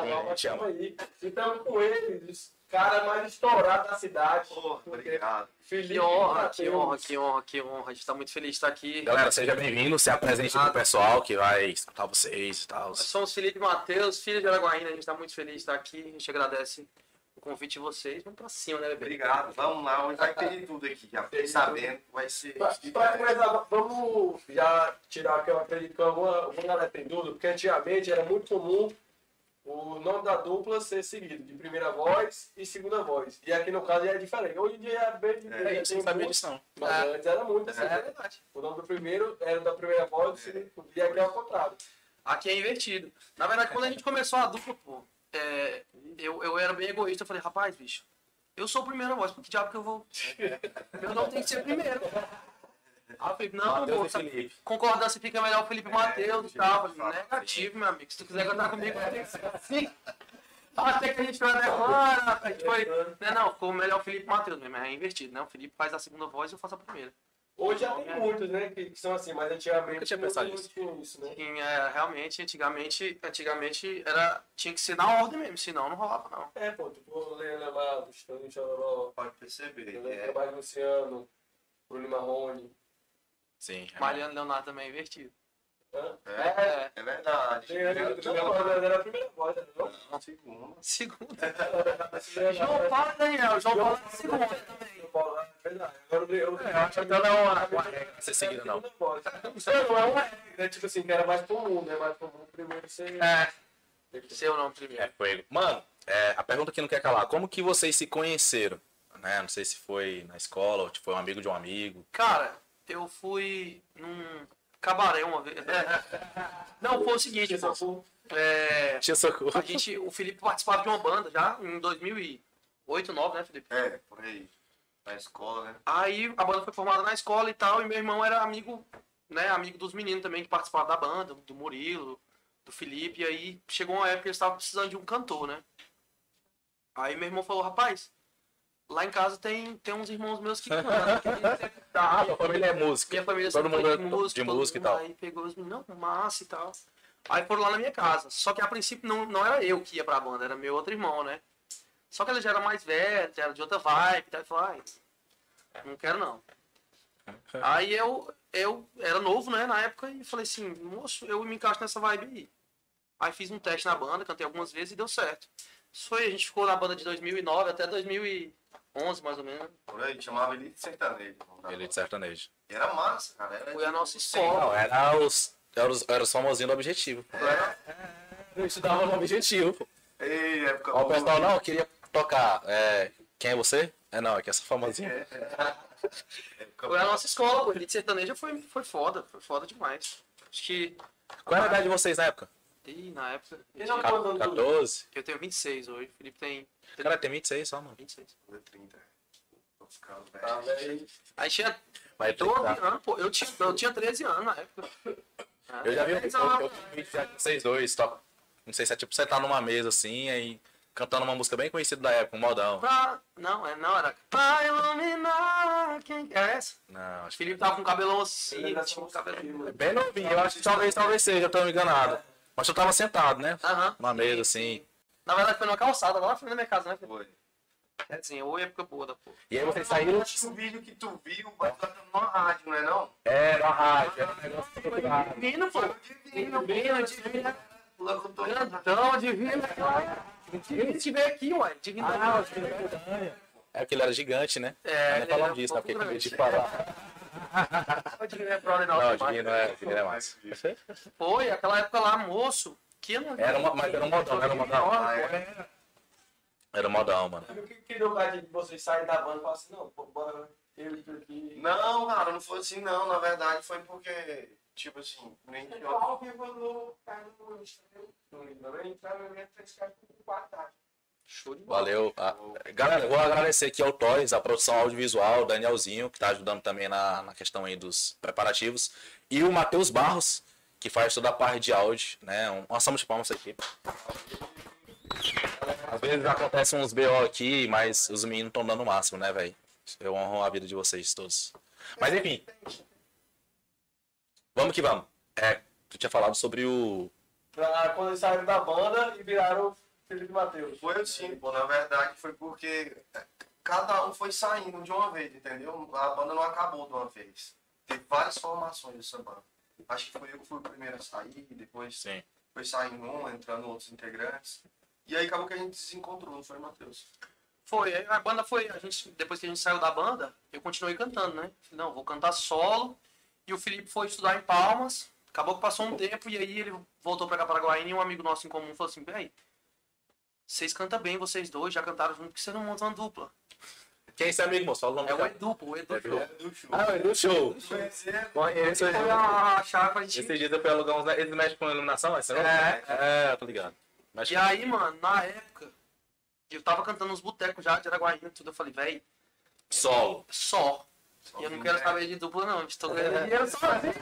carnaval, te amo. aí. Então, com eles, os caras mais estourados da cidade. Porra, Porque obrigado. Felipe Que honra, que Mateus, honra, que honra, que honra. A gente tá muito feliz de estar aqui. Galera, seja bem-vindo, se apresente pro pessoal que vai escutar vocês e tal. Nós somos Felipe Matheus, filhos de Araguaína. A gente tá muito feliz de estar aqui. A gente agradece o convite de vocês. Vamos pra cima, né, bebê? Obrigado. Vamos lá, hoje vai ter tudo aqui. Já fiquei sabendo que vai ser. Pra, pra começar, vamos já tirar que eu acredito que alguma, alguma galera tem dúvida, porque antigamente era muito comum o nome da dupla ser seguido, de primeira voz e segunda voz. E aqui no caso já é diferente. Hoje em dia é bem diferente. É, isso, não sabia disso não. Mas É. antes era muito assim. É verdade. O nome do primeiro era da primeira voz do segundo. E aqui é o contrário. Aqui é invertido. Na verdade, quando a gente começou a dupla, pô, é, eu, eu era bem egoísta. Eu falei, rapaz, bicho, eu sou a primeira voz, por que diabo que eu vou. Meu nome tem que ser primeiro. Aí eu falei, não, sabe, Felipe. concordância fica melhor o Felipe Matheus e tal. Eu falei, fato, negativo, meu amigo. Se tu quiser cantar comigo, vai ter que ser assim. Até que a gente foi adequando, a gente foi. Né, não, ficou melhor o Felipe Matheus mesmo, é invertido, né? O Felipe faz a segunda voz e eu faço a primeira. Hoje já tem muitos, né, que, são assim, mas antigamente Nunca tinha pensado nisso. isso, né? Sim, é, realmente, antigamente, antigamente era, tinha que ser na ordem mesmo, senão não rolava não. É, pô, tipo, o Leandro Amado, Estônio Chororó, Pode perceber. Leandro É, Trabalho Luciano, Bruno Marrone. Sim. é. Mariano Leonardo também é invertido. É, É, é verdade. Leandro Leandro era a primeira voz, né? não? Não, segundo. segunda. Leandro- João Paulo Daniel, João Paulo é segunda também. São Paulo, é verdade. Agora o eu É, eu acho que até não é uma- uma regra ser seguida, não. Não é uma regra, tipo assim, que era mais comum, né? Mais comum primeiro ser. É, seu nome É, primeiro. foi. Mano, é, a pergunta que não quer calar, como que vocês se conheceram? Né? Não sei se foi na escola ou se foi um amigo de um amigo. Cara, eu fui num cabaré uma vez. Não, foi o seguinte, pô. É, Tinha socorro. a gente, o Felipe participava de uma banda já em 2008, 2009, né, Felipe? É, por aí. Na escola, né? Aí a banda foi formada na escola e tal, e meu irmão era amigo, né, amigo dos meninos também que participavam da banda, do Murilo, do Felipe, e aí chegou uma época que eles estavam precisando de um cantor, né? Aí meu irmão falou, rapaz, lá em casa tem, tem uns irmãos meus que cantam. que sempre Ah, dá. sua família é música. Minha família Todo mundo é de música, de música e tal. Aí pegou os meninos, não, massa e tal. Aí foram lá na minha casa. Só que a princípio não, não era eu que ia pra banda, era meu outro irmão, né? Só que ele já era mais velho, já era de outra vibe e tal. Ele falou, ai, não quero não. Aí eu, eu era novo, né, na época, e falei assim, moço, eu me encaixo nessa vibe aí. Aí fiz um teste na banda, cantei algumas vezes e deu certo. Isso foi, a gente ficou na banda de 2009 até 2011, mais ou menos. Por aí, chamava Elite Sertanejo. Ele de sertanejo. E Era massa, cara. Era Foi a nossa Sim, escola. não, era os, era os, era os famosinhos do objetivo. pô. Eu estudava no objetivo. pô. Ei, época Ó, o pessoal, não, eu queria tocar. É, quem é você? É, não, é que essa famosinha. Época Foi a nossa escola, pô. Elite sertaneja foi, foi foda, foi foda demais. Acho que. Qual era a idade de vocês na época? Ih, na época. Eu, E não quando 14? eu tenho 26 hoje, o Felipe tem Cara, tem 26 só, mano. 26. 30. Tô ficando Tá, velho. velho. Aí tinha Mas 12 tá. anos, pô. Eu tinha, eu tinha 13 anos na época. Eu já vi um 13 eu, anos. eu vi um vídeo de vocês dois, toca. Não sei se é tipo você tá numa mesa assim, aí cantando uma música bem conhecida da época, um modão. Pra... Não, é, não, era. Pra iluminar quem. É essa? Não, O acho que. Felipe tava com cabelão assim, Ele ainda tinha um são cabelão. É bem novinho, eu acho que talvez, talvez seja, eu tô enganado. Mas eu tava sentado, né? Aham. Numa mesa assim. Na verdade foi numa calçada, lá na frente da minha casa, né? Foi. É assim, ou época boa da porra. E aí vocês saíram. Um vídeo que tu viu, mas tu tá numa rádio, não é não? Era a rádio, era um negócio estruturado. Divino, pô. Divino, divino, divino. Grandão, divino. Divino te veio aqui, ué. Divino. Ah, É porque ele era gigante, né? É, Não ele era disso, né? Porque medo de grande. O Divino é brother nosso. Não, o demais. Divino é, o Divino é mais. Foi, aquela época lá, moço. Que não... Era uma, mas era um modão, era um modão. Ah, é. Era um modão, mano. O que, que deu cara de vocês saírem da banda e falar assim, não, pô, bora eu e tu aqui. Não, cara, não foi assim não. Na verdade foi porque, tipo assim, nem que eu... Ao vivo no carro no Instagram. Eu entrava evento fez cara com qualidade. Show de bola. Valeu. Ah, galera, vou agradecer aqui ao Toys, a produção audiovisual, o Danielzinho, que tá ajudando também na, na questão aí dos preparativos. E o Matheus Barros, que faz toda a parte de áudio, né? Um, uma salva de palmas aqui. Às vezes acontecem uns BO aqui, mas os meninos estão dando o máximo, né, velho? Eu honro a vida de vocês todos. Mas enfim. Vamos que vamos. É, tu tinha falado sobre o. Pra quando eles saíram da banda e viraram Felipe Matheus. Foi assim, pô, na verdade foi porque cada um foi saindo de uma vez, entendeu? A banda não acabou de uma vez. Teve várias formações dessa banda. Acho que foi eu que fui o primeiro a sair, depois Sim. foi saindo um, entrando outros integrantes. E aí acabou que a gente se encontrou, não foi, Matheus? Foi, a banda foi, a gente, depois que a gente saiu da banda, eu continuei cantando, né? Falei, Não, vou cantar solo. E o Felipe foi estudar em Palmas. Acabou que passou um tempo e aí ele voltou pra cá, Paraguaína, e um amigo nosso em comum falou assim, peraí, vocês cantam bem, vocês dois, já cantaram junto, porque vocês não montam uma dupla. Quem é esse amigo, moço? Fala o nome É o. Edu, pô, o Edu. Edu. Show. do show. Ah, no show. Conheço Foi a chácara, a gente... Esse dia eu fui alugar uns. Eles mexem com iluminação, é? É. É, tô ligado. Mexe E aí, mano, na época, eu tava cantando nos botecos já de Araguaína e tudo, eu falei, véi, Solo. só. E eu não quero saber de dupla, não. Estou ganhando dinheiro sozinho.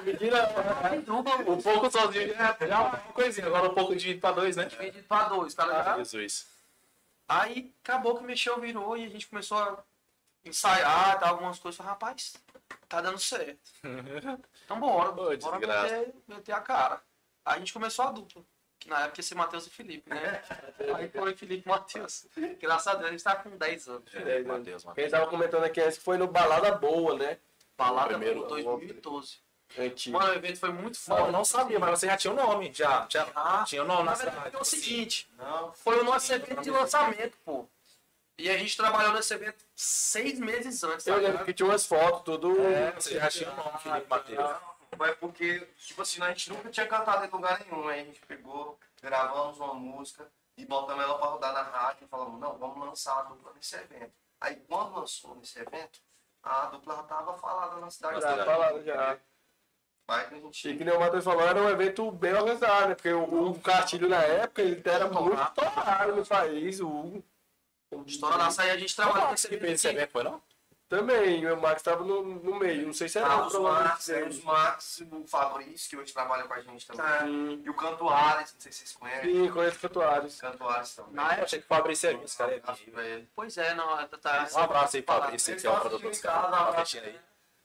Tem dupla, Um pouco sozinho é uma coisinha. Agora um pouco de pra dois, né? dividido pra dois, tá ligado? Jesus. Aí acabou que mexeu, virou e a gente começou a ensaiar, tá, algumas coisas. Falei, rapaz, tá dando certo. Então bora, Ô, bora meter, meter a cara. Aí a gente começou a dupla. Que na época ia ser Matheus e Felipe, né? Aí foi Felipe e Matheus. Graças a Deus a gente tá com 10 anos. É, Matheus, Quem Matheus. tava comentando aqui antes foi no Balada Boa, né? Balada primeiro, Boa, 2012. Antigo. Mano, o evento foi muito Não, foda. eu não sabia, mas você já tinha o nome. Já, já Ah, tinha o nome Na verdade, cidade. é o seguinte, Não, foi o nosso evento de lançamento, pô. E a gente trabalhou nesse evento seis meses antes, tá Eu lembro ligado? que tinha umas fotos, tudo. É, você já tinha o nome, Felipe Matheus. Não, é porque, tipo assim, a gente nunca tinha cantado em lugar nenhum. Aí a gente pegou, gravamos uma música e botamos ela pra rodar na rádio e falamos, não, vamos lançar a dupla nesse evento. Aí quando lançou nesse evento, a dupla já tava falada na cidade. Já falaram já. Aí que a gente E que nem o Matheus falou, era um evento bem organizado, né? Porque o, o Cartilho na época, ele era muito estourado no país, o Hugo. História da saída, a gente trabalhou nesse Você evento. esse evento, foi não? Também, o Max tava no, no meio, não sei se era Ah, o os Max, dele. os Max, o Fabrício, que hoje trabalha com a gente também. Sim, E o Cantuares, não sei se vocês conhecem. sim, conheço o Cantuários. Cantuares também. Na Eu achei que o Fabrício era esse cara. Acho que é pois é, não, tá. Um abraço aí, Fabrício, que é o produtor dos caras. Tá assistindo aí.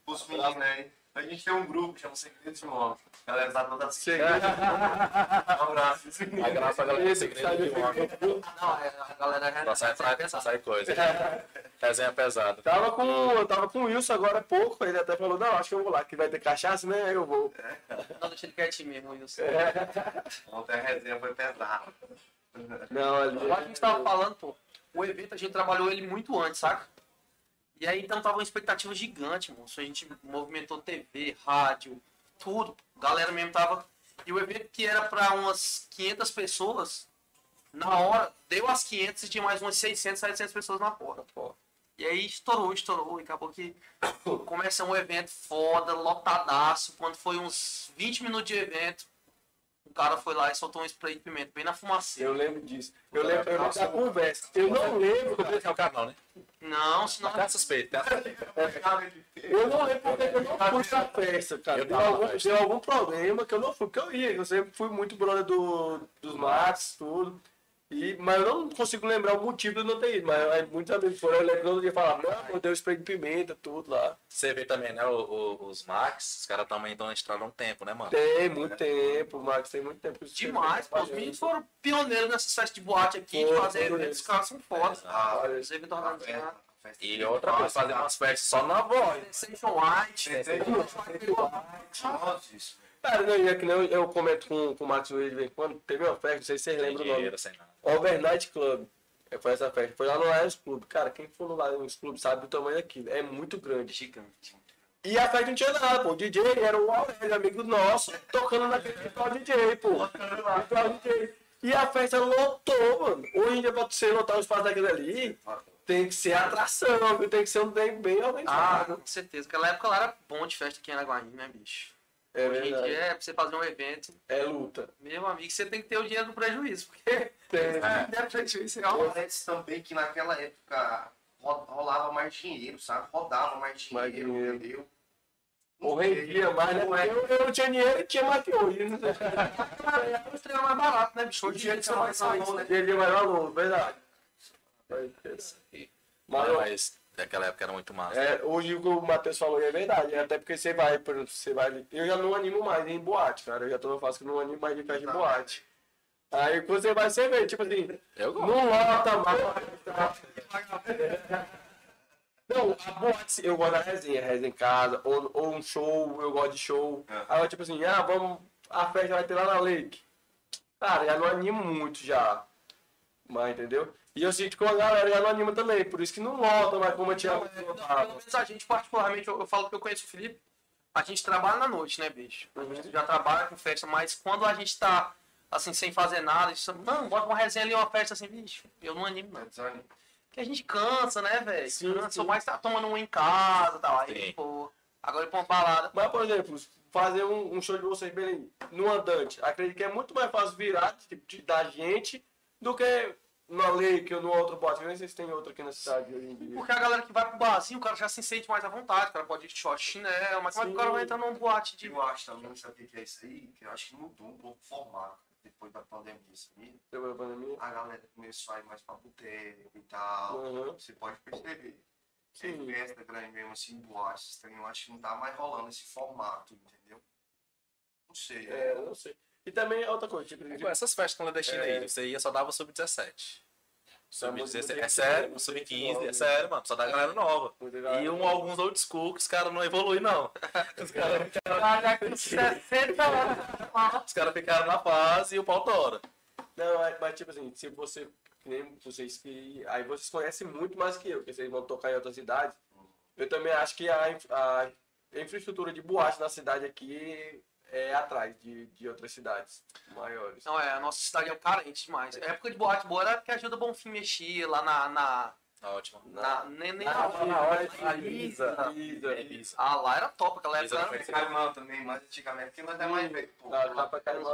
Os meninos aí. A gente tem um grupo que chama Segredos de. A galera tá toda assistindo. Um abraço. A graça da galera sai segredo do de um homem. Não, é, a galera Só sai, pra- só sai coisa. Resenha pesada. Tava com, eu tava com o Wilson agora há pouco, ele até falou, não, acho que eu vou lá, que vai ter cachaça, né? Eu vou. Não, deixa ele quietinho mesmo, Wilson. Ontem a resenha foi pesada. Não, ali. A gente tava falando, pô, o evento a gente trabalhou ele muito antes, saca? E aí então tava uma expectativa gigante, moço. A gente movimentou TV, rádio, tudo. A galera mesmo tava. E o evento que era pra umas 500 pessoas, na hora, deu as 500 e tinha mais umas 600, 700 pessoas na porta, pô. E aí estourou, estourou. E acabou que começa um evento foda, lotadaço. Quando foi uns 20 minutos de evento, cara foi lá e soltou um spray de pimenta bem na fumaceira. Eu lembro disso. Eu lembro, eu lembro da conversa. Eu não lembro. É o não, né? Não, senão. Tá suspeito. Tá? Eu não lembro porque eu não fui pra festa, cara. Eu Deu algum, deu algum problema que eu não fui, porque eu ia. Eu sempre fui muito brother do, dos Max, tudo. E, mas eu não consigo lembrar o motivo de eu não ter ido. Mas aí muitos amigos foram, eu lembro eu dia falar, não, deu spray de pimenta, tudo lá. Você vê também, né? o- o- os Max, os caras também estão na estrada há um tempo, né, mano? Tem muito tempo, o Max tem muito tempo. Demais, pô. Os meninos foram pioneiros nessas festas de boate aqui, de fazer mesmo. caras são foda. Ah, Os eventos organizados. E outra coisa, fazer umas festas só na voz. Sensation White. Cara, não, e é que nem eu, eu comento com, com o Max de vez em quando. Teve uma festa, não sei se vocês lembram o nome. dinheiro, sem nada. Overnight Club. É, Foi essa festa. Foi lá no Lions Club. Cara, quem for lá nos clubes sabe do tamanho daquilo. É muito grande. Gigante. E a festa não tinha nada, pô. O DJ era o Aurélio, amigo nosso, tocando naquele virtual DJ, pô. DJ. E a festa lotou, mano. Hoje em dia, pra você lotar o espaço daquele ali, tem que ser atração, viu? Tem que ser um trem bem Ah, organizado. com certeza. Aquela época lá era bom de festa aqui em Araguaí, né, bicho? É Hoje em dia, é pra você fazer um evento, É luta. meu amigo, você tem que ter o dinheiro do prejuízo. Porque Tem. É. der prejuízo, é Antes também que naquela época ro- rolava mais dinheiro, sabe? Rodava mais dinheiro, Mais dinheiro. entendeu? Ou rendia mais, né? Eu, eu não tinha dinheiro e tinha mais que hoje. Né? Os treinos mais barato, né, bicho? Dia Dinheiro você mais valor, sair, né? Dinheiro de mais valor, verdade. Mas, Mas, naquela época era muito massa. É, hoje o que o Matheus falou é verdade, até porque você vai, você vai. Eu já não animo mais em boate, cara. Eu já tô na fase que não animo mais de festa em boate. Aí quando você vai, você vê, tipo assim, Eu gosto. não lota mais. Não, a boate, eu gosto da resenha, resenha em casa, ou, ou um show, eu gosto de show. É. Aí, tipo assim, ah, vamos, a festa vai ter lá na Lake. Cara, já não animo muito já. Mas, entendeu? E eu sinto que a galera já não anima também, por isso que não lota mais como eu tinha Não, é, não, pelo menos a gente, particularmente, eu, eu falo que eu conheço o Felipe, a gente trabalha na noite, né, bicho? A gente já trabalha com festa, mas quando a gente tá, assim, sem fazer nada, a gente, não, bota uma resenha ali, uma festa assim, bicho, eu não animo, não. É. Porque a gente cansa, né, velho? Sim, Cansa, sim. mais tá tomando um em casa e tal. Aí, Sim. pô, agora ir pra uma balada. Mas, por exemplo, fazer um, um show de vocês bem no andante, acredito que é muito mais fácil virar tipo, de- da gente do que na Lake ou no outro bote. Eu nem sei se tem outro aqui na cidade hoje em dia. Porque a galera que vai pro barzinho, o cara já se sente mais à vontade, o cara pode ir de short chinelo, mas que o cara vai entrar numa boate de. Eu acho também, sabe o que que é isso aí? Que eu acho que mudou um pouco o formato depois da pandemia, sabia? Depois da pandemia. A galera começou a ir mais pra boteco e tal. Uhum. Você pode perceber. Sim. Tem festa grande mesmo, assim, boates, eu acho que não tá mais rolando esse formato, entendeu? Não sei. É, eu não sei. E também outra coisa, tipo, Pô, essas festas clandestinas É. aí, você ia só dava sub-17. Sub-17. muito É sério, sub-15, é sério, mano. Só dá galera nova. E um, alguns old school que os caras não evoluem, não. Os caras Cara, com 60 anos. os caras ficaram na fase e o pau tora. Não, mas, tipo assim, se você. Nem vocês que. Aí vocês conhecem muito mais que eu, porque vocês vão tocar em outras cidades. Eu também acho que a, a infraestrutura de boate na cidade aqui é atrás de, de outras cidades maiores. Não, é, a nossa cidade é carente demais. A época de boate boa era porque ajuda Bonfim mexia lá na. na, Tá ótimo. na nem, nem Ah, na- na hora de na. Ibiza. Ah, lá era top, aquela época não era. foi- Carimão também, mais antigamente, porque nós é mais velho. Pô, Lá, pra Carimão,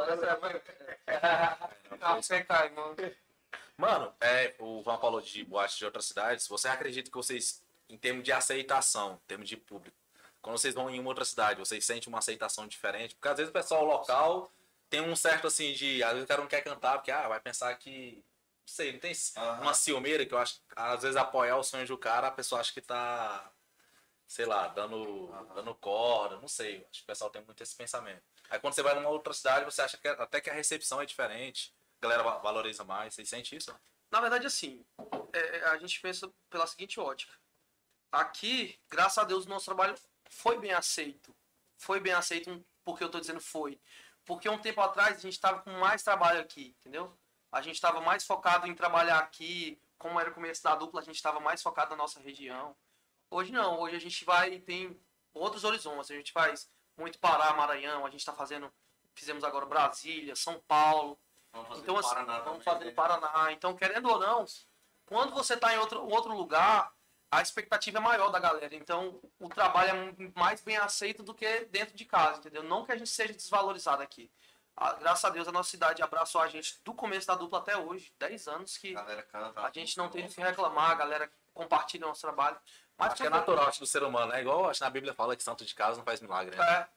Ah, você cai, mano. Mano, é, o Van falou de boates de outras cidades. Você acredita que vocês, em termos de aceitação, em termos de público, quando vocês vão em uma outra cidade, vocês sentem uma aceitação diferente? Porque às vezes o pessoal local tem um certo assim de. Às vezes o cara não quer cantar, porque ah, vai pensar que. Não sei, não tem Aham. uma ciumeira que eu acho. Às vezes apoiar o sonho do cara, a pessoa acha que tá. Sei lá, dando, dando corda, não sei. Acho que o pessoal tem muito esse pensamento. Aí quando você vai numa outra cidade, você acha que até que a recepção é diferente. A galera va- valoriza mais. Vocês sentem isso? Na verdade, assim, é, a gente pensa pela seguinte ótica. Aqui, graças a Deus, o nosso trabalho foi bem aceito. Foi bem aceito, porque eu tô dizendo foi. Porque um tempo atrás a gente estava com mais trabalho aqui, entendeu? A gente estava mais focado em trabalhar aqui. Como era o começo da dupla, a gente estava mais focado na nossa região. Hoje não, hoje a gente vai tem outros horizontes. A gente faz muito Pará, Maranhão, a gente está fazendo, fizemos agora Brasília, São Paulo. Vamos fazer Então, assim, Paraná vamos fazer né? Paraná. Então, querendo ou não, quando você está em outro, outro lugar, a expectativa é maior da galera. Então, o trabalho é mais bem aceito do que dentro de casa, entendeu? Não que a gente seja desvalorizado aqui. Ah, graças a Deus, a nossa cidade abraçou a gente do começo da dupla até hoje. 10 anos que A galera canta. a gente não teve o que reclamar, a galera compartilha o nosso trabalho. Mas Acho que é natural acho, do ser humano, né? Igual acho que na Bíblia fala que santo de casa não faz milagre, né? É.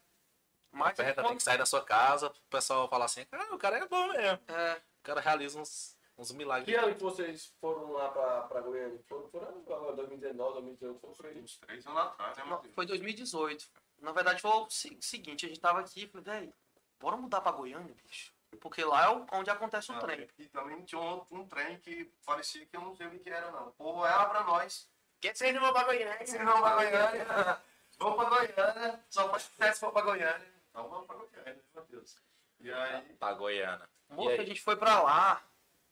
Mas Oferta tem quando- que sair da sua casa pro pessoal falar assim, cara, o cara é bom mesmo. é, O cara realiza uns, uns milagres. Que ano que vocês foram lá pra, pra Goiânia? Foram, foram agora, 2019, 2018, foram por aí. Uns três anos atrás, né, Matheus? foi 2018. Na verdade, foi o se- seguinte, a gente tava aqui e falei, velho, bora mudar pra Goiânia, bicho. Porque lá é onde acontece o Ah, trem. E também tinha um, um trem que parecia que eu não sei o que que era, não. O povo era pra nós. Quer ser não pra Goiânia? Se não pra Goiânia, vamos pra Goiânia. Só pode se for pra Goiânia. Então vamos pra Goiânia, meu Deus. E aí, Pra Goiânia. Moço, E aí? a gente foi pra lá,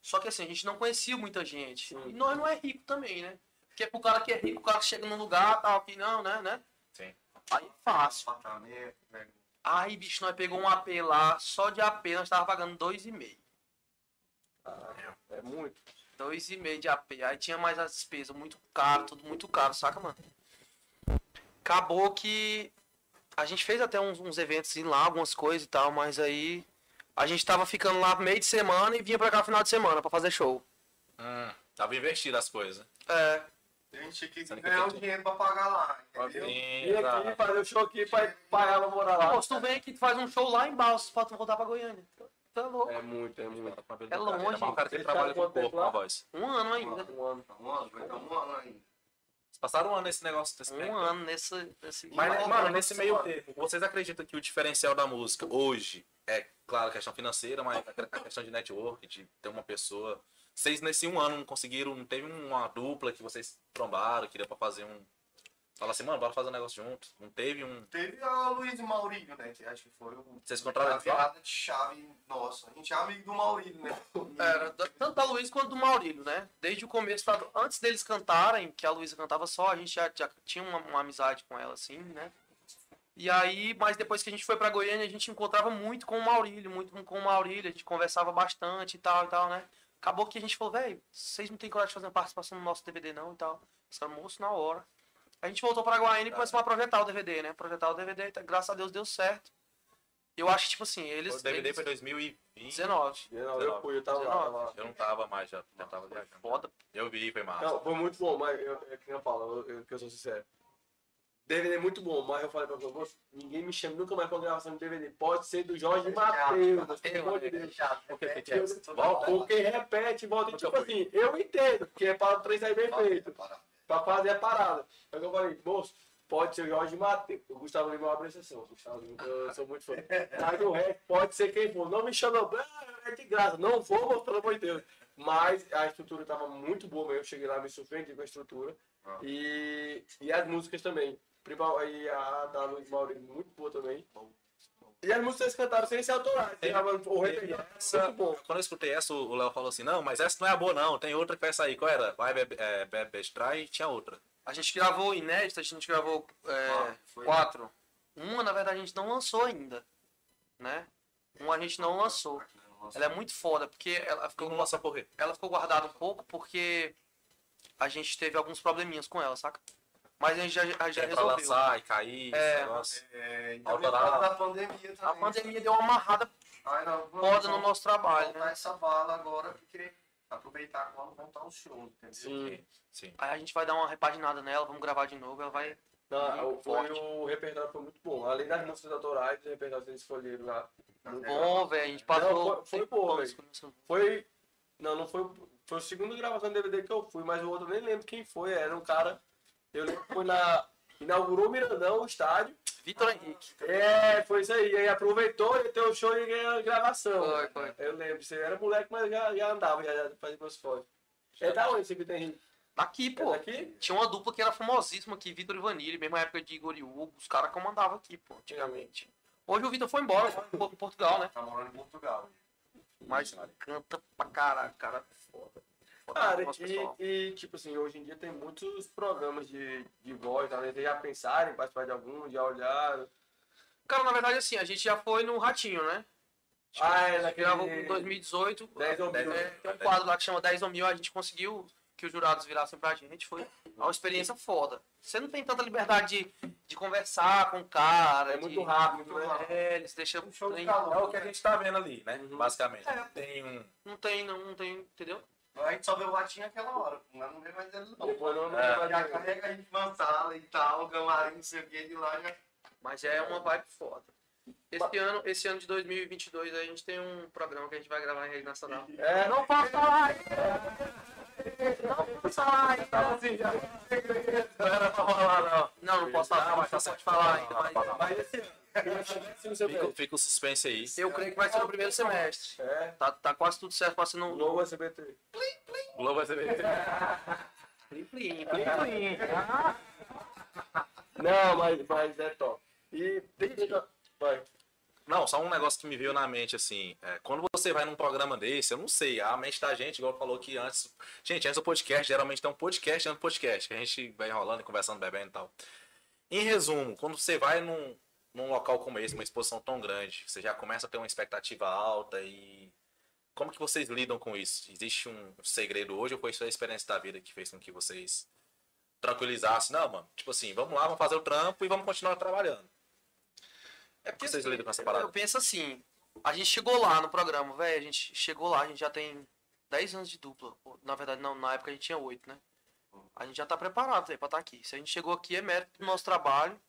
só que assim, a gente não conhecia muita gente. Sim. E nós não é rico também, né? Porque pro cara que é rico, o cara que chega num lugar, tal, que não, né, né? Sim. Aí é fácil. né? Aí, bicho, nós pegou um AP lá, só de AP nós tava pagando 2,5. É muito. 2,5 de AP. Aí tinha mais as despesas, muito caro, tudo muito caro, saca, mano? Acabou que a gente fez até uns, uns eventos lá, algumas coisas e tal, mas aí a gente tava ficando lá meio de semana e vinha pra cá final de semana pra fazer show. Hum, tava investido as coisas. É, A gente tinha que ganhar o dinheiro pra pagar lá, entendeu? E aqui, fazer o show aqui pra pagar pra morar lá. Pô, se tu vem aqui, tu faz um show lá em Balsas pra tu voltar pra Goiânia. Tá louco. É muito, é muito. É longe. O cara que trabalha ficam com o corpo, com a voz. Um ano ainda. Um ano. Um ano, vai um ano ainda. Passaram um ano nesse negócio desse Um ano nesse. nesse... Mas, Uma mano, nesse meio tempo, vocês acreditam que o diferencial da música hoje é, claro, a questão financeira, mas a a questão de network, de ter uma pessoa. Vocês nesse um ano não conseguiram, não teve uma dupla que vocês trombaram, que deu pra fazer um. Fala assim, mano, bora fazer um negócio junto. Não teve um. Teve a Luiz e Maurílio, né? Que acho que foi o. Vocês encontraram a virada de chave nossa. A gente é amigo do Maurílio, né? Era, tanto da Luiz quanto do Maurílio, né? Desde o começo, antes deles cantarem, que a Luísa cantava só, a gente já, já tinha uma, uma amizade com ela, assim, né? E aí, mas depois que a gente foi pra Goiânia, a gente encontrava muito com o Maurílio, muito com o Maurílio, a gente conversava bastante e tal e tal, né? Acabou que a gente falou, velho, vocês não têm coragem de fazer uma participação no nosso DVD não e tal. Esse moço na hora. A gente voltou pra Goiânia e começou a projetar o DVD, né? Projetar o DVD, tá- graças a Deus deu certo. Eu acho que, tipo assim, eles. O DVD eles... foi 2020. 19. Não, eu fui, eu tava lá. 19. tava lá. Eu não tava mais, já, já tava viajando. Foda. Eu vi, foi massa. Não, foi muito bom, mas eu, é que eu falo, eu, eu, que eu sou sincero. DVD é muito bom, mas eu falei pra você, "Moço, ninguém me chama nunca mais pra gravação de DVD. Pode ser do Jorge Matheus, pelo amor de Deus. Volta, Porque repete, volta. E, tipo assim, eu entendo, porque é para o trem sair bem feito. Pra fazer a parada. Aí eu falei, moço, pode ser o Jorge Matheus. O Gustavo Lima é uma apreciação. O Gustavo Lima, eu sou muito fã. Mas o resto pode ser quem for. Não me chama, ah, é de graça. Não vou, pelo amor de Deus. Mas a estrutura estava muito boa mesmo. Eu cheguei lá, me surpreendi com a estrutura. Ah. E, e as músicas também. E a da Luiz Maurício, muito boa também. E as músicas cantaram sem ser autorais. Teve- Tava O repertório essa- muito bom. Quando eu escutei essa, o Léo falou assim, não, mas essa não é a boa não, tem outra que vai sair. Qual era? Vai Bebe é, e tinha outra. A gente gravou inédita, a gente gravou é, Ah, quatro. Uma, na verdade, a gente não lançou ainda. Né? Uma a gente não lançou. Ela é muito foda, porque ela ficou, lança ela ficou guardada um pouco porque a gente teve alguns probleminhas com ela, saca? Mas a gente já, já É resolveu. lançar e cair, É. negócio. É, da pandemia também. A pandemia deu uma amarrada Ai, não, vamos- foda no nosso trabalho, né? essa bala agora, porque aproveitar quando voltar os shows, entendeu? Sim. Sim. Aí a gente vai dar uma repaginada nela, vamos gravar de novo, ela vai. Não, foi, o repertório foi muito bom. Além das músicas autorais, o repertório que eles escolheram lá. Muito Bom, velho, a gente passou. Não, foi- boa, velho. Foi. Não, não foi. Foi a segunda gravação de DVD que eu fui, mas o outro eu nem lembro quem foi. Era um cara. Eu lembro que foi na. Inaugurou o Mirandão, o estádio. Vitor Henrique. É, foi isso aí. Aí aproveitou e o show e ganhou a gravação. Foi, foi. Eu lembro. Você era moleque, mas já, já andava, já, já fazia meus fotos. É da onde esse Vitor Henrique? Daqui, É pô. daqui? Tinha uma dupla que era famosíssima aqui, Vitor e Vanille, mesma época de Igor e Hugo, os caras comandavam aqui, pô, antigamente. Hoje o Vitor foi embora, foi em Por- Portugal, né? Tá morando em Portugal. Mas canta pra caralho, cara. Foda. Cara, e, e, tipo assim, hoje em dia tem muitos programas de, de voz, tá? Eles já pensaram em participar de algum, já olharam. Cara, na verdade, assim, a gente já foi no Ratinho, né? Ah, é, A gente naquele- gravou em 2018. 10 ou mil. É, tem um quadro lá que chama 10 ou mil, a gente conseguiu que os jurados virassem pra gente. Foi uma experiência foda. Você não tem tanta liberdade de, de conversar com o cara. É de- muito rápido, né? É, eles deixam. Um show de calor. É o que a gente tá vendo ali, né? Uhum. Basicamente. É. Tem um. Não tem, não, não tem, entendeu? A gente só vê o ratinho aquela hora, mas não vê mais ele não. Depois não, não É. Já carrega a gente na sala e tal, camarim, não sei o que, de lá já. Mas é uma vibe foda. Esse ano, esse ano de 2022 a gente tem um programa que a gente vai gravar em rede nacional. É, Não posso falar ainda! Não posso falar ainda! assim, já. Não era pra falar, não. Não, não posso falar, mas não pode falar ainda. Mas Mas esse ano, Fica, fica o suspense aí. eu creio que vai ser no primeiro semestre. É, Tá, tá quase tudo certo pra ser no. o novo SBT. Globo ser. Plim, plim, plim, plim. Não, mas, mas é top. E. Vai. Não, só um negócio que me veio na mente, assim. é, quando você vai num programa desse, eu não sei, a mente da gente, igual falou que antes. Gente, antes do podcast, geralmente tem um podcast dentro do podcast, que a gente vai enrolando e conversando, bebendo e tal. Em resumo, quando você vai num, num local como esse, uma exposição tão grande, você já começa a ter uma expectativa alta e. Como que vocês lidam com isso? Existe um segredo hoje ou foi só a experiência da vida que fez com que vocês tranquilizassem? Não, mano, tipo assim, vamos lá, vamos fazer o trampo e vamos continuar trabalhando. É porque Vocês assim, lidam com essa parada? Eu penso assim, a gente chegou lá no programa, velho, a gente chegou lá, a gente já tem 10 anos de dupla. Na verdade, não, na época a gente tinha 8, né? A gente já tá preparado, velho, pra estar aqui. Se a gente chegou aqui, é mérito do nosso trabalho.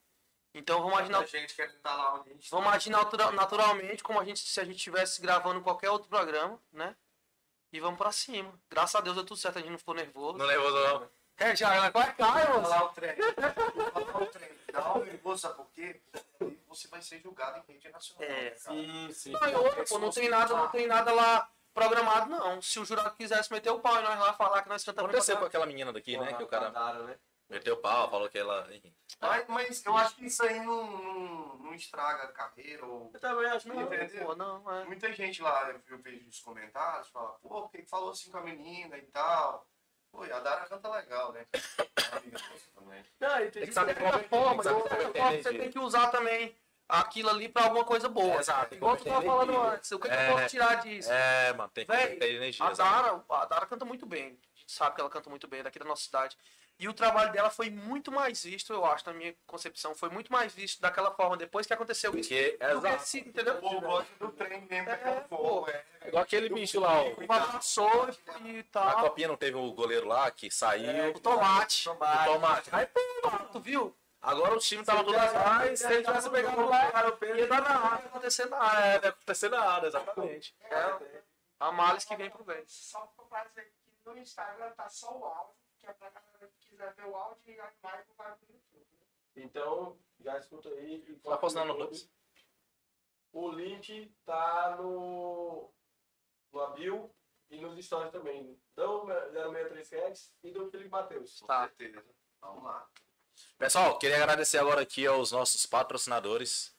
Então vamos imaginar, A gente quer estar lá onde a gente vamos agir natura- naturalmente, como a gente, se a gente estivesse gravando qualquer outro programa, né? E vamos pra cima. Graças a Deus deu tudo certo, a gente não ficou nervoso. Não levou, não. É, já, ela quase cai, Vou moço. falar o trem. Falar o trem. Dá um nervoso, sabe por quê? Porque você vai ser julgado em rede nacional. É, cara? Sim, sim. Não, e outra, pô, não tem nada, não tem nada lá programado, não. Se o jurado quisesse meter o pau e nós lá falar que nós cantamos Aconteceu com aquela menina daqui, né? Que o cara né? Meteu o pau, falou que ela. Mas, mas eu acho que isso aí não, não, não estraga a carreira. Ou... Eu também acho que Não, pô, não, é. Muita gente lá, eu- vejo nos comentários, fala, pô, por que falou assim com a menina e tal? Pô, e a Dara canta legal, né? Não, e Tem que saber De qualquer forma, Tem que de saber forma, você tem que usar também aquilo ali pra alguma coisa boa. Exato. Igual tu tava falando antes. O que, que eu É. posso tirar disso? É, mano, tem que ter energia. A. Dara, a Dara canta muito bem. A gente sabe que ela canta muito bem, é daqui da nossa cidade. E o trabalho dela foi muito mais visto, eu acho, na minha concepção. Foi muito mais visto daquela forma depois que aconteceu isso. Porque, Do que exato. se, entendeu? O povo gosta do trem mesmo, É, pegando fogo, é. Igual aquele bicho lá, ó. Abraçou e Na tal. copinha não teve o goleiro lá que saiu. O tomate. O tomate. Aí, pô, Tu viu? agora o time tava tudo atrás. Se ele tivesse pegado o lugar, ia dar na Não área. vai acontecer nada. É, vai acontecer nada, exatamente. É a males que vem pro bem. Só pra dizer que no Instagram tá só o áudio, que pra galera quiser ver o áudio e a imagem vai pro YouTube. Então, já escuta aí. e Tá postando no. Lux? O link tá no, no bio e nos stories também. Do 063 Cats e do Felipe Matheus. Com Tá. certeza. Vamos lá. Pessoal, queria agradecer agora aqui aos nossos patrocinadores.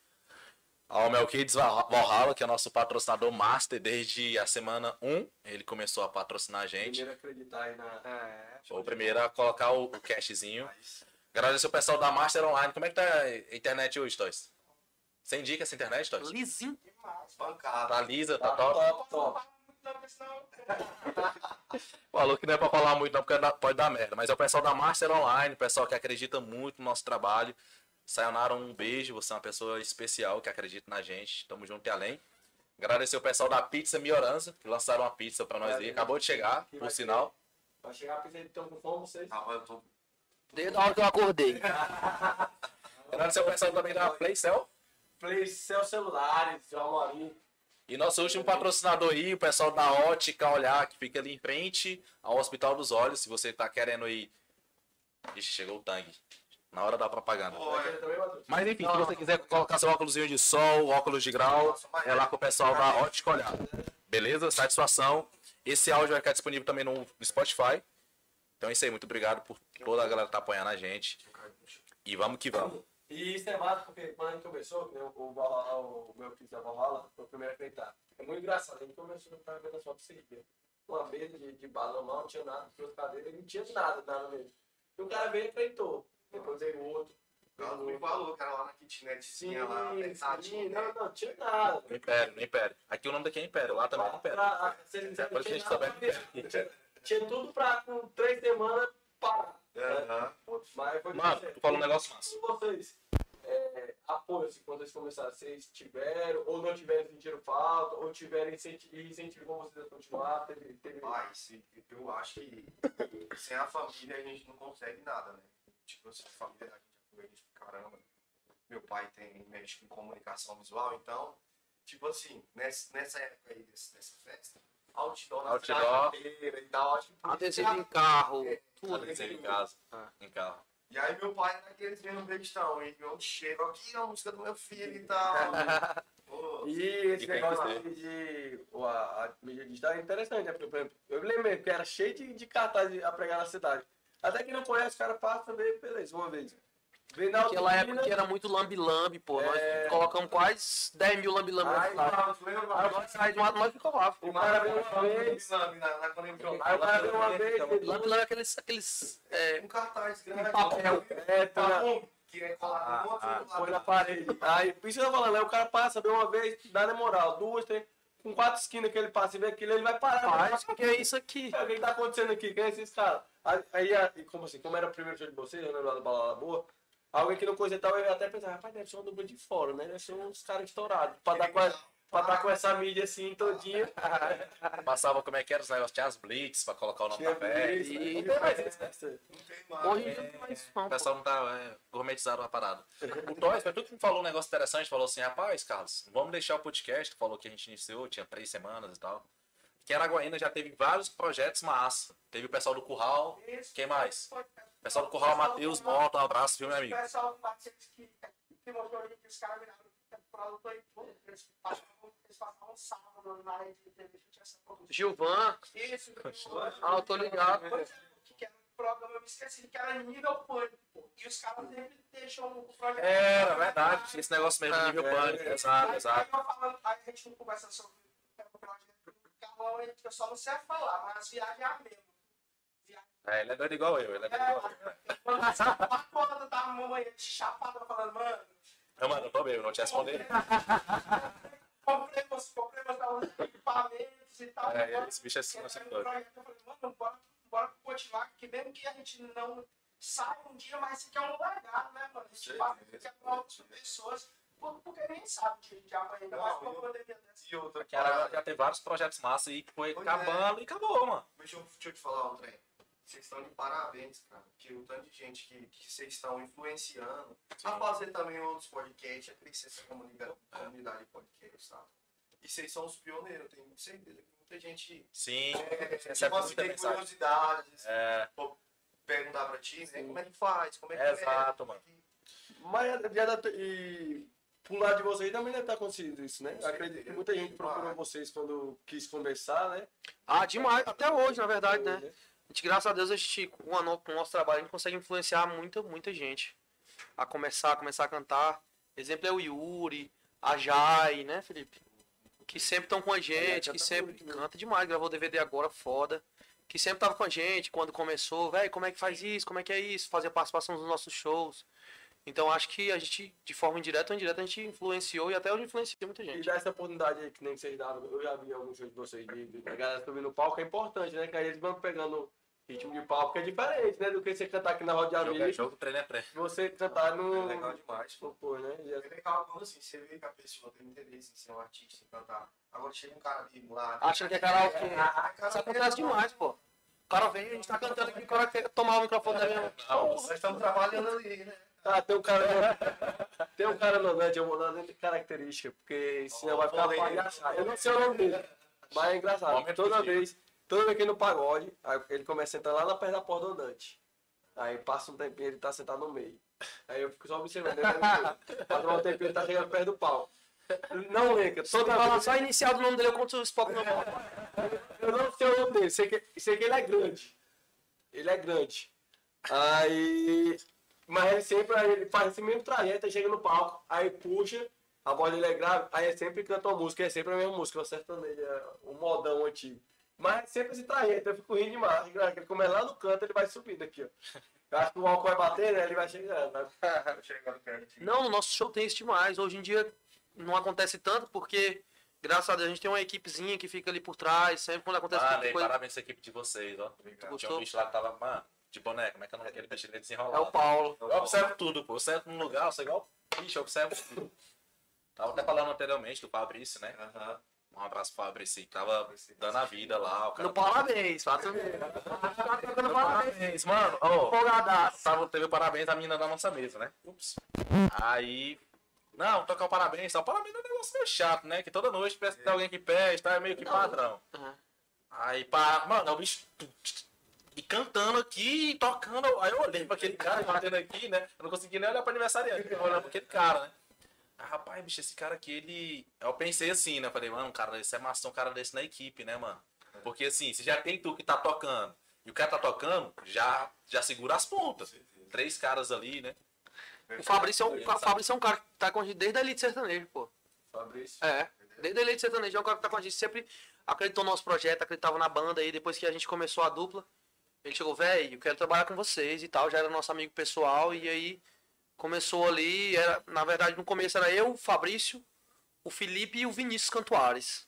Ao Melquides Valhalla, que é nosso patrocinador master desde a semana 1. Ele começou a patrocinar a gente. Primeiro acreditar aí na. É. Foi o primeiro a colocar o, o cashzinho. Agradecer o pessoal da Master Online. Como é que tá a internet hoje, Toys? Você indica essa internet, Toys? Lisinho. Demais. Pancada. Tá lisa, tá Tá top. top, top. Falou que não é pra falar muito não, porque dá- pode dar merda. Mas é o pessoal da Master Online, o pessoal que acredita muito no nosso trabalho. Sayonara, um beijo. Você é uma pessoa especial que acredita na gente. Tamo junto e além. Agradecer o pessoal da Pizza Mioranza, que lançaram uma pizza pra nós aí. Acabou de chegar, por vai sinal. Vai chegar a pizza de tão com fome, vocês. Ah, eu tô... Desde a hora que eu acordei. Agradecer o pessoal também da Playcell. Play Cell Celulares, João Amorim. E nosso último patrocinador aí, o pessoal da Ótica Olhar, que fica ali em frente ao Hospital dos Olhos. Se você tá querendo ir. Ixi, chegou o tangue. Na hora da propaganda. Pô, é. Mas enfim, se você quiser colocar seu óculos de sol, óculos de grau, é lá com o pessoal da Ótica Olhar. Beleza? Satisfação. Esse áudio vai ficar disponível também no Spotify. Então é isso aí, muito obrigado por toda a galera que tá apoiando a gente. E vamos que vamos. E isso é massa porque quando a gente começou, o, o, meu filho da Valhalla foi o primeiro a acreditar. É muito engraçado, a gente começou a estar vendo as fotos seguidas. Uma mesa de, de balão mal, não tinha nada, duas cadeiras, não tinha nada, nada mesmo. E o cara veio e acreditou. Depois veio o outro. Ela o me falou, cara, lá na lá, Sim, sim, apertadinha. não, não, tinha nada. No Império, no Império. Aqui o nome daqui é Império, lá também é Império. Pra- você- você É, tinha nada. Tinha- Tinha tudo pra com três semanas parar. Mas foi Mano, tu falou um negócio massa. Se vocês é, apoio, assim, quando vocês começaram, vocês tiveram, ou não tiveram, sentiram falta, ou tiveram incenti- incentivo com vocês a continuar, teve, teve... Mas eu acho que sem a família a gente não consegue nada, né? Tipo, assim, a família da gente apoia a gente pra caramba. Meu pai tem mexe com comunicação visual, então, tipo assim, nessa, nessa época aí desse, dessa festa, outdoor na Outdoor. inteira e tal, acho que Adesivo em carro, tudo. Adesivo em casa. Em carro. E aí meu pai naqueles vendo bestão, e onde chega aqui a música do meu filho e tal. Pô, E esse E tem negócio aqui de o- a, a mídia digital é interessante, né? Porque, por exemplo, eu me lembrei que era cheio de, de cartaz a pregar na cidade. Até que não conhece, o cara passa também, beleza, uma vez. Na Naquela época que era muito lambi-lambi, pô. Nós É. colocamos quase 10 mil lambi-lambi na Aí, nós saímos de uma nós ficou lá. o cara vem uma vez, Na, na, na, lá, aí o cara vem uma vez, Lambi-lambi é aqueles, aqueles é, um cartaz grande. papel. é, tá Tá, que é colado no outro Ah, lado. põe na parede. Aí, por isso que eu tô falando, aí o cara passa, vê uma vez, dá na moral, duas, três, com quatro esquinas que ele passa e vê aquilo, ele vai parar. Mas o que é isso aqui? O que tá acontecendo aqui? Quem é esses caras? Aí, aí, como assim, como era o primeiro show de vocês, eu lembro lá do Balada Boa, alguém que não conhecia tal, eu até pensava, rapaz, deve ser uma dupla de fora, né? Deve ser uns caras estourados. Pra dar a- pra dar com essa mídia assim todinha. Passava como é que era os negócios, tinha as blitz pra colocar o nome da festa. isso, e- não tem mais isso, né? Não tem mais. Hoje em dia não tem mais isso, não, O pessoal não tá é, gourmetizaram a parada. O Toys, foi tudo que falou um negócio interessante, falou assim, rapaz, Carlos, vamos deixar o podcast, que falou que a gente iniciou, tinha três semanas e tal. que Araguaína já teve vários projetos massa. Teve o pessoal do Curral, Isso, Quem mais? o pessoal do Curral, Matheus, Mota, um abraço, viu, meu O amigo? pessoal do Matheus que, que mostrou ali que os caras viraram produtor tudo. Eles passavam, eles passavam sábado na rede de entrevista. essa produção. Gilvan. Isso, Ah, eu tô ligado. Pois é, que era um programa, eu me esqueci, que era nível pânico. pô. E os caras sempre deixam o projeto. Era verdade, tinha esse negócio mesmo, Ah, nível é, pânico, é. exato, Aí, exato. aí a gente não conversa sobre o projeto. O Carlão, ele- eu só não sei falar, mas as viagens é a mesma. Viagem É, ele é doido igual eu, ele é doido igual eu. é, quando eu tava horas da manhã, chapado, eu falando, mano, Não, mano, eu tô bem, eu não te responder. comprei meus, comprei meus equipamentos e tal. É, bora- esse bicho é assim, nossa projeto, eu falei, mano, bora, bora continuar, que mesmo que a gente não saia um dia, mas isso aqui é um legado, né, mano? A gente Certeza. passa aqui para outras pessoas, por- porque nem sabe de, de mais com uma Não, pandemia dessa. E outra Que parada. já teve vários projetos massa e foi Pois é. acabando e acabou, mano. Deixa eu, deixa eu te falar um trem. Vocês estão de parabéns, cara. Que o tanto de gente que, que vocês estão influenciando a fazer também outros podcasts, a crescer essa comunidade, comunidade de podcast, sabe? E vocês são os pioneiros, eu tenho certeza que muita gente Sim, é, recebe tipo assim, tem mensagem. curiosidade, às vezes, É, pô, perguntar pra ti, né? Como é que faz? Como é que é? Exato, mano. Mas já deve ter- e pro lado de vocês também deve estar acontecendo isso, né? Com Acredito que muita gente procurou vocês quando quis conversar, né? Ah, demais. Até hoje, na verdade, né? A gente, graças a Deus, a gente, com, a no- com o nosso trabalho, a gente consegue influenciar muita, muita gente a começar, a começar a cantar. Exemplo é o Yuri, a Jai, né, Felipe? Que sempre estão com a gente, que canta sempre né? canta demais, gravou DVD agora, foda. Que sempre tava com a gente quando começou, velho, como é que faz isso, como é que é isso, fazia participação nos nossos shows. Então acho que a gente, de forma indireta ou indireta, a gente influenciou e até hoje influencia muita E gente. dar essa oportunidade aí que nem vocês davam, eu já vi alguns shows de vocês, de, de, a galera subindo no palco, é importante, né? Que aí eles vão pegando ritmo de palco, que é diferente, né? Do que você cantar aqui na roda de Jogo é amigos, jogo, treino é treino. você cantar no... É legal demais. no pô, né? E É legal quando assim, você vê que a pessoa tem interesse em ser um artista, em cantar. Agora chega um cara ali lá. Achando que é karaokê. Ah, cara, Isso acontece demais, pô. O cara vem, a gente tá cantando aqui, o cara quer tomar o microfone da minha. Não, Nós estamos trabalhando ali, né? Ah, tem um cara no... tem um cara no net, eu vou dar dentro de característica, porque senão vai ficar palhaçado. Eu não sei o nome dele, mas é engraçado. Momento Toda possível. vez, toda vez que no pagode, aí ele começa a sentar lá na perto da porta do Dante. Aí passa um tempinho, ele tá sentado no meio. Aí eu fico só observando. Ele Passa um tempinho, ele tá chegando perto do pau. Não lembra, Só toda fala vez, só a inicial do nome dele, eu conto o Spock no nome. eu não sei o nome dele, sei que, sei que ele é grande. Ele é grande. Aí. Mas ele sempre aí ele faz esse mesmo trajeto, aí chega no palco, aí puxa, a voz dele é grave, aí ele sempre canta uma música, é sempre a mesma música, uma sertaneja, um modão antigo. Mas é sempre esse trajeto, eu fico rindo demais. Ele começa lá no canto, ele vai subindo aqui, ó. Eu acho que o álcool vai bater, né? Ele vai chegando. Né? Chegando perto. Não, no nosso show tem isso demais. Hoje em dia não acontece tanto porque, graças a Deus, a gente tem uma equipezinha que fica ali por trás, sempre quando acontece Ah, qualquer coisa. parabéns à equipe de vocês, ó. Tinha um bicho lá que tava, mano, de boneco, como é que é o nome daquele bicho? Ele É o desenrolado. Paulo. Eu observo tudo, pô. Eu sento num lugar, eu sou igual bicho, eu observo tudo. Tava até falando anteriormente do Fabrício, né? Aham. Um abraço pro Fabrício, que tava dando a vida lá. O cara No parabéns, fato mesmo. Parabéns. Mano. Empolgadaço. tava, teve o parabéns da menina da nossa mesa, né? Ups. Aí. Não, tocar o parabéns. Tá? O parabéns é um negócio meio chato, né? Que toda noite parece que tem alguém que pede, tá? É meio que padrão. Uhum. Aí, pá, mano, é o bicho. E cantando aqui, e tocando. Aí eu olhei pra aquele cara batendo aqui, né? Eu não consegui nem olhar pro aniversariante, eu olhando pra aquele cara, né? Ah, rapaz, bicho, esse cara aqui, ele. Eu pensei assim, né? Eu falei, mano, um cara desse é massa, um cara desse na equipe, né, mano? Porque assim, se já tem tu que tá tocando e o cara tá tocando, já, já segura as pontas. Três caras ali, né? O Fabrício, é um, o Fabrício é um cara que tá com a gente desde a Elite Sertanejo, pô. Fabrício. É. Desde a Elite Sertanejo é um cara que tá com a gente. Sempre acreditou no nosso projeto, acreditava na banda aí. Depois que a gente começou a dupla, ele chegou, velho, eu quero trabalhar com vocês e tal. Já era nosso amigo pessoal. E aí começou ali. Era, na verdade, no começo era eu, o Fabrício, o Felipe e o Vinícius Cantuares.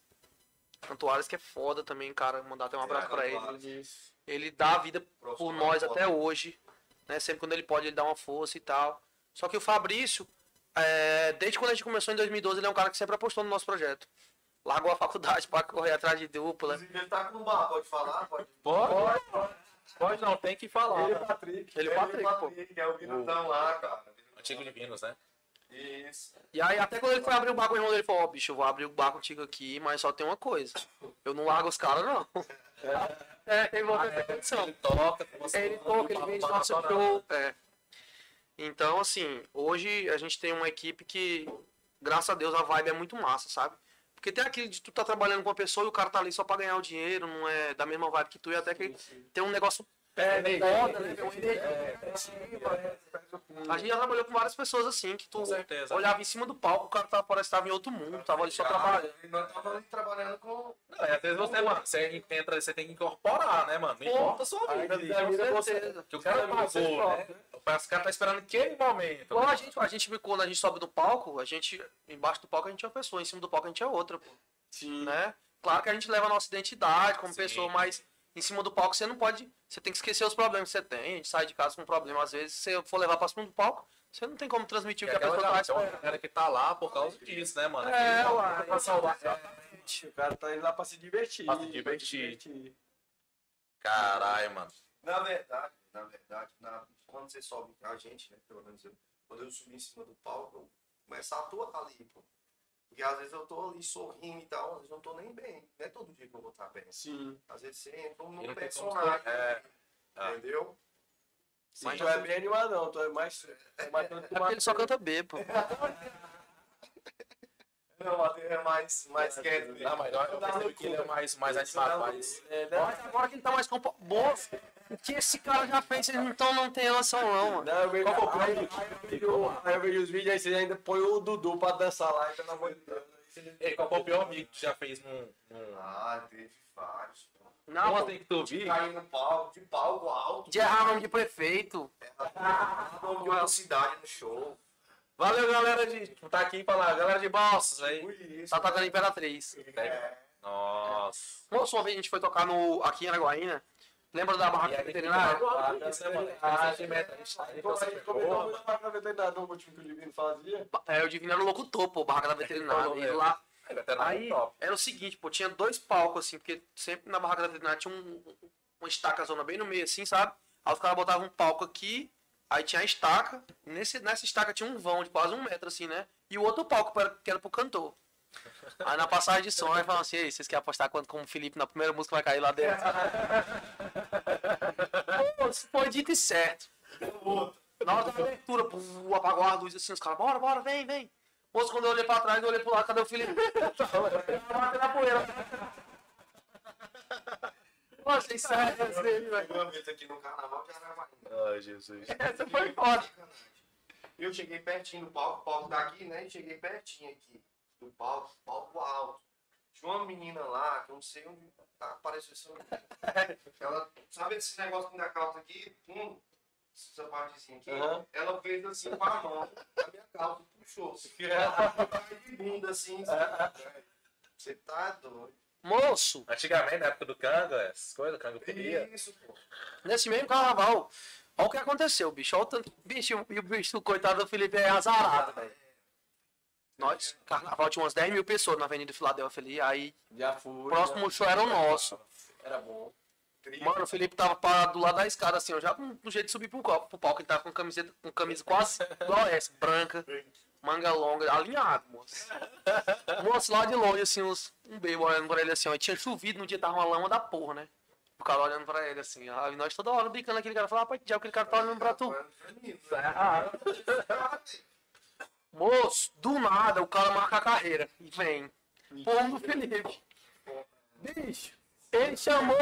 Cantuares que é foda também, cara. Mandar até um abraço É, pra ele. Ele dá a vida por nós até hoje. Né? Sempre quando ele pode, ele dá uma força e tal. Só que o Fabrício, é, desde quando a gente começou em 2012, ele é um cara que sempre apostou no nosso projeto. Largou a faculdade pra correr atrás de dupla. Inclusive, ele tá com um bar, pode falar? Pode. Pode, pode não, tem que falar. Ele e o Patrick. Ele é o Patrick, pô. Que é o Vinutão lá, cara. Antigo Divinos, né? Isso. E aí, até quando ele foi abrir o bar com o irmão dele, ele falou, ó, bicho, eu vou abrir o bar contigo aqui, mas só tem uma coisa. Eu não largo os caras, não. É, ele voltou essa condição. Ele toca, você Ele toca, ele vende nosso show. É. Então, assim, hoje a gente tem uma equipe que, graças a Deus, a vibe é muito massa, sabe? Porque tem aquele de tu tá trabalhando com uma pessoa e o cara tá ali só pra ganhar o dinheiro, não é da mesma vibe que tu, e até que tem um negócio É, foda, né? Uma energia agressiva. A gente já trabalhou com várias pessoas assim, que tu certeza. olhava em cima do palco, o cara tava, parece que tava em outro mundo, tava ali só trabalhando. Nós tava ali trabalhando com. Não, e às vezes você, mano, você entra, você tem que incorporar, né, mano? Não importa a sua vida. Ali. vida Com certeza. Que o cara pagou, toca, né? O cara tá esperando aquele momento. Igual a gente, a gente, quando a gente sobe do palco, a gente, embaixo do palco a gente é uma pessoa, em cima do palco a gente é outra, pô. Sim. né? Claro que a gente leva a nossa identidade como pessoa, mas em cima do palco você não pode. Você tem que esquecer os problemas que você tem. A gente sai de casa com um problema. Às vezes, se você for levar pra cima do palco, você não tem como transmitir o É que a pessoa tá esperando. galera que tá lá por causa disso, né, mano? É, pra salvar. O cara tá indo lá pra se divertir. Pra se divertir. divertir. Caralho, mano. Na verdade, na verdade, na- quando você sobe, a gente, né, pelo menos eu, quando eu subi em cima do palco, eu começo a atuar ali, pô. Porque às vezes eu tô ali sorrindo e tal, às vezes eu não tô nem bem. Não é todo dia que eu vou estar bem. Sim. Às vezes você entra num não personagem, É. Ah. entendeu? Sim, Mas tu é bem animadão, tu é mais. É mais É porque ele só canta B, pô. Não, é mais, mais quieto. mesmo. Não, mas eu eu percebi que ele é mais, mais animado, mais. É, né? Mas agora que ele tá mais compo... Moço, o que esse cara já fez, vocês não, tão, não tem noção não, mano. Não, eu vejo, Qual foi o aí, aí eu vejo, os vídeos, aí você ainda põe o Dudu pra dançar lá, amor de Deus. Ei, qual foi o pior amigo que tu já fez num. num... Ah, teve vários. pô. Não, Ontem que tu vi. Cair no palco, de palco alto, de errar nome de prefeito. nome de outra cidade no show. Valeu, galera de. Tá aqui pra lá, galera de Balsas isso. Tá tocando Imperatriz. É. Nossa. Moço, uma vez a gente foi tocar no, aqui em Araguaína. Lembra da barraca veterinária? Ah, não, o último que o Divino fazia. É, o Divino era o locutor, pô, barraca da veterinária. E lá, aí era o seguinte, pô, tinha dois palcos, assim, porque sempre na barraca da veterinária tinha um, uma estaca zona bem no meio, assim, sabe? Aí os caras botavam um palco aqui, aí tinha a estaca, e nesse, nessa estaca tinha um vão de quase um metro, assim, né? E o outro palco que era, que era pro cantor. Aí na passagem de som, aí falavam assim, Ei, vocês querem apostar quanto como o Felipe na primeira música vai cair lá dentro? Pô, foi dito e certo. Na hora da abertura, pô, apagou a luz assim, os caras, bora, bora, vem, vem. Moço, quando eu olhei pra trás, eu olhei pro lado, cadê o Felipe? Bateu na poeira. Nossa, isso é dele, velho. Uma vez aqui no carnaval de Aravaína. Ai, Jesus. Essa foi foda. Eu cheguei pertinho do palco, o palco tá aqui, né? E cheguei pertinho aqui do palco, palco alto. Tinha uma menina lá, que eu não sei onde tá, apareceu essa menina. Ela, sabe esse negócio que da calça aqui? Hum, essa partezinha aqui. Aham. Ela fez assim com a mão, a minha calça puxou. Eu caí de bunda assim. assim. Você tá doido. Moço, Antigamente, na época do Canga, essas coisas, Canga podia. Isso, pô. nesse mesmo carnaval, olha o que aconteceu, bicho. Olha o tanto. Bicho, e o bicho, coitado do Felipe é azarado, velho. Nós, carnaval tinha umas 10 mil pessoas na Avenida Filadélfia ali, aí Já fui. o próximo show era o nosso. Era bom. Mano, o Felipe tava parado do lado da escada, assim, eu já no no jeito de subir pro, copo, pro palco, ele tava com camiseta, com camisa quase igual essa, branca, manga longa, alinhado, moço. Moço, lá de longe, assim, uns, um bebo olhando pra ele assim, ó, e tinha chovido no dia, tava uma lama da porra, né? O cara olhando pra ele assim, ó, e nós toda hora brincando aquele cara, falava, rapaz, que diabo aquele cara tá olhando pra tu. Moço, do nada, o cara marca a carreira e vem. Pombo do Felipe. Bicho, ele chamou,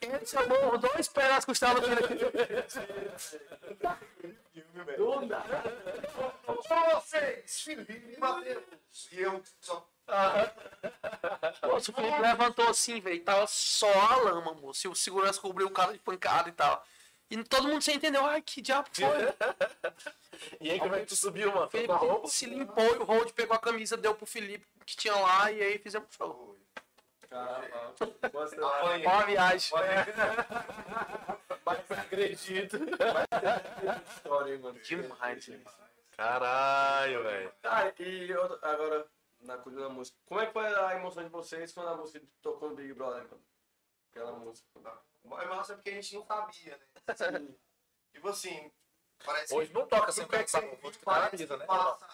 ele chamou os dois pedaços que estavam Felipe. Do nada. Vocês, Felipe Matheus. E eu só. Moço, o Felipe levantou assim, velho. Tava só a lama, moço. E o segurança cobriu o cara de pancada e tal. E todo mundo sem entender. Ai, que diabo foi? E aí, como é que tu subiu, mano? Felipe se limpou e o Hold pegou a camisa, deu pro Felipe que tinha lá e aí fizemos show. Caramba. Apanhei. Ó a viagem. Mas acredito. História, hein, mano. Demais, velho. Caralho, velho. Ah, e outra- agora, na coisa da música. Como é que foi a emoção de vocês quando a música tocou no Big Brother, mano? Aquela música. Mas massa porque a gente não sabia, né? Sim. Tipo assim, parece Hoje não toca sem Nunca pensar, que vou te dar parece avisa, né? que passa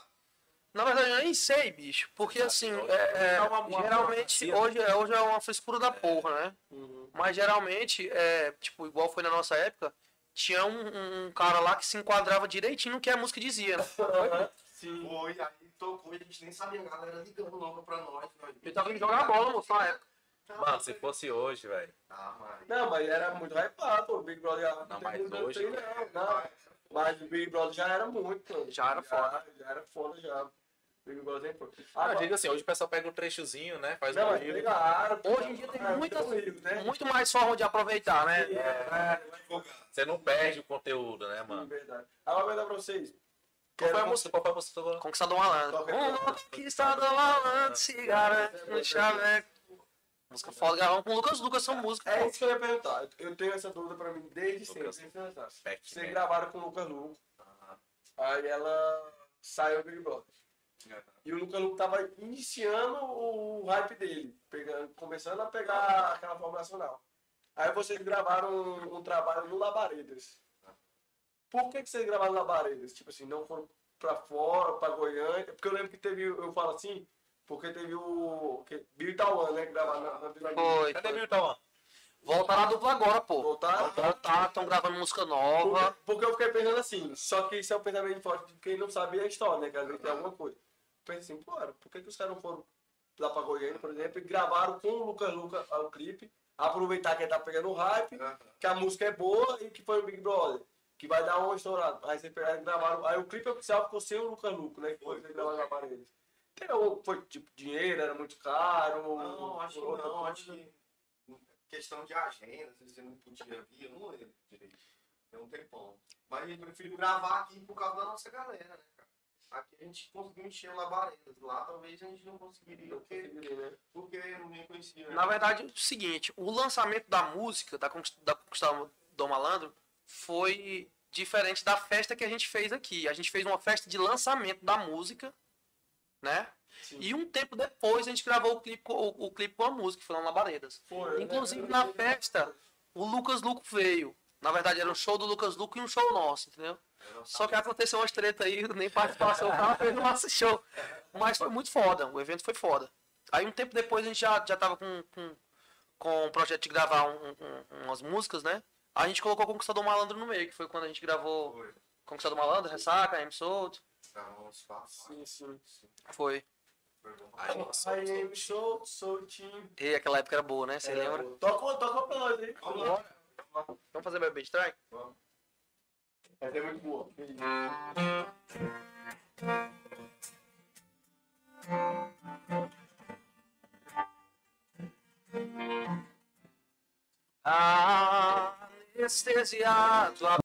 Na verdade, eu nem sei, bicho. Porque assim, é, é, uma- geralmente, uma- hoje, é- hoje é uma frescura da porra, né? Uhum. Mas geralmente, é, tipo, igual foi na nossa época, tinha um, um cara lá que se enquadrava direitinho no que a música dizia, né? Sim. Foi, aí tocou e a gente nem sabia, a galera ligando logo pra nós. nós Eu tava indo jogar bola, moço, na época. Mano, se fosse hoje, velho. Ah, mas... Não, mas era muito hypado, pô. O Big Brother já Não, tem mas muito hoje- tempo, não, não. Mas o Big Brother já era muito, mano. Já era foda. Já, era foda já. Big Brother é foda. Ah, eu Agora- digo assim, hoje o pessoal pega um trechozinho, né? Faz Não, um mas vídeo. pegaram. Hoje em dia tem É, muitas, rio, né? muito mais forma de aproveitar, né? É, é, Você não perde o conteúdo, né, é, mano? verdade. Agora eu vou dar pra vocês. Qual foi a música? Qual foi a música? Conquistador malandro. Um conquistador malandro se garante no chaveco. Música foda, gravamos com o Lucas Lucas, são músicas. É isso que eu ia perguntar. Eu tenho essa dúvida pra mim desde sempre. Lucas Vocês gravaram com o Lucas Luco. Aí ela saiu do Big Brother. E o Lucas Luco tava iniciando o hype dele, pegando, começando a pegar aquela forma nacional. Aí vocês gravaram um, um trabalho no Labaredas. Por que, que vocês gravaram no Labaredas? Tipo assim, não foram pra fora, pra Goiânia? Porque eu lembro que teve, eu falo assim, porque teve o que, Bill e Tauan, né, que gravaram na, na Vila Foi. Cadê Milton? mano? Voltaram a dupla agora, pô. Voltaram? Voltaram, estão gravando música nova. Porque, porque eu fiquei pensando assim, só que isso é o pensamento forte de quem não sabia a história, né? Que às vezes tem alguma coisa. Eu pensei assim, pô, por que, que os caras não foram lá pra Goiânia, por exemplo, e gravaram com o Lucas Luca o clipe, aproveitar que ele tá pegando o hype, que a música é boa e que foi o Big Brother, que vai dar uma estourada. Aí vocês pegaram e gravaram. Aí o clipe oficial ficou sem o Lucas Luca, né? Que foi, vocês gravaram na algum- Foi tipo dinheiro, era muito caro? Não, acho que não, coisa? acho que questão de agenda, se você não podia vir, eu não lembro direito. Tem um tempão. Mas a gente preferiu gravar aqui por causa da nossa galera, né, cara? Aqui a gente conseguiu encher o labaredas. Lá talvez a gente não conseguiria, porque, né? porque ninguém conhecia. né? Na verdade, é o seguinte, o lançamento da música, da Conquist- da Conquistador do Malandro, foi diferente da festa que a gente fez aqui. A gente fez uma festa de lançamento da música, né? Sim. E um tempo depois a gente gravou o clipe, com- o, o clipe com a música, que foi lá na Labaredas. Foi, né? Inclusive na festa, o Lucas Luco veio. Na verdade, era um show do Lucas Luco e um show nosso, entendeu? Só que aconteceu umas treta aí, nem participação, fez no nosso show. Mas foi muito foda, o evento foi foda. Aí um tempo depois a gente já, já tava com, com, com o projeto de gravar um- um- umas músicas, né? A gente colocou Conquistador Malandro no meio, que foi quando a gente gravou Foi. Conquistador Malandro, Ressaca, M Solto. Sim, sim. Foi. Foi bom. Aí, nossa, I am so, soltinho. E aquela época era boa, né? Você lembra? Toca, toca pra nós aí. Vamos Vamos fazer Baby Strike? Essa é muito boa. Anestesiado,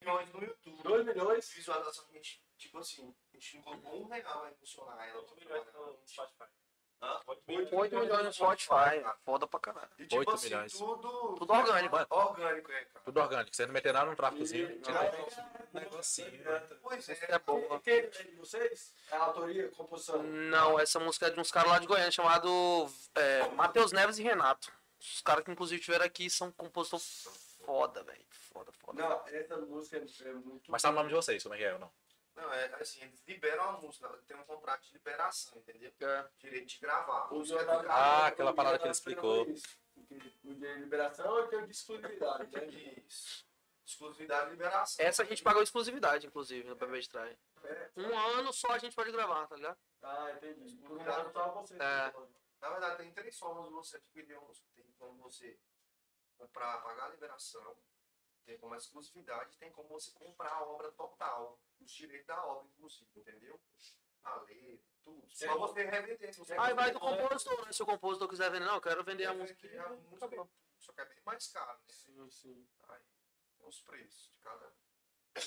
milhões no YouTube. 2 milhões. Visualização, a gente, tipo assim, a gente não colocou um real pra impulsionar ela. 8 milhões no Spotify. Hã? 8 milhões no Spotify. Foda pra caralho. E tipo 8 assim, milhões. tudo... Tudo orgânico. Orgânico, é, cara. Tudo orgânico. Você não meter nada no tráficozinho. Ah, negocinho. Pois é. É boa. Quem é de vocês? É a autoria, composição. Não, essa música é de uns caras lá de Goiânia, chamado é, Matheus Neves e Renato. Os caras que inclusive estiveram aqui são compositor foda, velho. Foda, foda. Não, essa música é muito. Mas tá no nome de vocês, como é que é ou não? Não, é assim, eles liberam a música, tem um contrato de liberação, entendeu? É. Direito de gravar. O é da-. Ah, aquela parada que ele explicou. O de liberação e o de exclusividade, né? Isso. Exclusividade e liberação. Essa a gente pagou exclusividade, inclusive, no PB de trás. É. Um ano só a gente pode gravar, tá ligado? Ah, entendi. Por um lado só você. É. Na verdade, tem três formas de você adquirir uma música. Tem como você comprar, pagar a liberação, tem como exclusividade, tem como você comprar a obra total, os direitos da obra, inclusive, entendeu? A letra, tudo. Só você revender. Se você Aí vai do compositor, né? Se o compositor quiser vender, não, eu quero vender a música. a música, Acabou. só que é bem mais caro, né? Sim, sim. Aí, tem os preços de cada. É.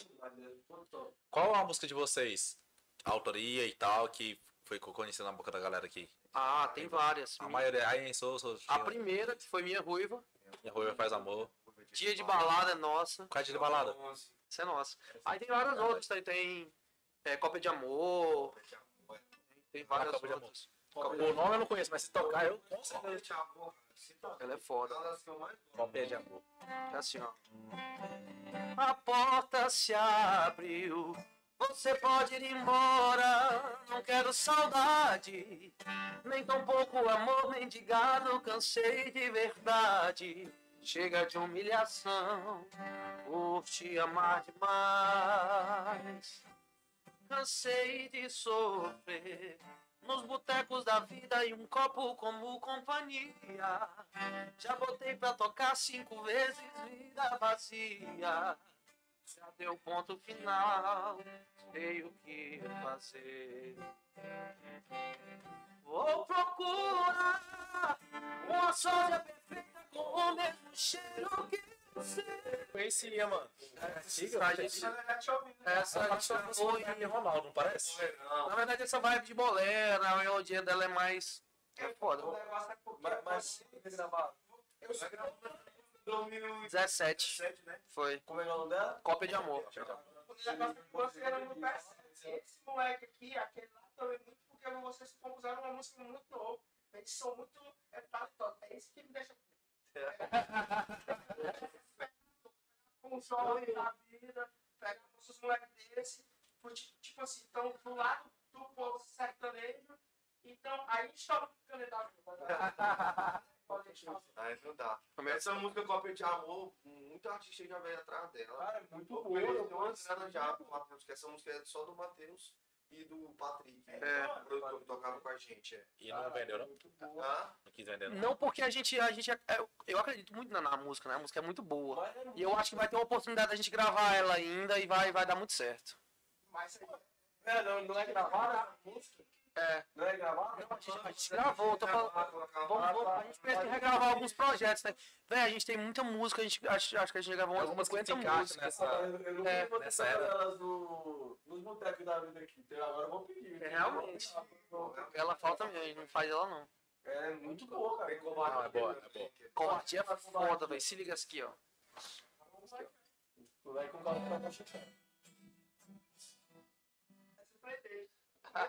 Qual a música de vocês? A autoria e tal, que foi conhecida na boca da galera aqui? Ah, tem várias. A maioria. Aí, sou, sou. A primeira, que foi minha ruiva. Minha Ruiva faz amor. Dia de balada é nossa. Qual é de balada? Isso é nossa. Aí tem várias outras, tem, tem é, Cópia de Amor, tem várias Cópia de outras. O nome eu não conheço, mas se tocar eu. Com certeza. Ela é foda. Gosto. Cópia de amor. É assim, ó. A porta se abriu, você pode ir embora. Não quero saudade, nem tão pouco amor mendigado. Cansei de verdade. Chega de humilhação, por te amar demais. Cansei de sofrer nos botecos da vida e um copo como companhia. Já botei pra tocar cinco vezes vida vazia. Já deu ponto final, sei o que fazer. Vou procurar uma sósia perfeita com o mesmo cheiro que você. Conhecia, mano. Essa a gente, essa a gente Essa foi. é Ronaldo, não parece? Na verdade, essa vibe de bolero, a melodia dela é mais. É foda. É Mas, mas eu sou 2017, 17 né? foi. Como é é o nome dela? Cópia de amor. é não. Esse moleque aqui, aquele lá também, muito porque vocês compuseram uma música muito nova. Eles são muito é, talentosos. É isso que me deixa. Um jovem da vida, pegar uns moleques desse, porque, tipo assim, estão do lado do povo sertanejo, então aí estoura o candidato. Pode deixar. Aí não dá. Essa música Cópia de Amor, muito artista já veio atrás dela. Cara, é muito boa. eu grana já Matheus, que essa música é só do Matheus e do Patrick, É. o produtor que tocava com a gente. É. E não vendeu, não? Muito boa. Hã? Não quis vender, não. Não porque a gente. A gente é- eu acredito muito na, na música, né? A música é muito boa. É E eu acho que vai ter uma oportunidade da gente gravar ela ainda e vai, vai dar muito certo. Mas É, não, não é gravada a música? É. Não é gravada? A gente, a gente gravou, tô falando. Vamos, vamos- a gente pensa em regravar alguns projetos, né? Véi, a gente tem muita música, a gente, acho, acho que a gente gravou umas Algumas que 50 se encaixam músicas. nessa. Eu, não É, você nessa era. elas no, nos botecos da vida aqui. Então agora eu vou pedir. É, realmente. Ela falta mesmo, a gente não faz ela não. É muito boa, cara. Covarde. Não, é boa, é boa. Covardia é foda, velho. Se liga aqui, ó. Tu vai com o carro pra pretexto.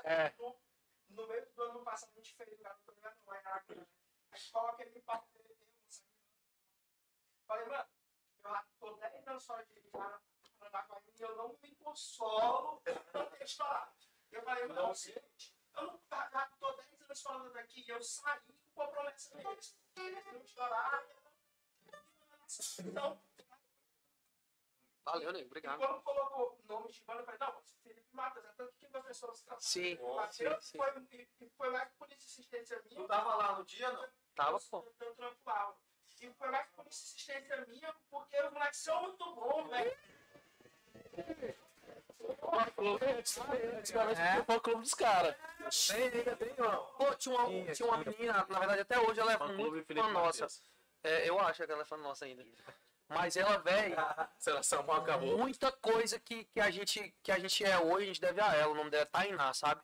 É. No, meio do ano passado, a gente fez o garoto ligado lá em Araquém. A gente coloca ele dele, eu. Falei, mano, eu já tô 10 anos fora de Aranaguá e eu não me consolo não ter estourado. Eu falei, mano, é o seguinte, eu não, já já tô 10 anos fora daqui e eu saí com a promessa deles. Eles não estouraram. Então, Valeu, nego. e Obrigado. quando colocou o nome de banda, eu falei, não, Felipe Matheus, é tanto que as pessoas cantam. Sim, sim, Matheus sim. foi, e foi mais por insistência minha. Tu tava lá no dia, não? Tava, pô. Eu, trampo lá. E foi mais por insistência minha, porque os moleques são muito bons, velho. Antigamente é. foi o clube dos caras. Pô, tinha uma, tinha uma menina, na verdade até hoje ela é Fã muito nossa. É, eu acho que ela é fã nossa ainda. Mas ela, velho, Seleção mal acabou. muita coisa que, que, a gente, que a gente é hoje, a gente deve a ela. O nome dela é Tainá, sabe?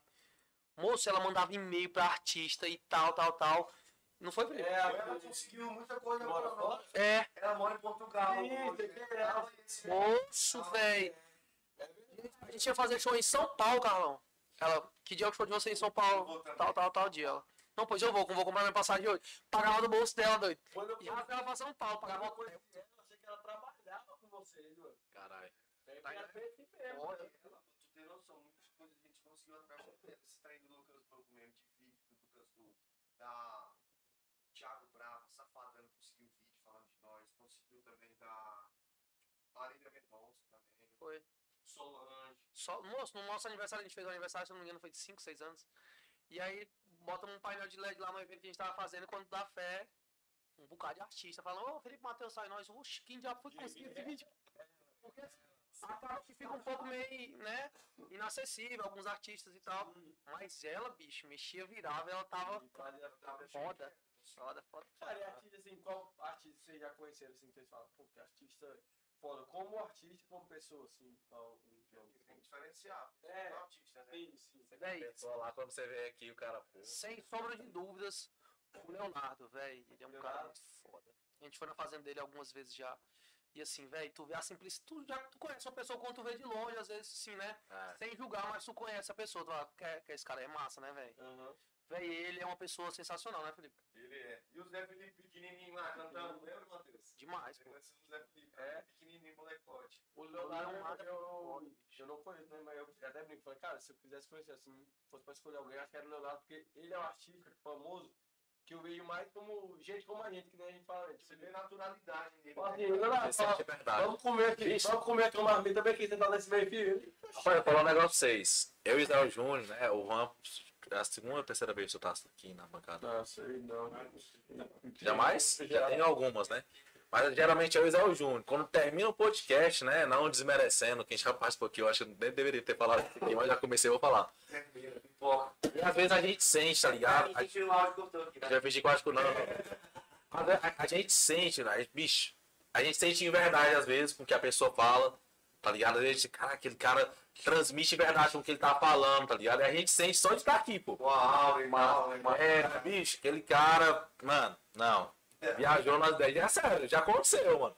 Moço, ela mandava e-mail pra artista e tal, tal, tal. Não foi, Felipe? É, Ela a conseguiu muita coisa Mora pra fora? nós. É, Ela mora em Portugal. Isso, é. Moço, velho. A gente ia fazer show em São Paulo, Carlão. Ela, que dia é o show de você em São Paulo? Tal, tal, tal dia. Ela, não, pois eu vou, vou comprar minha passagem hoje. Pagava do bolso dela, doido. Quando eu E ela pra São Paulo, pagava eu hotel. conheci ela, eu achei que ela mano. Caralho. É, Ela fez aqui mesmo. Olha, ela, pra tu ter noção, muitas coisas a gente conseguiu através dela. Esse trem do Lucas Broco mesmo, de vídeo do Lucas do, da Thiago Brava, safado, ela conseguiu vídeo falando de nós. Conseguiu também da Marília Mendonça também. Foi. Solange. Só, moço, no nosso aniversário, a gente fez um aniversário, se não me engano, foi de 5, 6 anos. E aí, bota um painel de LED lá no evento que a gente tava fazendo, quando dá fé, um bocado de artista falando, ô, Felipe Matheus sai nós, oxe, quem já foi conseguir esse vídeo? Porque acaba que fica um pouco meio, né, inacessível, alguns artistas e tal. Mas ela, bicho, mexia, virava, ela tava foda. Foda, foda. Cara, e artista, assim, qual artista vocês já conheceram, assim, que vocês falam, pô, que artista foda, como artista e como pessoa, assim, jogo? Tem que diferenciar. É. artista, né? Sim, sim. Pessoa lá, quando você vê aqui, o cara, pô. sem sombra de dúvidas, o Leonardo, velho, ele é um cara Leonardo. muito foda. A gente foi na fazenda dele algumas vezes já. E assim, velho, tu vê a simplicidade. Tu já tu conhece uma pessoa quando tu vê de longe, às vezes, assim, né? É. Sem julgar, mas tu conhece a pessoa. Tu fala, que, que esse cara é massa, né, velho? Aham. Véi, ele é uma pessoa sensacional, né, Felipe? Ele é. E o Zé Felipe pequenininho lá cantando, lembra, Matheus? Demais, pô. O Zé Felipe. É. É. Pequenininho, molecote. O Leonardo, Leonardo eu, eu, eu não conheço, né, mas eu até brinco, falei, cara, se eu quisesse conhecer, assim, fosse pra escolher alguém, acho que era o Leonardo, porque ele é um artista famoso, que eu vejo mais como gente como a gente, que nem a gente fala, tipo, Você vê naturalidade nele. Assim, né? É vamos comer aqui, vamos comer aqui uma marmita bem aqui, sentado nesse meio fio. Rapaz, eu vou falar um negócio pra vocês. Eu e o Israel Júnior, né? O Juan, é a segunda ou terceira vez que eu tava aqui na bancada. Não, sei não. Jamais? Já Já. tenho algumas, né? Mas geralmente é o Israel Júnior. Quando termina o podcast, né? Não desmerecendo quem já participou aqui, eu acho que nem deveria ter falado isso aqui, mas já comecei, eu vou falar. E às vezes a gente sente, tá ligado? A, Gente, o eu né? já fingi que eu acho que não. Mas a, a gente sente, né? Bicho, a gente sente em verdade às vezes com o que a pessoa fala, tá ligado? Às vezes, cara, aquele cara transmite verdade com o que ele tá falando, tá ligado? E a gente sente só de estar aqui, pô. A e né? É, bicho, aquele cara, mano, não. Viajou nas 10. É sério, já aconteceu, mano.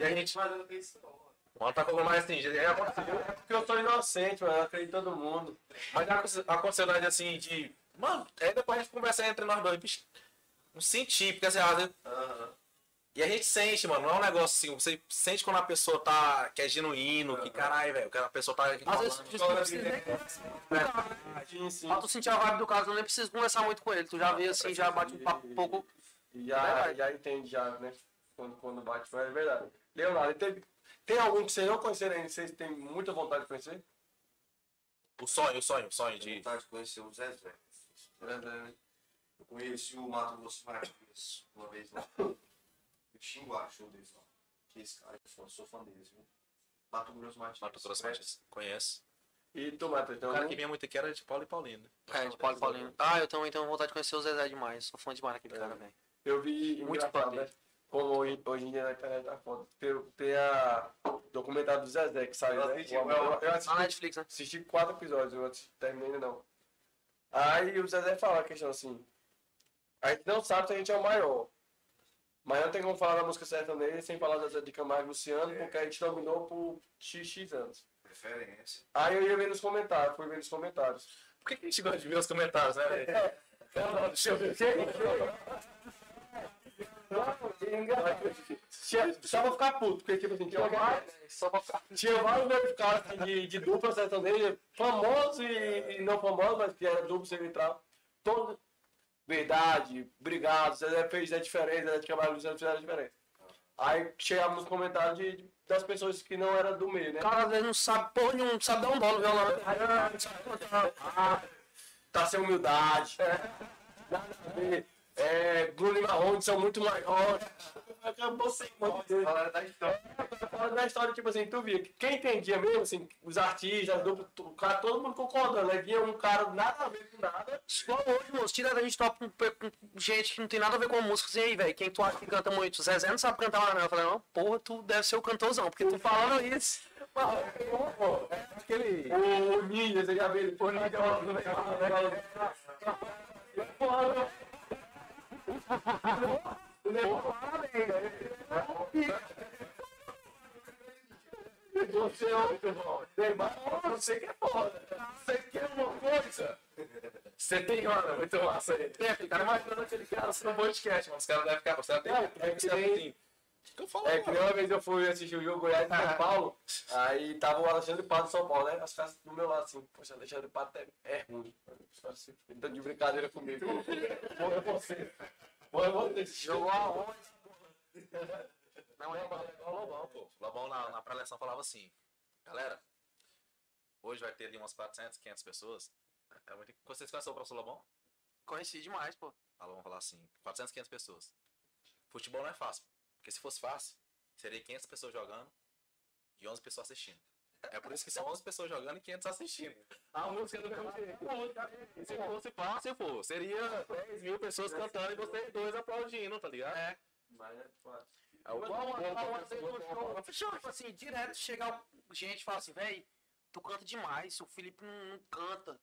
E a gente- fazendo isso, não. Mano tá com mais assim, já aconteceu. É porque eu sou inocente, mano, eu acredito em todo mundo. Mas já aconte- aconteceu nós assim de. Mano, aí depois a gente conversa entre nós dois, bicho. Não senti, porque assim, às Aham. E a gente sente, mano, não é um negócio assim, você sente quando a pessoa tá. que é genuíno, que caralho, velho, que a pessoa tá. Às vezes, tu não precisa nem tu sentir a vibe do cara, tu nem precisa conversar muito com ele. Tu já vê assim, já bate um papo um pouco. E já, Verdade. já entende, já, né? Quando, quando bate, mas é verdade. Leonardo, teve, tem algum que vocês não conheceram ainda, vocês têm muita vontade de conhecer? O sonho, o sonho, o sonho de. vontade de conhecer o Zezé. Eu conheci o Mato Grosso Martins uma vez lá. Eu xinguar show deles lá. Que esse cara, eu sou- sou fã deles, viu? Mato Grosso Martins. Mato Grosso Martins. Conheço. E tu, Matheus, então, O cara que vinha muito aqui era de Paulo e Paulino. né? É, de Paulo e Paulinho. Ah, eu também tenho vontade de conhecer o Zezé demais. Sou fã demais daquele cara, velho. Eu vi Muito engraçado, né? Como hoje, hoje em dia na internet tá foda. Tem, tem a documentário do Zezé que saiu, Eu né? assisti, Eu, eu, eu assisti, Netflix, né? assisti quatro episódios, eu assisti, terminei ainda não. Aí o Zezé fala a questão assim, a gente não sabe se a gente é o maior. Mas não tem como falar da música sertaneja sem falar da Zé de Camargo e Luciano, porque a gente dominou por XX anos. Preferência. Aí eu ia ver nos comentários, fui ver nos comentários. Por que, que a gente gosta de ver os comentários, né, velho? Não, deixa eu ver. Tinha- Só pra ficar puto, porque tipo assim, tinha vários, ficar. tinha vários outros caras de, de dupla sertaneja, famosos e, e não famosos, mas que era duplo central. Todo. Verdade, obrigado, Zé fez é diferente, Zé de Camargo Luciano fizeram diferente. Aí chegava nos comentários de, de- das pessoas que não eram do meio, né? O cara às vezes não sabe porra não sabe dar um dó no violão. Ah, tá sem humildade. Nada a ver. É, Bruno e Marrone são muito maiores. acabou sem. Fala da história. Falando da história, tipo assim, tu via que quem entendia mesmo, assim, os artistas, o cara, todo mundo concordando, aí vinha um cara nada a ver com nada. Igual hoje, moço, tira a gente topa com, com gente que não tem nada a ver com música. Assim, aí, velho, quem tu acha que canta muito? Zezé não sabe cantar lá, não. Eu falei, não, porra, tu deve ser o cantorzão, porque tu falando isso. Aquele. O Ninja, você já viu ele? O Ninja, Você é muito bom. Você que é foda. Você quer uma coisa? Você tem, mano, muito massa aí. É, ficaram imaginando aquele cara no podcast, mano. Os caras devem ficar. É, Como é que os é caras? O que eu falo? É que uma vez eu fui assistir o jogo Goiás e São Paulo, aí tava o Alexandre Pato de São Paulo, né? As caras do meu lado assim, poxa, Alexandre Pato é, é ruim. Assim, tentando de brincadeira comigo. Pô, é você. É. Jogou aonde? Não é igual o Lobão, pô. O Lobão na, na pré-eleção falava assim: galera, hoje vai ter ali umas 400, 500 pessoas. É muito... Vocês conhecem o professor Lobão? Conheci demais, pô. Ah, vamos falar assim: 400, 500 pessoas. Futebol não é fácil. Porque se fosse fácil, seria 500 pessoas jogando e 11 pessoas assistindo. É por isso que são 11 pessoas jogando e 500 assistindo. A música do mesmo jeito. Se fosse fácil, pô, seria 10 mil pessoas cantando e vocês dois aplaudindo, tá ligado? É. Mas é foda. É o show. Fechou, tipo assim, direto chega gente e fala assim, véi, tu canta demais, o Felipe não, não canta.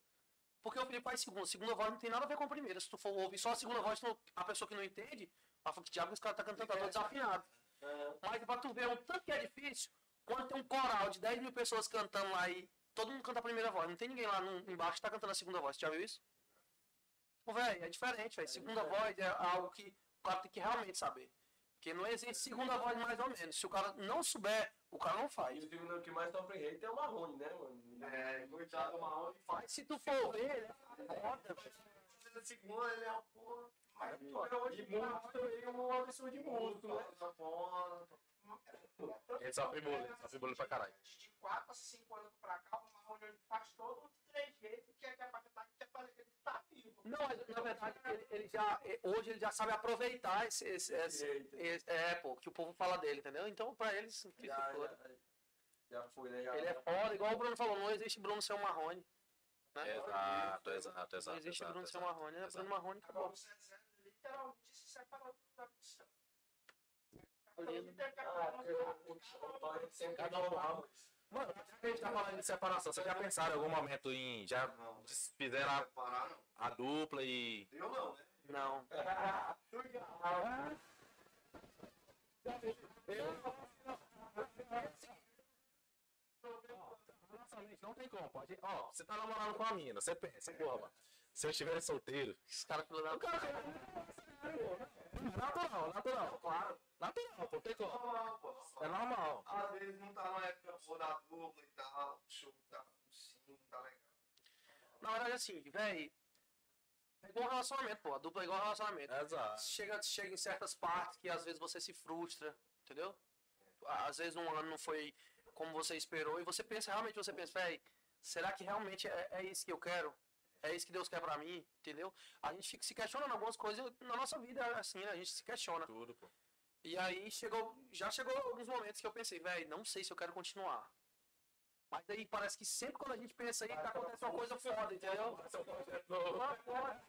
Porque o Felipe faz segunda. Segunda voz não tem nada a ver com a primeira. Se tu for ouvir só a segunda voz, não- a pessoa que não entende, ela fala que diabo esse cara tá cantando, tá todo desafinado. Mas pra tu ver o tanto que é difícil, quando tem um coral de 10 mil pessoas cantando lá e todo mundo canta a primeira voz, não tem ninguém lá no, embaixo que tá cantando a segunda voz. Já viu isso? Pô, velho, é diferente, velho. Segunda voz é algo que o cara tem que realmente saber. Porque não existe segunda voz mais ou menos. Se o cara não souber, o cara não E faz. o time que mais sofre hate é o Marrone, né, mano? É, coitado do Marrone faz. Se tu for ver, ele é foda, velho. Na segunda ele é uma porra. Mas E muito também um absurdo de músico, né? Ele sofre bullying pra caralho. De 4 a 5 anos pra cá, o Marrone hoje faz todo o trejeito que é é pra ele tá vivo. Não, mas na verdade, ele, ele já, hoje ele já sabe aproveitar esse, esse, esse- esse- é, pô, que o povo fala dele, entendeu? Então, pra eles, que se Já, foda. já, já foi, né? Já, ele é foda, igual o Bruno falou, não existe Bruno sem o Marrone. Né? Exato, exato, exato. Não existe exato, Bruno sem o exato. Marrone, né? exato. Bruno Marrone Agora acabou. o Zezé literalmente se separou da. Cada um. Mano, a gente tá falando de separação, vocês já pensaram em algum momento em. Já Não, fizeram a, parar a dupla e. Eu não, né? Não. Não tem como. Pode... Ó, você tá namorando com a mina, você pensa, porra, mano. Se eu estiver solteiro. Os caras Natural, natural, claro. Natural, pô, tem como. Não, pô. É normal. Às vezes não tá na época boa da dupla e tal, o show tá sim, tá legal. Na verdade, assim, véi. É igual relacionamento, pô. A dupla é igual relacionamento. Exato. Chega, chega em certas partes que às vezes você se frustra, entendeu? Às vezes um ano não foi como você esperou e você pensa, realmente você pensa, véi, será que realmente é, é isso que eu quero? É isso que Deus quer pra mim, entendeu? A gente fica se questionando algumas coisas na nossa vida, é assim, né? A gente se questiona. Tudo, pô. E aí chegou, já chegou alguns momentos que eu pensei, velho, não sei se eu quero continuar. Mas aí parece que sempre quando a gente pensa aí, tá acontecendo uma coisa foda, entendeu? Uma foda.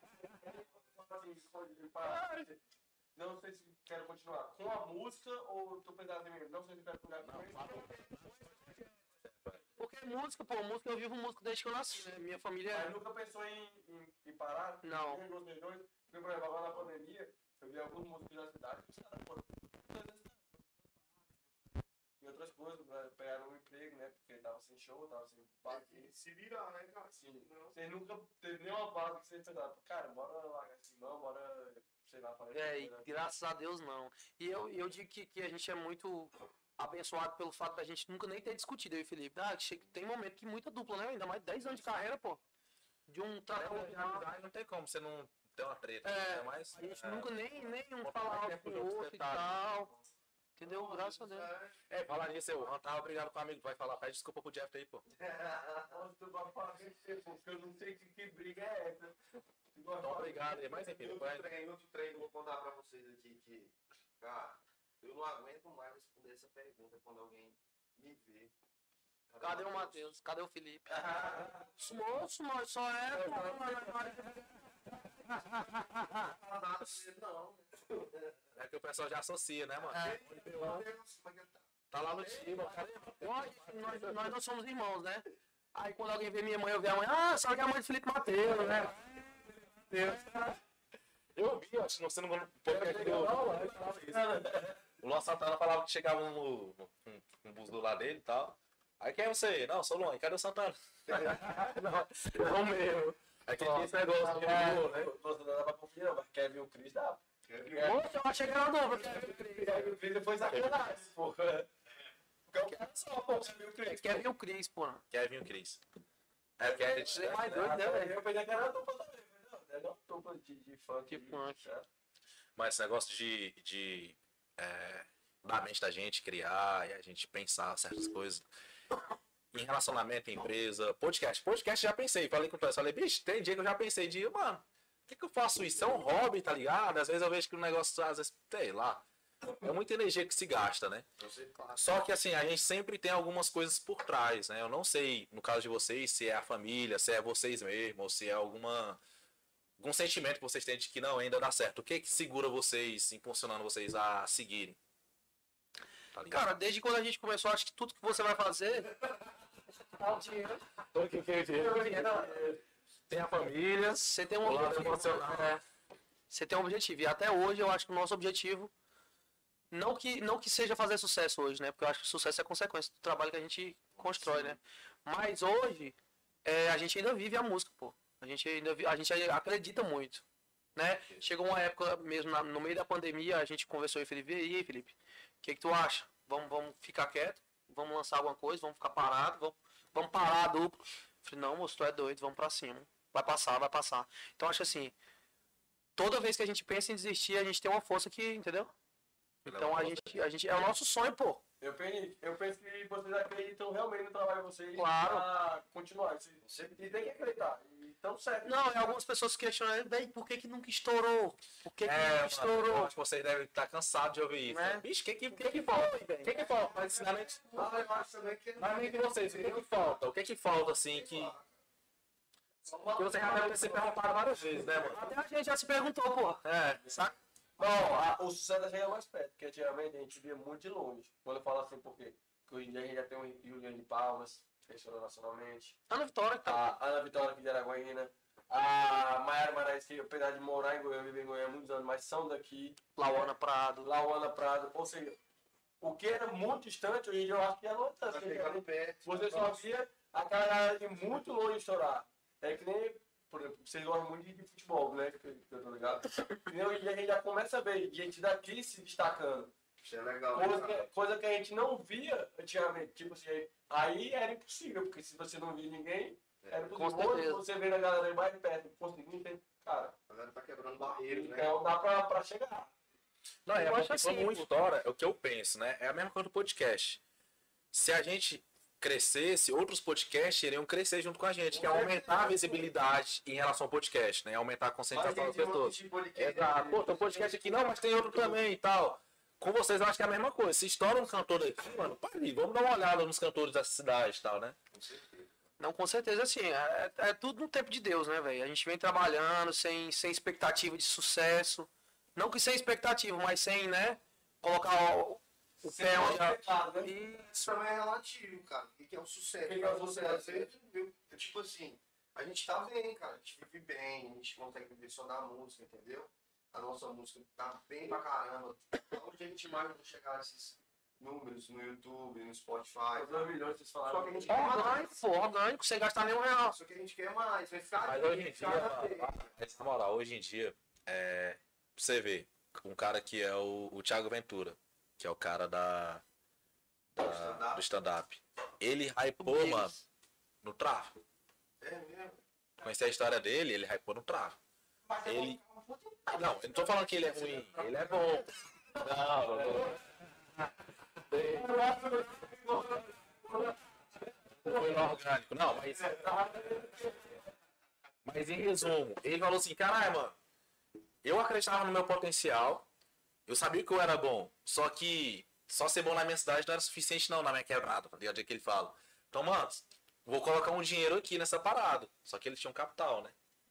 Não sei se quero continuar com a música ou tô pensando em mim. Não sei se quero continuar com Porque música, pô, música eu vivo música desde que eu nasci, né? Minha família Mas é. nunca pensou em, em, em parar? Não. Porque, por exemplo, agora na pandemia, eu vi alguns músicos da cidade que os caras, pô, em outras coisas, né, pegaram um emprego, né? Porque tava sem show, tava sem parque. Se virar, né, cara? Assim, Não. vocês nunca teve nenhuma base que vocês pensaram, cara, bora largar assim, não, bora, sei lá, fazer É, e graças a Deus não. E eu, eu digo que, que a gente é muito abençoado pelo fato da gente nunca nem ter discutido, eu e Felipe. Ah, chega, tem momento que muita dupla, né? Ainda mais 10 anos de carreira, pô. De um É, tratamento de amizade não tem como você não ter uma treta. É, né? Mas, A gente é, nunca nem, nem um falar mais algo tempo com o junto, outro você e tá- tal. Entendeu? Graças a Deus. É, falar nisso, eu Ran tava brigado com um amigo, vai falar, pede desculpa pro Jeff aí, pô. Nossa, tu vai falar porque eu não sei que, que briga é essa. Então, obrigado aí, mas enfim, Outro treino, outro treino, vou contar pra vocês aqui que, cara, não aguento mais responder essa pergunta quando alguém me vê. Cadê o Matheus? Cadê o Felipe? Moço, mas só é. pô, Não, É que o pessoal já associa, né, mano? Deus, é tá? Lá no time. Nós, nós, nós não somos irmãos, né? Aí quando alguém vê minha mãe, eu ver a mãe, ah, só que é a mãe do Felipe Mateus, né? Eu vi, acho que não sei no podcast do. O Luan Santana falava que chegava no, no, no, no bus do lado dele e tal. Aí quem é você? Não, sou o Luan. Cadê o Santana? Não mesmo. Aí que tinha esse negócio de gol, né? Não dá pra confiar, mas Kevin e o Chris dá. Eu achei que era dobro. Kevin e o Chris foi sacanagem, porra. Porque eu quero só, pô, Kevin e o Chris. Quer vir o Cris, pô. Kevin e o Cris. É porque a gente. É mais doido, né, velho? Eu pensei que era dupla também, mas não, não é não dupla de, de funk. De funk. É. Mas esse negócio de, de é, da mente da gente criar e a gente pensar certas coisas. Em relacionamento, em empresa, podcast. Podcast já pensei. Falei com o Tess, falei, bicho, tem dia que eu já pensei de, mano, que, que eu faço isso? É um hobby, tá ligado? Às vezes eu vejo que o negócio, às vezes, sei lá. É muita energia que se gasta, né? Só que assim, a gente sempre tem algumas coisas por trás, né? Eu não sei, no caso de vocês, se é a família, se é vocês mesmos, ou se é alguma algum sentimento que vocês têm de que não ainda dá certo. O que que segura vocês, impulsionando vocês a seguirem? Tá? Cara, desde quando a gente começou, acho que tudo que você vai fazer. o que que é Tem a família, Você tem um objetivo. É. Você tem um objetivo. E até hoje eu acho que o nosso objetivo. Não que, não que seja fazer sucesso hoje, né? Porque eu acho que sucesso é consequência do trabalho que a gente constrói, né? Mas hoje, é, a gente ainda vive a música, pô. A gente ainda vi- a gente acredita muito, né? Chegou uma época mesmo, na- no meio da pandemia, a gente conversou e Felipe, e aí, Felipe, o que, que tu acha? Vamos, vamos ficar quieto? Vamos lançar alguma coisa? Vamos ficar parado? Vamos, vamos parar a dupla? Eu Falei, não, moço, tu é doido, vamos pra cima. Vai passar, vai passar. Então, acho assim, toda vez que a gente pensa em desistir, a gente tem uma força que, entendeu? Então, a gente, a gente, é o nosso sonho, pô. Eu penso, eu penso que vocês acreditam realmente no trabalho de vocês Claro. pra continuar. Vocês tem que acreditar. E tão certo. Não, e algumas pessoas questionam, bem, por que que nunca estourou? Por que que É, nunca mano, estourou? acho que vocês devem estar cansados de ouvir isso. Né? Bicho, o que que, que que falta? O que que falta? Mas ensinamento. Ah, eu acho também que. Mas nem de vocês, o que que falta? O que que falta, assim, que... Que você já deve ter se perguntado várias vezes, né, mano? Até a gente já se perguntou, pô. É, Saca? Não, a- o sucesso chega mais perto, porque antigamente a gente via muito de longe. Quando eu falo assim, por quê? Porque hoje em dia a gente já tem um Juliano de Palmas, que estourou nacionalmente. Tá na vitória, tá? A Ana Vitória aqui de Araguaína. A Maiara Marais, que apesar de morar em Goiânia, viver em Goiânia há muitos anos, mas são daqui. Lauana Prado. Lauana Prado. Ou seja, o que era muito distante, hoje em dia eu acho que já não é tanto. Tá chegando perto. Você só via aquela galera de muito longe estourar. É que nem, por exemplo, vocês gostam muito de, futebol, né? Que, que eu tô ligado. E a gente já começa a ver gente daqui se destacando. Isso é legal. Coisa cara. que, coisa que a gente não via antigamente. Tipo assim, aí era impossível, porque se você não via ninguém, era Com impossível. Hoje você vê a galera mais perto, conseguindo, tem, cara, A galera tá quebrando barreiras, né? então dá pra, pra chegar. Não, é Eu acho porque assim, como pô. história, é o que eu penso, né? É a mesma coisa do podcast. Se a gente crescesse, outros podcasts iriam crescer junto com a gente, que é aumentar a visibilidade em relação ao podcast, né? Aumentar a conscientização das pessoas. Exato. Pô, tem um podcast aqui, não, mas tem outro também e tal. Com vocês eu acho que é a mesma coisa. Se estoura um cantor daqui, mano, para aí, vamos dar uma olhada nos cantores dessa cidade e tal, né? Não, com certeza, assim, é, é tudo no tempo de Deus, né, velho? A gente vem trabalhando sem, sem expectativa de sucesso. Não que sem expectativa, mas sem, né, colocar o, pé onde... a- Claro, né? E Isso também é relativo, cara. O que é o sucesso? O que que é o sucesso? Às vezes, viu? É Tipo assim, a gente tá bem, cara. A gente vive bem, a gente consegue viver só da música, entendeu? A nossa música tá bem pra caramba. Onde a gente imagina chegar esses números no YouTube, no Spotify. Os 2 milhões vocês Só falaram. que a gente quer mais. orgânico, pô, orgânico, sem gastar nenhum real. Só que a gente quer mais. Vai ficar Mas hoje em dia, na moral, hoje em dia, é, pra você ver, um cara que é o, o Thiago Ventura, que é o cara da, da- do stand-up. Ele hypou, mano, no tráfico. É mesmo. Conheci a história dele, ele hypou no tráfico. Mas Ele- é um puto Não, eu não tô falando que ele é ruim, ele é bom. Não, não, não. Não foi no orgânico, não, mas. Mas em resumo, ele falou assim: caralho, mano, eu acreditava no meu potencial, Eu sabia que eu era bom, só que só ser bom na minha cidade não era suficiente não, na minha quebrada, tá ligado? É que ele fala. Então, mano, vou colocar um dinheiro aqui nessa parada. Só que ele tinha um capital, né?